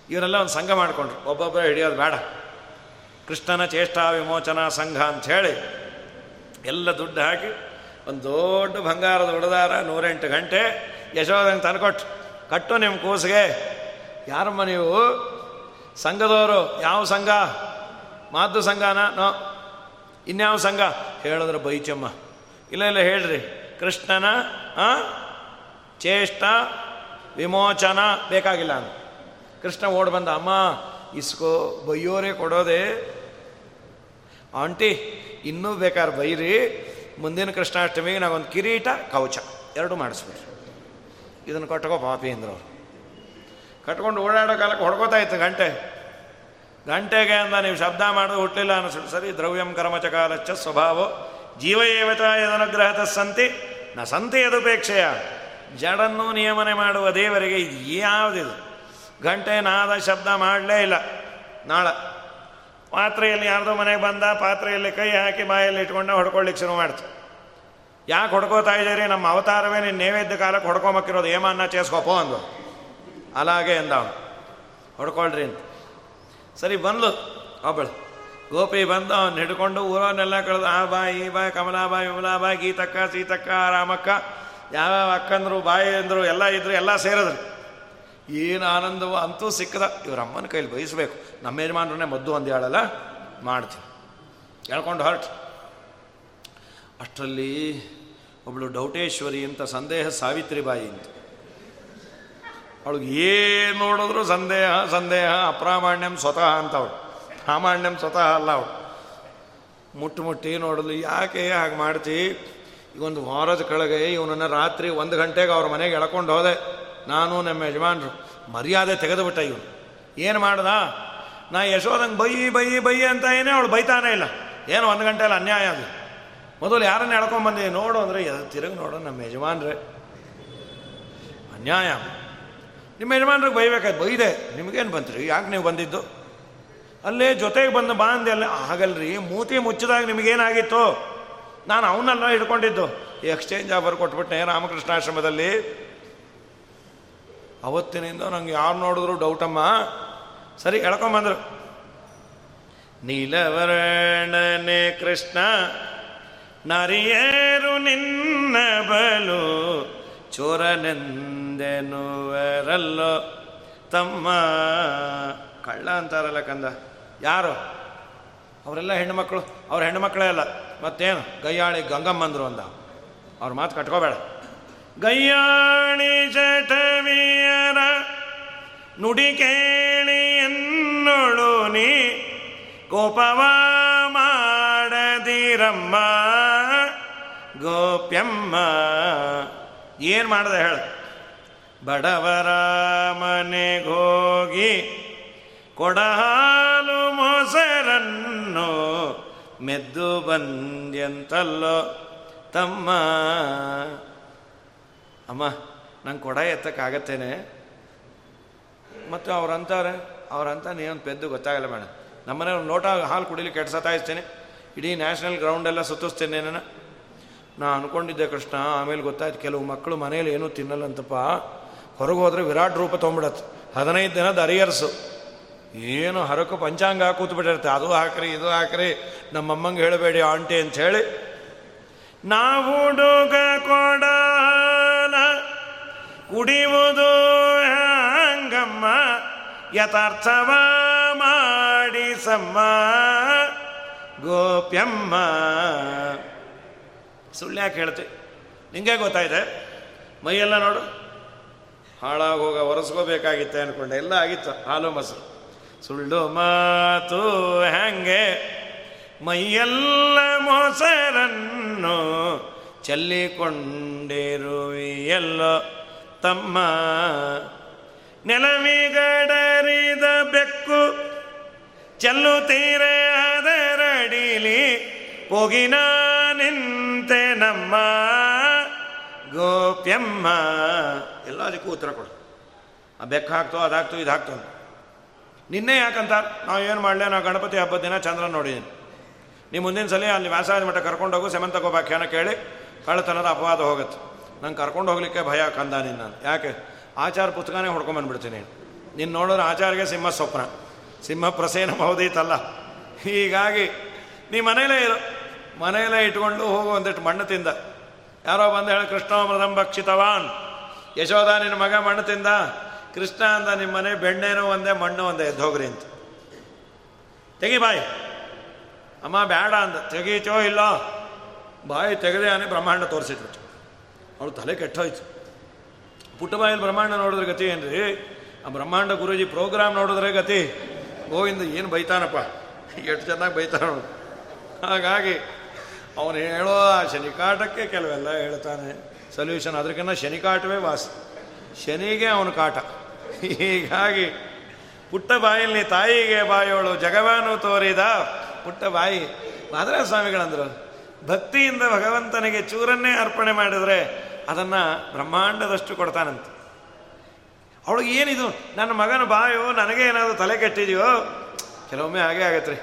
ಇವರೆಲ್ಲ ಒಂದು ಸಂಘ ಮಾಡಿಕೊಂಡ್ರು. ಒಬ್ಬೊಬ್ಬರು ಹಿಡಿಯೋದು ಬೇಡ. ಕೃಷ್ಣನ ಚೇಷ್ಟಾ ವಿಮೋಚನಾ ಸಂಘ ಅಂತ ಹೇಳಿ ಎಲ್ಲ ದುಡ್ಡು ಹಾಕಿ ಒಂದು ದೊಡ್ಡ ಬಂಗಾರದ ಹೊಡೆದಾರ ನೂರೆಂಟು ಗಂಟೆ ಯಶೋಧಂಗೆ ತಂದುಕೊಟ್ಟು ಕಟ್ಟು ನಿಮ್ಮ ಕೂಸಿಗೆ. ಯಾರಮ್ಮ ನೀವು? ಸಂಘದವರು, ಯಾವ ಸಂಘ? ಮಾದ್ದು ಸಂಘನ? ನೋ. ಇನ್ಯಾವ ಸಂಘ? ಹೇಳಿದ್ರೆ ಬೈಚಮ್ಮ. ಇಲ್ಲ ಇಲ್ಲ, ಹೇಳ್ರಿ. ಕೃಷ್ಣನ ಚೇಷ್ಟ, ವಿಮೋಚನ ಬೇಕಾಗಿಲ್ಲ ಅಂತ. ಕೃಷ್ಣ ಓಡ್ ಬಂದ, ಅಮ್ಮ, ಇಸ್ಕೋ, ಬೈಯೋರೇ ಕೊಡೋದೆ. ಆಂಟಿ, ಇನ್ನೂ ಬೇಕಾದ್ರೆ ಬೈರಿ. ಮುಂದಿನ ಕೃಷ್ಣಾಷ್ಟಮಿಗೆ ನಾವೊಂದು ಕಿರೀಟ, ಕವಚ, ಎರಡು ಮಾಡಿಸ್ಬೇಕು ಇದನ್ನು ಕಟ್ಕೋ ಪಾಪಿ ಅಂದ್ರು ಅವ್ರು. ಕಟ್ಕೊಂಡು ಓಡಾಡೋ ಕಾಲಕ್ಕೆ ಹೊಡ್ಕೋತಾ ಗಂಟೆ. ಗಂಟೆಗೆ ಅಂದ ನೀವು ಶಬ್ದ ಮಾಡೋದು ಹುಟ್ಟಲಿಲ್ಲ ಅನಿಸ್ಬಿಟ್ಟು, ಸರಿ, ದ್ರವ್ಯಂ ಕರ್ಮಚಕಾಲಚ್ಚ ಸ್ವಭಾವ, ಜೀವ ಯದನುಗ್ರಹದ ಸಂತಿ, ನ ಸಂತಿ ಯದುಪೇಕ್ಷೆಯ. ಜಡನ್ನು ನಿಯಮನೆ ಮಾಡುವ ದೇವರಿಗೆ ಇದು ಯಾವುದಿದು? ಗಂಟೆ ನಾದ ಶಬ್ದ ಮಾಡಲೇ ಇಲ್ಲ. ನಾಳ. ಪಾತ್ರೆಯಲ್ಲಿ ಯಾರ್ದೋ ಮನೆಗೆ ಬಂದ, ಪಾತ್ರೆಯಲ್ಲಿ ಕೈ ಹಾಕಿ ಬಾಯಲ್ಲಿ ಇಟ್ಕೊಂಡು ಹೊಡ್ಕೊಳ್ಳಿಕ್ಕೆ ಶುರು ಮಾಡ್ತು. ಯಾಕೆ ಹೊಡ್ಕೋತಾ ಇದ್ದೀರಿ? ನಮ್ಮ ಅವತಾರವೇ ನೀನು ನೈವೇದ್ಯ ಕಾಲಕ್ಕೆ ಹೊಡ್ಕೊಂಬಕ್ಕಿರೋದು. ಏಮನ್ನ ಚೇಸ್ಕೊಪೋ ಅಂದು ಅಲಾಗೆ ಅಂದ ಹೊಡ್ಕೊಳ್ರಿ ಅಂತ. ಸರಿ, ಬಂದ್ಲು. ಒಬ್ಬಳು ಗೋಪಿ ಬಂದು, ಅವ್ನು ಹಿಡ್ಕೊಂಡು ಊರವನ್ನೆಲ್ಲ ಕಳೆದು, ಆ ಬಾ ಈ ಬಾಯಿ ವಿಮಲಾ ಬಾಯಿ, ಗೀತಕ್ಕ, ಸೀತಕ್ಕ, ರಾಮಕ್ಕ, ಯಾವ್ಯಾವ ಅಕ್ಕಂದ್ರು ಬಾಯಿ ಅಂದರು ಎಲ್ಲ ಇದ್ರು, ಎಲ್ಲ ಸೇರಿದ್ರು. ಏನು ಆನಂದವೋ ಅಂತೂ ಸಿಕ್ಕದ. ಇವ್ರ ಅಮ್ಮನ ಕೈಲಿ ಬಯಸ್ಬೇಕು. ನಮ್ಮ ಯಜಮಾನ್ರನ್ನೇ ಮದ್ದು ಒಂದು ಹೇಳಲ್ಲ ಮಾಡ್ತೀನಿ. ಹೇಳ್ಕೊಂಡು ಹೊರಟು ಅಷ್ಟರಲ್ಲಿ ಒಬ್ಬಳು ಡೌಟೇಶ್ವರಿ ಅಂತ ಸಂದೇಹ ಸಾವಿತ್ರಿ ಬಾಯಿ ಅಂತ ಅವಳಿಗೆ ಏನು ನೋಡಿದ್ರು ಸಂದೇಹ ಸಂದೇಹ, ಅಪ್ರಾಮಾಣ್ಯಂ ಸ್ವತಃ ಅಂತವಳು. ಪ್ರಾಮಾಣ್ಯಂ ಸ್ವತಃ ಅಲ್ಲ ಅವಳು. ಮುಟ್ಟು ಮುಟ್ಟಿ ನೋಡಲು ಯಾಕೆ ಹಾಗೆ ಮಾಡ್ತಿ? ಒಂದು ವಾರದ ಕೆಳಗೆ ಇವನನ್ನು ರಾತ್ರಿ ಒಂದು ಗಂಟೆಗೆ ಅವ್ರ ಮನೆಗೆ ಎಳ್ಕೊಂಡು ಹೋದೆ. ನಾನು ನಮ್ಮ ಯಜಮಾನ್ರು. ಮರ್ಯಾದೆ ತೆಗೆದುಬಿಟ್ಟ ಇವನು. ಏನು ಮಾಡ್ದ? ನಾ ಯಶೋದಂಗೆ ಬೈ ಬೈ ಬೈ ಅಂತ ಏನೇ ಅವಳು ಬೈತಾನೇ ಇಲ್ಲ. ಏನು ಒಂದು ಗಂಟೆಯಲ್ಲಿ ಅನ್ಯಾಯ ಅದು. ಮೊದಲು ಯಾರನ್ನ ಎಳ್ಕೊಂಡ್ಬಂದಿ ನೋಡು ಅಂದರೆ, ತಿರುಗಿ ನೋಡು ನಮ್ಮ ಯಜಮಾನ್ರೆ. ಅನ್ಯಾಯ ನಿಮ್ಮ ಯಜಮಾನ್ರಿಗೆ ಬೈಬೇಕಾಯ್ತು. ಬೈದೆ. ನಿಮಗೇನು ಬಂತ್ರಿ? ಯಾಕೆ ನೀವು ಬಂದಿದ್ದು? ಅಲ್ಲೇ ಜೊತೆಗೆ ಬಂದು ಬಾ ಅಂದೆ ಅಲ್ಲೇ. ಆಗಲ್ರಿ. ಮೂತಿ ಮುಚ್ಚಿದಾಗ ನಿಮಗೇನಾಗಿತ್ತು? ನಾನು ಅವನ್ನೆಲ್ಲ ಹಿಡ್ಕೊಂಡಿದ್ದು. Exchange offer ಕೊಟ್ಬಿಟ್ಟೆ ರಾಮಕೃಷ್ಣಾಶ್ರಮದಲ್ಲಿ. ಅವತ್ತಿನಿಂದ ನಂಗೆ ಯಾರು ನೋಡಿದ್ರು ಡೌಟಮ್ಮ ಸರಿ ಹೇಳ್ಕೊಂಬಂದ್ರು ನೀಲವರ್ಣನೆ ಕೃಷ್ಣ, ನರಿಯರು ನಿನ್ನ ಬಲು. ಚೋರನೆಂದೆನುವರಲ್ಲೋ ತಮ್ಮ ಕಳ್ಳ ಅಂತಾರಲ್ಲ ಕಂದ. ಯಾರು? ಅವರೆಲ್ಲ ಹೆಣ್ಣುಮಕ್ಕಳು ಅವ್ರ ಹೆಣ್ಣುಮಕ್ಕಳೇ ಅಲ್ಲ. ಮತ್ತೇನು? ಗಯ್ಯಾಳಿ ಗಂಗಮ್ಮಂದರು ಅಂದ. ಅವ್ರ ಮಾತು ಕಟ್ಕೋಬೇಡ. ಗಯ್ಯಾಳಿ ಜಟವಿಯರ ನುಡಿ ಕೇಳಿ ಎನ್ನೊಳು ನೀ. ಕೋಪವ ಮಾಡದಿರಮ್ಮ. ಗೋಪ್ಯಮ್ಮ ಏನು ಮಾಡಿದೆ ಹೇಳ. ಬಡವರ ಮನೆಗೋಗಿ ಕೊಡಹಾಲು ಮೊಸರನ್ನು ಮೆದ್ದು ಬಂದ್ಯಂತಲ್ಲೋ ತಮ್ಮ. ಅಮ್ಮ, ನಂಗೆ ಕೊಡ ಎತ್ತಕ್ಕಾಗತ್ತೇನೆ. ಮತ್ತು ಅವ್ರಂತಾರೆ, ಅವ್ರಂತ ನೀನು ಪೆದ್ದು ಗೊತ್ತಾಗಲ್ಲ ಮೇಡಮ್ ನಮ್ಮನೆ ನೋಟ ಹಾಲು ಕುಡಿಲಿ ಕೆಟ್ಟ ಸತಾಯಿಸ್ತೇನೆ ಇಡೀ ನ್ಯಾಷನಲ್ ಗ್ರೌಂಡೆಲ್ಲ ಸುತ್ತಿಸ್ತೇನೆ ನಾನು ನಾ ಅಂದ್ಕೊಂಡಿದ್ದೆ ಕೃಷ್ಣ, ಆಮೇಲೆ ಗೊತ್ತಾಯ್ತು ಕೆಲವು ಮಕ್ಕಳು ಮನೇಲಿ ಏನೂ ತಿನ್ನಲ್ಲಂತಪ್ಪ. ಹೊರಗೆ ಹೋದರೆ ವಿರಾಟ್ ರೂಪ ತೊಗೊಂಬಿಡತ್ತೆ. ಹದಿನೈದು ದಿನದ ಅರಿಯರ್ಸು. ಏನು ಹರಕು ಪಂಚಾಂಗ ಕೂತ್ಬಿಟ್ಟಿರುತ್ತೆ. ಅದು ಹಾಕ್ರಿ, ಇದು ಹಾಕ್ರಿ. ನಮ್ಮಮ್ಮಂಗೆ ಹೇಳಬೇಡಿ ಆಂಟಿ ಅಂತ ಹೇಳಿ ನಾವುಡುಗ ಕೊಡಲ, ಕುಡಿಯುವುದು ಹಂಗಮ್ಮ ಯಥಾರ್ಥವ ಮಾಡಿಸಮ್ಮ, ಗೋಪ್ಯಮ್ಮ. ಸುಳ್ಳು ಯಾಕೆ ಹೇಳ್ತಿ? ನಿಂಗೆ ಗೊತ್ತಾಯಿದೆ ಮೈಯೆಲ್ಲ ನೋಡು. ಹೋಗ ಒರೆಸ್ಕೋಬೇಕಾಗಿತ್ತೆ ಅನ್ಕೊಂಡೆ. ಎಲ್ಲ ಆಗಿತ್ತು, ಹಾಲು ಮೊಸರು. ಸುಳ್ಳು ಮಾತು ಹ್ಯಾಂಗೆ? ಮೈಯೆಲ್ಲ ಮೊಸರನ್ನು ಚೆಲ್ಲಿಕೊಂಡಿರುವಿಯಲ್ಲೋ ತಮ್ಮ? ನೆಲವಿಗಡರಿದ ಬೆಕ್ಕು ಚೆಲ್ಲುತ್ತೀರೆ ಅದರಡಿಲಿ? ಹೋಗಿನ ನಿಂತೆ ನಮ್ಮ ಗೋಪ್ಯಮ್ಮ. ಎಲ್ಲದಕ್ಕೂ ಉತ್ತರ ಕೊಡು. ಆ ಬೆಕ್ಕ ಹಾಕ್ತೋ, ಅದಾಗ್ತೋ ಇದು ಹಾಕ್ತೋ ನಿನ್ನೆ ಯಾಕಂತ? ನಾವು ಏನು ಮಾಡಲೇ? ನಾವು ಗಣಪತಿ ಹಬ್ಬದ ದಿನ ಚಂದ್ರನ ನೋಡಿದ್ದೀನಿ ನೀವು ಮುಂದಿನ ಸಲ ಅಲ್ಲಿ ವ್ಯಾಸಾಯದ ಮಠ ಕರ್ಕೊಂಡೋಗು ಸೆಮಂತ ಗೋಪಾಖ್ಯಾನ ಕೇಳಿ, ಕಳ್ಳತನದ ಅಪವಾದ ಹೋಗುತ್ತೆ. ನಂಗೆ ಕರ್ಕೊಂಡು ಹೋಗ್ಲಿಕ್ಕೆ ಭಯ ಕಂದ ನಿನ್ನ. ನಾನು ಯಾಕೆ? ಆಚಾರ ಪುಸ್ತಕನೇ ಹೊಡ್ಕೊಂಬಂದ್ಬಿಡ್ತೀನಿ ನಿನ್ನ ನೋಡಿದ್ರೆ ಆಚಾರಿಗೆ ಸಿಂಹ ಸ್ವಪ್ನ. ಸಿಂಹ ಪ್ರಸೇನ ಬಹುದೀತಲ್ಲ ಹೀಗಾಗಿ ನೀ ಮನೆಯಲ್ಲೇ ಇರೋ. ಮನೆಯಲ್ಲೇ ಇಟ್ಕೊಂಡು ಹೋಗು ಒಂದಿಟ್ಟು ಮಣ್ಣು ತಿಂದ. ಯಾರೋ ಬಂದು ಮೃದಂ ಭಕ್ಷಿತವಾನ್. ಯಶೋಧ, ನಿನ್ನ ಮಗ ಮಣ್ಣು ತಿಂದ. ಕೃಷ್ಣ ಅಂದ ನಿಮ್ಮ ಮನೆ ಬೆಣ್ಣೆನೂ ಒಂದೇ, ಮಣ್ಣು ಒಂದೇ, ಎದ್ದೋಗ್ರಿ ಅಂತ. ತೆಗಿ ಬಾಯಿ. ಅಮ್ಮ ಬೇಡ ಅಂದ. ತೆಗೀತೋ ಇಲ್ಲ? ಬಾಯಿ ತೆಗೆದೇ ಅನೇ ಬ್ರಹ್ಮಾಂಡ ತೋರಿಸಿಟ್ಬಿಟ್ಟು ಅವಳು ತಲೆ ಕೆಟ್ಟೋಯ್ತು. ಪುಟ್ಟ ಬಾಯಲ್ಲಿ ಬ್ರಹ್ಮಾಂಡ ನೋಡಿದ್ರೆ ಗತಿ ಏನ್ರಿ? ಆ ಬ್ರಹ್ಮಾಂಡ ಗುರುಜಿ ಪ್ರೋಗ್ರಾಮ್ ನೋಡಿದ್ರೆ ಗತಿ. ಗೋವಿಂದ ಏನು ಬೈತಾನಪ್ಪ? ಎಷ್ಟು ಚೆನ್ನಾಗಿ ಬೈತಾನ ಹಾಗಾಗಿ ಅವನು ಹೇಳೋ ಆ ಶನಿಕಾಟಕ್ಕೆ ಕೆಲವೆಲ್ಲ ಹೇಳ್ತಾನೆ. ಸೊಲ್ಯೂಷನ್ ಅದಕ್ಕಿಂತ ಶನಿಕಾಟವೇ ವಾಸ. ಶನಿಗೆ ಅವನು ಕಾಟ. ಹೀಗಾಗಿ ಪುಟ್ಟ ಬಾಯಲ್ಲಿ ತಾಯಿಗೆ ಬಾಯೋಳು ಜಗವಾನು ತೋರಿದ ಪುಟ್ಟ ಬಾಯಿ. ಮಾದರ ಸ್ವಾಮಿಗಳಂದರು ಭಕ್ತಿಯಿಂದ ಭಗವಂತನಿಗೆ ಚೂರನ್ನೇ ಅರ್ಪಣೆ ಮಾಡಿದರೆ ಅದನ್ನು ಬ್ರಹ್ಮಾಂಡದಷ್ಟು ಕೊಡ್ತಾನಂತೆ. ಅವಳಿಗೆ ಏನಿದು ನನ್ನ ಮಗನ ಬಾಯೋ ನನಗೆ ಏನಾದರೂ ತಲೆ ಕೆಟ್ಟಿದೆಯೋ? ಕೆಲವೊಮ್ಮೆ ಹಾಗೆ ಆಗತ್ತೆ ರೀ.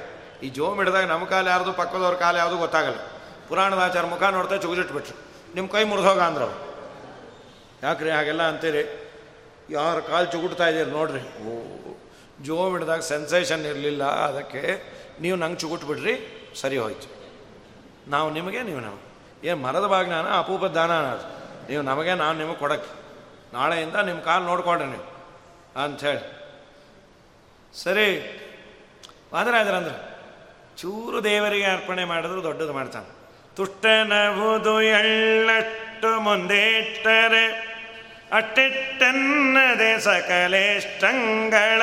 ಈ ಜೋಮ್ ಹಿಡಿದಾಗ ನಮ್ಮ ಕಾಲು ಯಾರ್ದು, ಪಕ್ಕದವ್ರ ಕಾಲು ಯಾವುದು ಗೊತ್ತಾಗಲ್ಲ. ಪುರಾಣದ ಆಚಾರ ಮುಖ ನೋಡ್ತಾ ಚುಗುಜಿಟ್ಬಿಟ್ರು. ನಿಮ್ಮ ಕೈ ಮುರಿದೋಗ ಅಂದ್ರು ಯಾಕ್ರಿ ಹಾಗೆಲ್ಲ ಅಂತೀರಿ? ಯಾರು ಕಾಲು ಚುಗುಡ್ತಾ ಇದ್ದೀರಿ ನೋಡ್ರಿ. ಓ, ಜೋಮ್ ಹಿಡಿದಾಗ ಸೆನ್ಸೇಷನ್ ಇರಲಿಲ್ಲ, ಅದಕ್ಕೆ ನೀವು ನಂಗೆ ಚುಗುಟ್ಬಿಡ್ರಿ, ಸರಿ ಹೋಯ್ತು. ನಾವು ನಿಮಗೆ, ನೀವು ನಾವು ಏನು ಮರದ ಭಾಗ್ನಾನ ಅಪೂಪ ದಾನ ನೀವು ನಮಗೆ ನಾವು ನಿಮಗೆ ಕೊಡಕ್ಕೆ. ನಾಳೆಯಿಂದ ನಿಮ್ಮ ಕಾಲು ನೋಡ್ಕೊಂಡ್ರಿ ನೀವು. ಅಂಥೇಳಿ ಸರಿ. ವಾದರಾಜರಂದ್ರೆ ಚೂರು ದೇವರಿಗೆ ಅರ್ಪಣೆ ಮಾಡಿದ್ರು ದೊಡ್ಡದು ಮಾಡ್ತಾನೆ. ತುಷ್ಟನಬಹುದು ಎಳ್ಳಟ್ಟು ಮುಂದೇಟ್ಟರೆ, ಅಟ್ಟಿಟ್ಟನ್ನದೆ ಸಕಲೇಷ್ಟಂಗಳ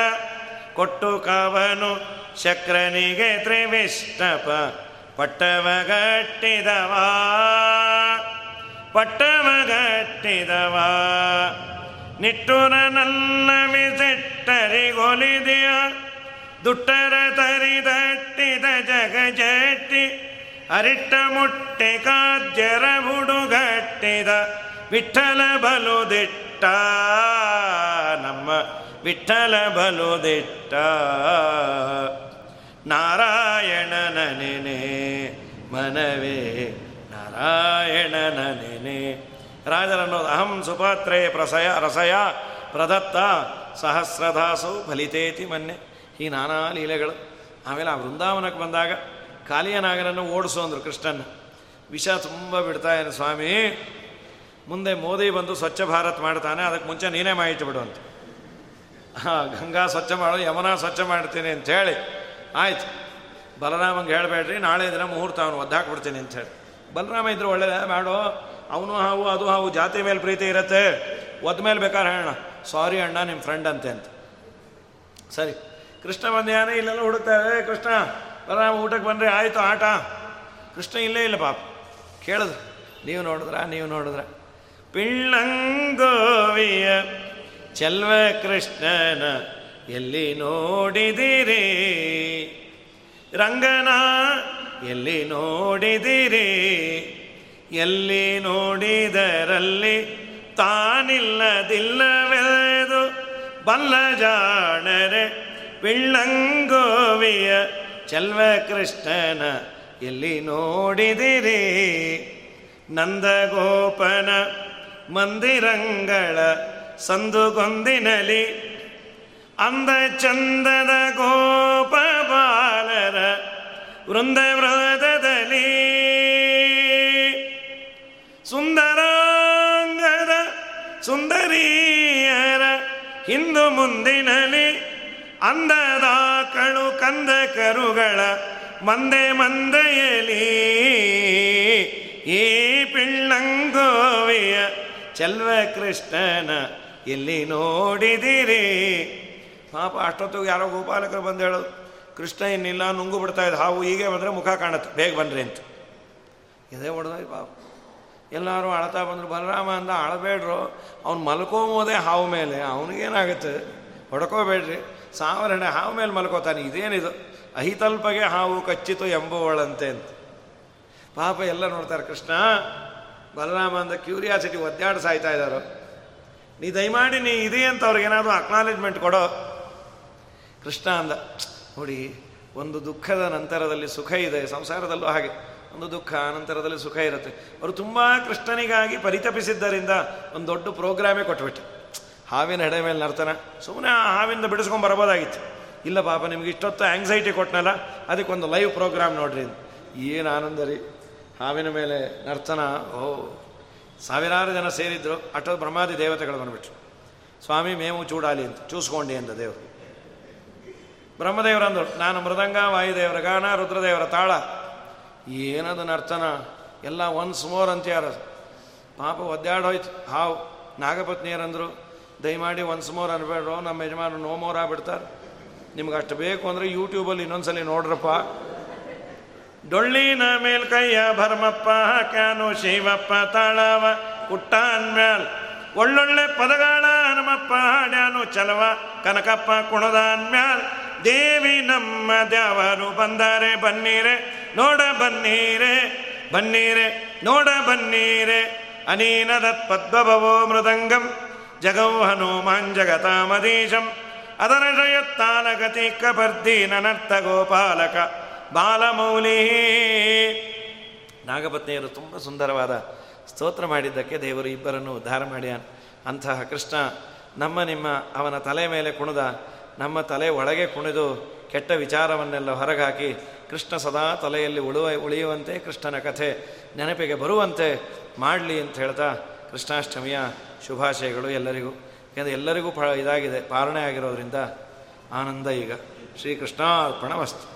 ಕೊಟ್ಟು ಕವನು ಶಕ್ರನಿಗೆ ತ್ರಿವಿಷ್ಟಪ, ಪಟ್ಟವಗಟ್ಟಿದವಾ ಪಟ್ಟವಗಟ್ಟಿದವಾ. ನಿಟ್ಟುರ ನನ್ನ ತರಿ ದುಟ್ಟರ ತರಿದಟ್ಟಿದ ಜಗಜಟ್ಟಿ, ಅರಿಟ್ಟ ಮುಟ್ಟೆ ಕಾಜ್ಯರ ಹುಡುಗಟ್ಟಿದ ವಿಠಲ ಬಲುದಿಟ್ಟ, ನಮ್ಮ ವಿಠಲ ಬಲುದಿಟ್ಟ. ನಾರಾಯಣ ನನೇ ಮನವೇ ನಾರಾಯಣ ನನೇ ರಾಜರನ್ನೋದು ಅಹಂ ಸುಪಾತ್ರೇ ಪ್ರಸಯ ರಸಯ ಪ್ರದತ್ತ ಸಹಸ್ರದಾಸು ಫಲಿತೇತಿ ಮೊನ್ನೆ. ಈ ನಾನಾ ಲೀಲೆಗಳು. ಆಮೇಲೆ ಆ ವೃಂದಾವನಕ್ಕೆ ಬಂದಾಗ ಕಾಲಿಯನಾಗನನ್ನು ಓಡಿಸು ಅಂದರು ಕೃಷ್ಣನ. ವಿಷ ತುಂಬ ಬಿಡ್ತಾ ಇದ್ದಾನೆ ಸ್ವಾಮಿ. ಮುಂದೆ ಮೋದಿ ಬಂದು ಸ್ವಚ್ಛ ಭಾರತ್ ಮಾಡ್ತಾನೆ, ಅದಕ್ಕೆ ಮುಂಚೆ ನೀನೇ ಮಾಹಿತಿ ಬಿಡು ಅಂತ. ಹಾಂ, ಗಂಗಾ ಸ್ವಚ್ಛ ಮಾಡು, ಯಮುನಾ ಸ್ವಚ್ಛ ಮಾಡ್ತೀನಿ ಹೇಳಿ. ಆಯ್ತು. ಬಲರಾಮಂಗೆ ಹೇಳಬೇಡ್ರಿ, ನಾಳೆ ದಿನ ಮುಹೂರ್ತ ಅವನು ಒದ್ದಾಕ್ಬಿಡ್ತೀನಿ ಹೇಳಿ. ಬಲರಾಮ ಇದ್ರೆ ಒಳ್ಳೇದ, ಮಾಡೋ. ಅವನು ಹಾವು, ಅದು ಹಾವು, ಜಾತಿ ಮೇಲೆ ಪ್ರೀತಿ ಇರತ್ತೆ. ಒದ್ದ ಮೇಲೆ ಬೇಕಾದ್ರೆ ಹೇಳೋಣ. ಸಾರಿ ಅಣ್ಣ ನಿಮ್ಮ ಫ್ರೆಂಡ್ ಅಂತೆ ಅಂತ. ಸರಿ. ಕೃಷ್ಣ ಬಂದ್ಯಾನೆ ಇಲ್ಲೆಲ್ಲ ಹುಡುಕ್ತಾರೆ ಕೃಷ್ಣ ಬಲರಾಮ ಊಟಕ್ಕೆ ಬಂದ್ರೆ ಆಯಿತು, ಆಟ. ಕೃಷ್ಣ ಇಲ್ಲೇ ಇಲ್ಲ ಪಾಪ. ಕೇಳಿದ್ರು. ನೀವು ನೋಡಿದ್ರ ನೀವು ನೋಡಿದ್ರ? ಪಿಳ್ಳಂಗೋವಿಯ ಚಲ್ವ ಕೃಷ್ಣನ ಎಲ್ಲಿ ನೋಡಿದಿರಿ? ರಂಗನ ಎಲ್ಲಿ ನೋಡಿದಿರಿ? ಎಲ್ಲಿ ನೋಡಿದರಲ್ಲಿ ತಾನಿಲ್ಲದಿಲ್ಲವೆದು ಬಲ್ಲ ಜಾಣರೆ ಪಿಳ್ಳಂಗೋವಿಯ ಚೆಲ್ವ ಕೃಷ್ಣನ ಎಲ್ಲಿ ನೋಡಿದಿರಿ? ನಂದಗೋಪನ ಮಂದಿರಂಗಳ ಸಂದುಗೊಂದಿನಲಿ ಅಂದ ಚಂದದ ಗೋಪ ಬಾಲರ ವೃಂದ ವೃದದಲ್ಲಿ ಸುಂದರಾಂಗದ ಸುಂದರಿಯರ ಹಿಂದು ಮುಂದಿನಲಿ ಅಂದದ ಕಳು ಕಂದ ಕರುಗಳ ಮಂದೆ ಮಂದೆಯಲಿ. ಈ ಪಿಳ್ಳಂಗೋವಿಯ ಚೆಲ್ವ ಕೃಷ್ಣನ ಎಲ್ಲಿ ನೋಡಿದಿರಿ? ಪಾಪ ಅಷ್ಟೊತ್ತಿಗೆ ಯಾರೋ ಗೋಪಾಲಕರು ಬಂದು ಹೇಳೋದು, ಕೃಷ್ಣ ಇನ್ನಿಲ್ಲ, ನುಂಗು ಬಿಡ್ತಾ ಇದ್ದ ಹಾವು ಹೀಗೆ ಬಂದರೆ ಮುಖ ಕಾಣುತ್ತೆ, ಬೇಗ ಬನ್ನಿರಿ ಅಂತ. ಇದೇ ಹೊಡೆದ ಪಾಪ. ಎಲ್ಲರೂ ಅಳ್ತಾ ಬಂದರು, ಬಲರಾಮ ಅಂದ, ಅಳಬೇಡ್ರು, ಅವ್ನು ಮಲ್ಕೋಬೋದೇ ಹಾವು ಮೇಲೆ, ಅವನಿಗೇನಾಗುತ್ತೆ? ಹೊಡ್ಕೋಬೇಡ್ರಿ. ಸಾವಿರ ಹಾವು ಮೇಲೆ ಮಲ್ಕೋತಾನೆ, ಇದೇನಿದು? ಅಹಿತಲ್ಪಗೆ ಹಾವು ಕಚ್ಚಿತು ಎಂಬುವಳಂತೆ ಅಂತ. ಪಾಪ ಎಲ್ಲ ನೋಡ್ತಾರೆ, ಕೃಷ್ಣ, ಬಲರಾಮ ಅಂದ ಕ್ಯೂರಿಯಾಸಿಟಿ ಒದ್ದಾಡ ಸಾಯ್ತಾ ಇದ್ದಾರೋ. ನೀ ದಯಮಾಡಿ ನೀ ಇದೆ ಅಂತ ಅವ್ರಿಗೇನಾದರೂ ಅಕ್ನಾಲೇಜ್ಮೆಂಟ್ ಕೊಡೋ. ಕೃಷ್ಣ ಅಂದ ನೋಡಿ, ಒಂದು ದುಃಖದ ನಂತರದಲ್ಲಿ ಸುಖ ಇದೆ, ಸಂಸಾರದಲ್ಲೂ ಹಾಗೆ. ಒಂದು ದುಃಖ ಅನಂತರದಲ್ಲಿ ಸುಖ ಇರುತ್ತೆ. ಅವರು ತುಂಬ ಕೃಷ್ಣನಿಗಾಗಿ ಪರಿತಪಿಸಿದ್ದರಿಂದ ಒಂದು ದೊಡ್ಡ ಪ್ರೋಗ್ರಾಮೇ ಕೊಟ್ಬಿಟ್ಟೆ ಹಾವಿನ ಹೆಡೆ ಮೇಲೆ ನರ್ತನ ಸುಮ್ಮನೆ ಆ ಹಾವಿಂದ ಬಿಡಿಸ್ಕೊಂಡು ಬರಬೋದಾಗಿತ್ತು. ಇಲ್ಲ ಪಾಪ, ನಿಮ್ಗೆ ಇಷ್ಟೊತ್ತು ಆಂಗ್ಸೈಟಿ ಕೊಟ್ಟನಲ್ಲ ಅದಕ್ಕೊಂದು ಲೈವ್ ಪ್ರೋಗ್ರಾಮ್ ನೋಡ್ರಿ ಏನು ಆನಂದ ರೀ. ಹಾವಿನ ಮೇಲೆ ನರ್ತನ ಓ, ಸಾವಿರಾರು ಜನ ಸೇರಿದ್ರು ಅಟೋ ಬ್ರಹ್ಮಾದಿ ದೇವತೆಗಳು ಬಂದುಬಿಟ್ರು. ಸ್ವಾಮಿ, ಮೇವು ಚೂಡಾಲಿ ಅಂತ, ಚೂಸ್ಕೊಂಡಿ ಅಂತ ದೇವರು. ಬ್ರಹ್ಮದೇವರು ಅಂದರು, ನಾನು ಮೃದಂಗ, ವಾಯುದೇವರ, ಗಾನ, ರುದ್ರದೇವರ, ತಾಳ. ಏನದು ನರ್ತನ? ಎಲ್ಲ ಒನ್ಸ್ ಮೋರ್ ಅಂತ ಯಾರು? ಪಾಪ ಒದ್ದಾಡೋಯ್ತು. ಹಾವು ನಾಗಪತ್ನಿಯರಂದರು ದಯಮಾಡಿ ಒನ್ಸ್ ಮೋರ್ ಅನ್ಬೇಡ್ರು, ನಮ್ಮ ಯಜಮಾನ ನೋ ಮೋರ್ ಆಗ್ಬಿಡ್ತಾರೆ. ನಿಮ್ಗೆ ಅಷ್ಟು ಬೇಕು ಅಂದರೆ ಯೂಟ್ಯೂಬಲ್ಲಿ ಇನ್ನೊಂದ್ಸಲಿ ನೋಡ್ರಪ್ಪ. ಡೊಳ್ಳಿನ ಮೇಲ್ ಕೈಯ ಭರ್ಮಪ್ಪ ಹಾಕ್ಯಾನು ಶಿವಪ್ಪ ತಾಳವ, ಕುಟ್ಟಾನ್ ಮ್ಯಾಲ್. ಒಳ್ಳೊಳ್ಳೆ ಪದಗಳ ಹನುಮಪ್ಪ ಹಾಡ್ಯಾನು ಚಲವ, ಕನಕಪ್ಪ ಕುಣದಾನ್ ಮ್ಯಾಲ್. ದೇವಿ ನಮ್ಮ ದ್ಯಾವರು ಬಂದಾರೆ, ಬನ್ನೀರೆ, ನೋಡ ಬನ್ನೀರೆ ಬನ್ನೀರೆ, ನೋಡ ಬನ್ನೀರೆ. ಅನೀನದತ್ ಪದ್ಮಭವೋ ಮೃದಂಗಂ. ಜಗೌ ಹನುಮಾನ್ ಜಗತಾಮದೀಶಂ ಅದನ ಜಯತ್ತಾಲಗತಿ ಕಬರ್ದಿ ನನರ್ಥ ಗೋಪಾಲಕ ಬಾಲಮೌಲಿ. ನಾಗಪತ್ನಿಯರು ತುಂಬ ಸುಂದರವಾದ ಸ್ತೋತ್ರ ಮಾಡಿದ್ದಕ್ಕೆ ದೇವರು ಇಬ್ಬರನ್ನು ಉದ್ಧಾರ ಮಾಡಿ ಅಂತಹ ಕೃಷ್ಣ ನಮ್ಮ ನಿಮ್ಮ ಅವನ ತಲೆ ಮೇಲೆ ಕುಣಿದ, ನಮ್ಮ ತಲೆ ಒಳಗೆ ಕುಣಿದು ಕೆಟ್ಟ ವಿಚಾರವನ್ನೆಲ್ಲ ಹೊರಗಾಕಿ ಕೃಷ್ಣ ಸದಾ ತಲೆಯಲ್ಲಿ ಉಳುವ, ಉಳಿಯುವಂತೆ ಕೃಷ್ಣನ ಕಥೆ ನೆನಪಿಗೆ ಬರುವಂತೆ ಮಾಡಲಿ ಅಂತ ಹೇಳ್ತಾ ಕೃಷ್ಣಾಷ್ಟಮಿಯ ಶುಭಾಶಯಗಳು ಎಲ್ಲರಿಗೂ. ಯಾಕೆಂದರೆ ಎಲ್ಲರಿಗೂ ಪ ಇದಾಗಿದೆ ಪಾರಣೆ ಆಗಿರೋದ್ರಿಂದ ಆನಂದ ಈಗ. ಶ್ರೀಕೃಷ್ಣಾರ್ಪಣ ವಸ್ತು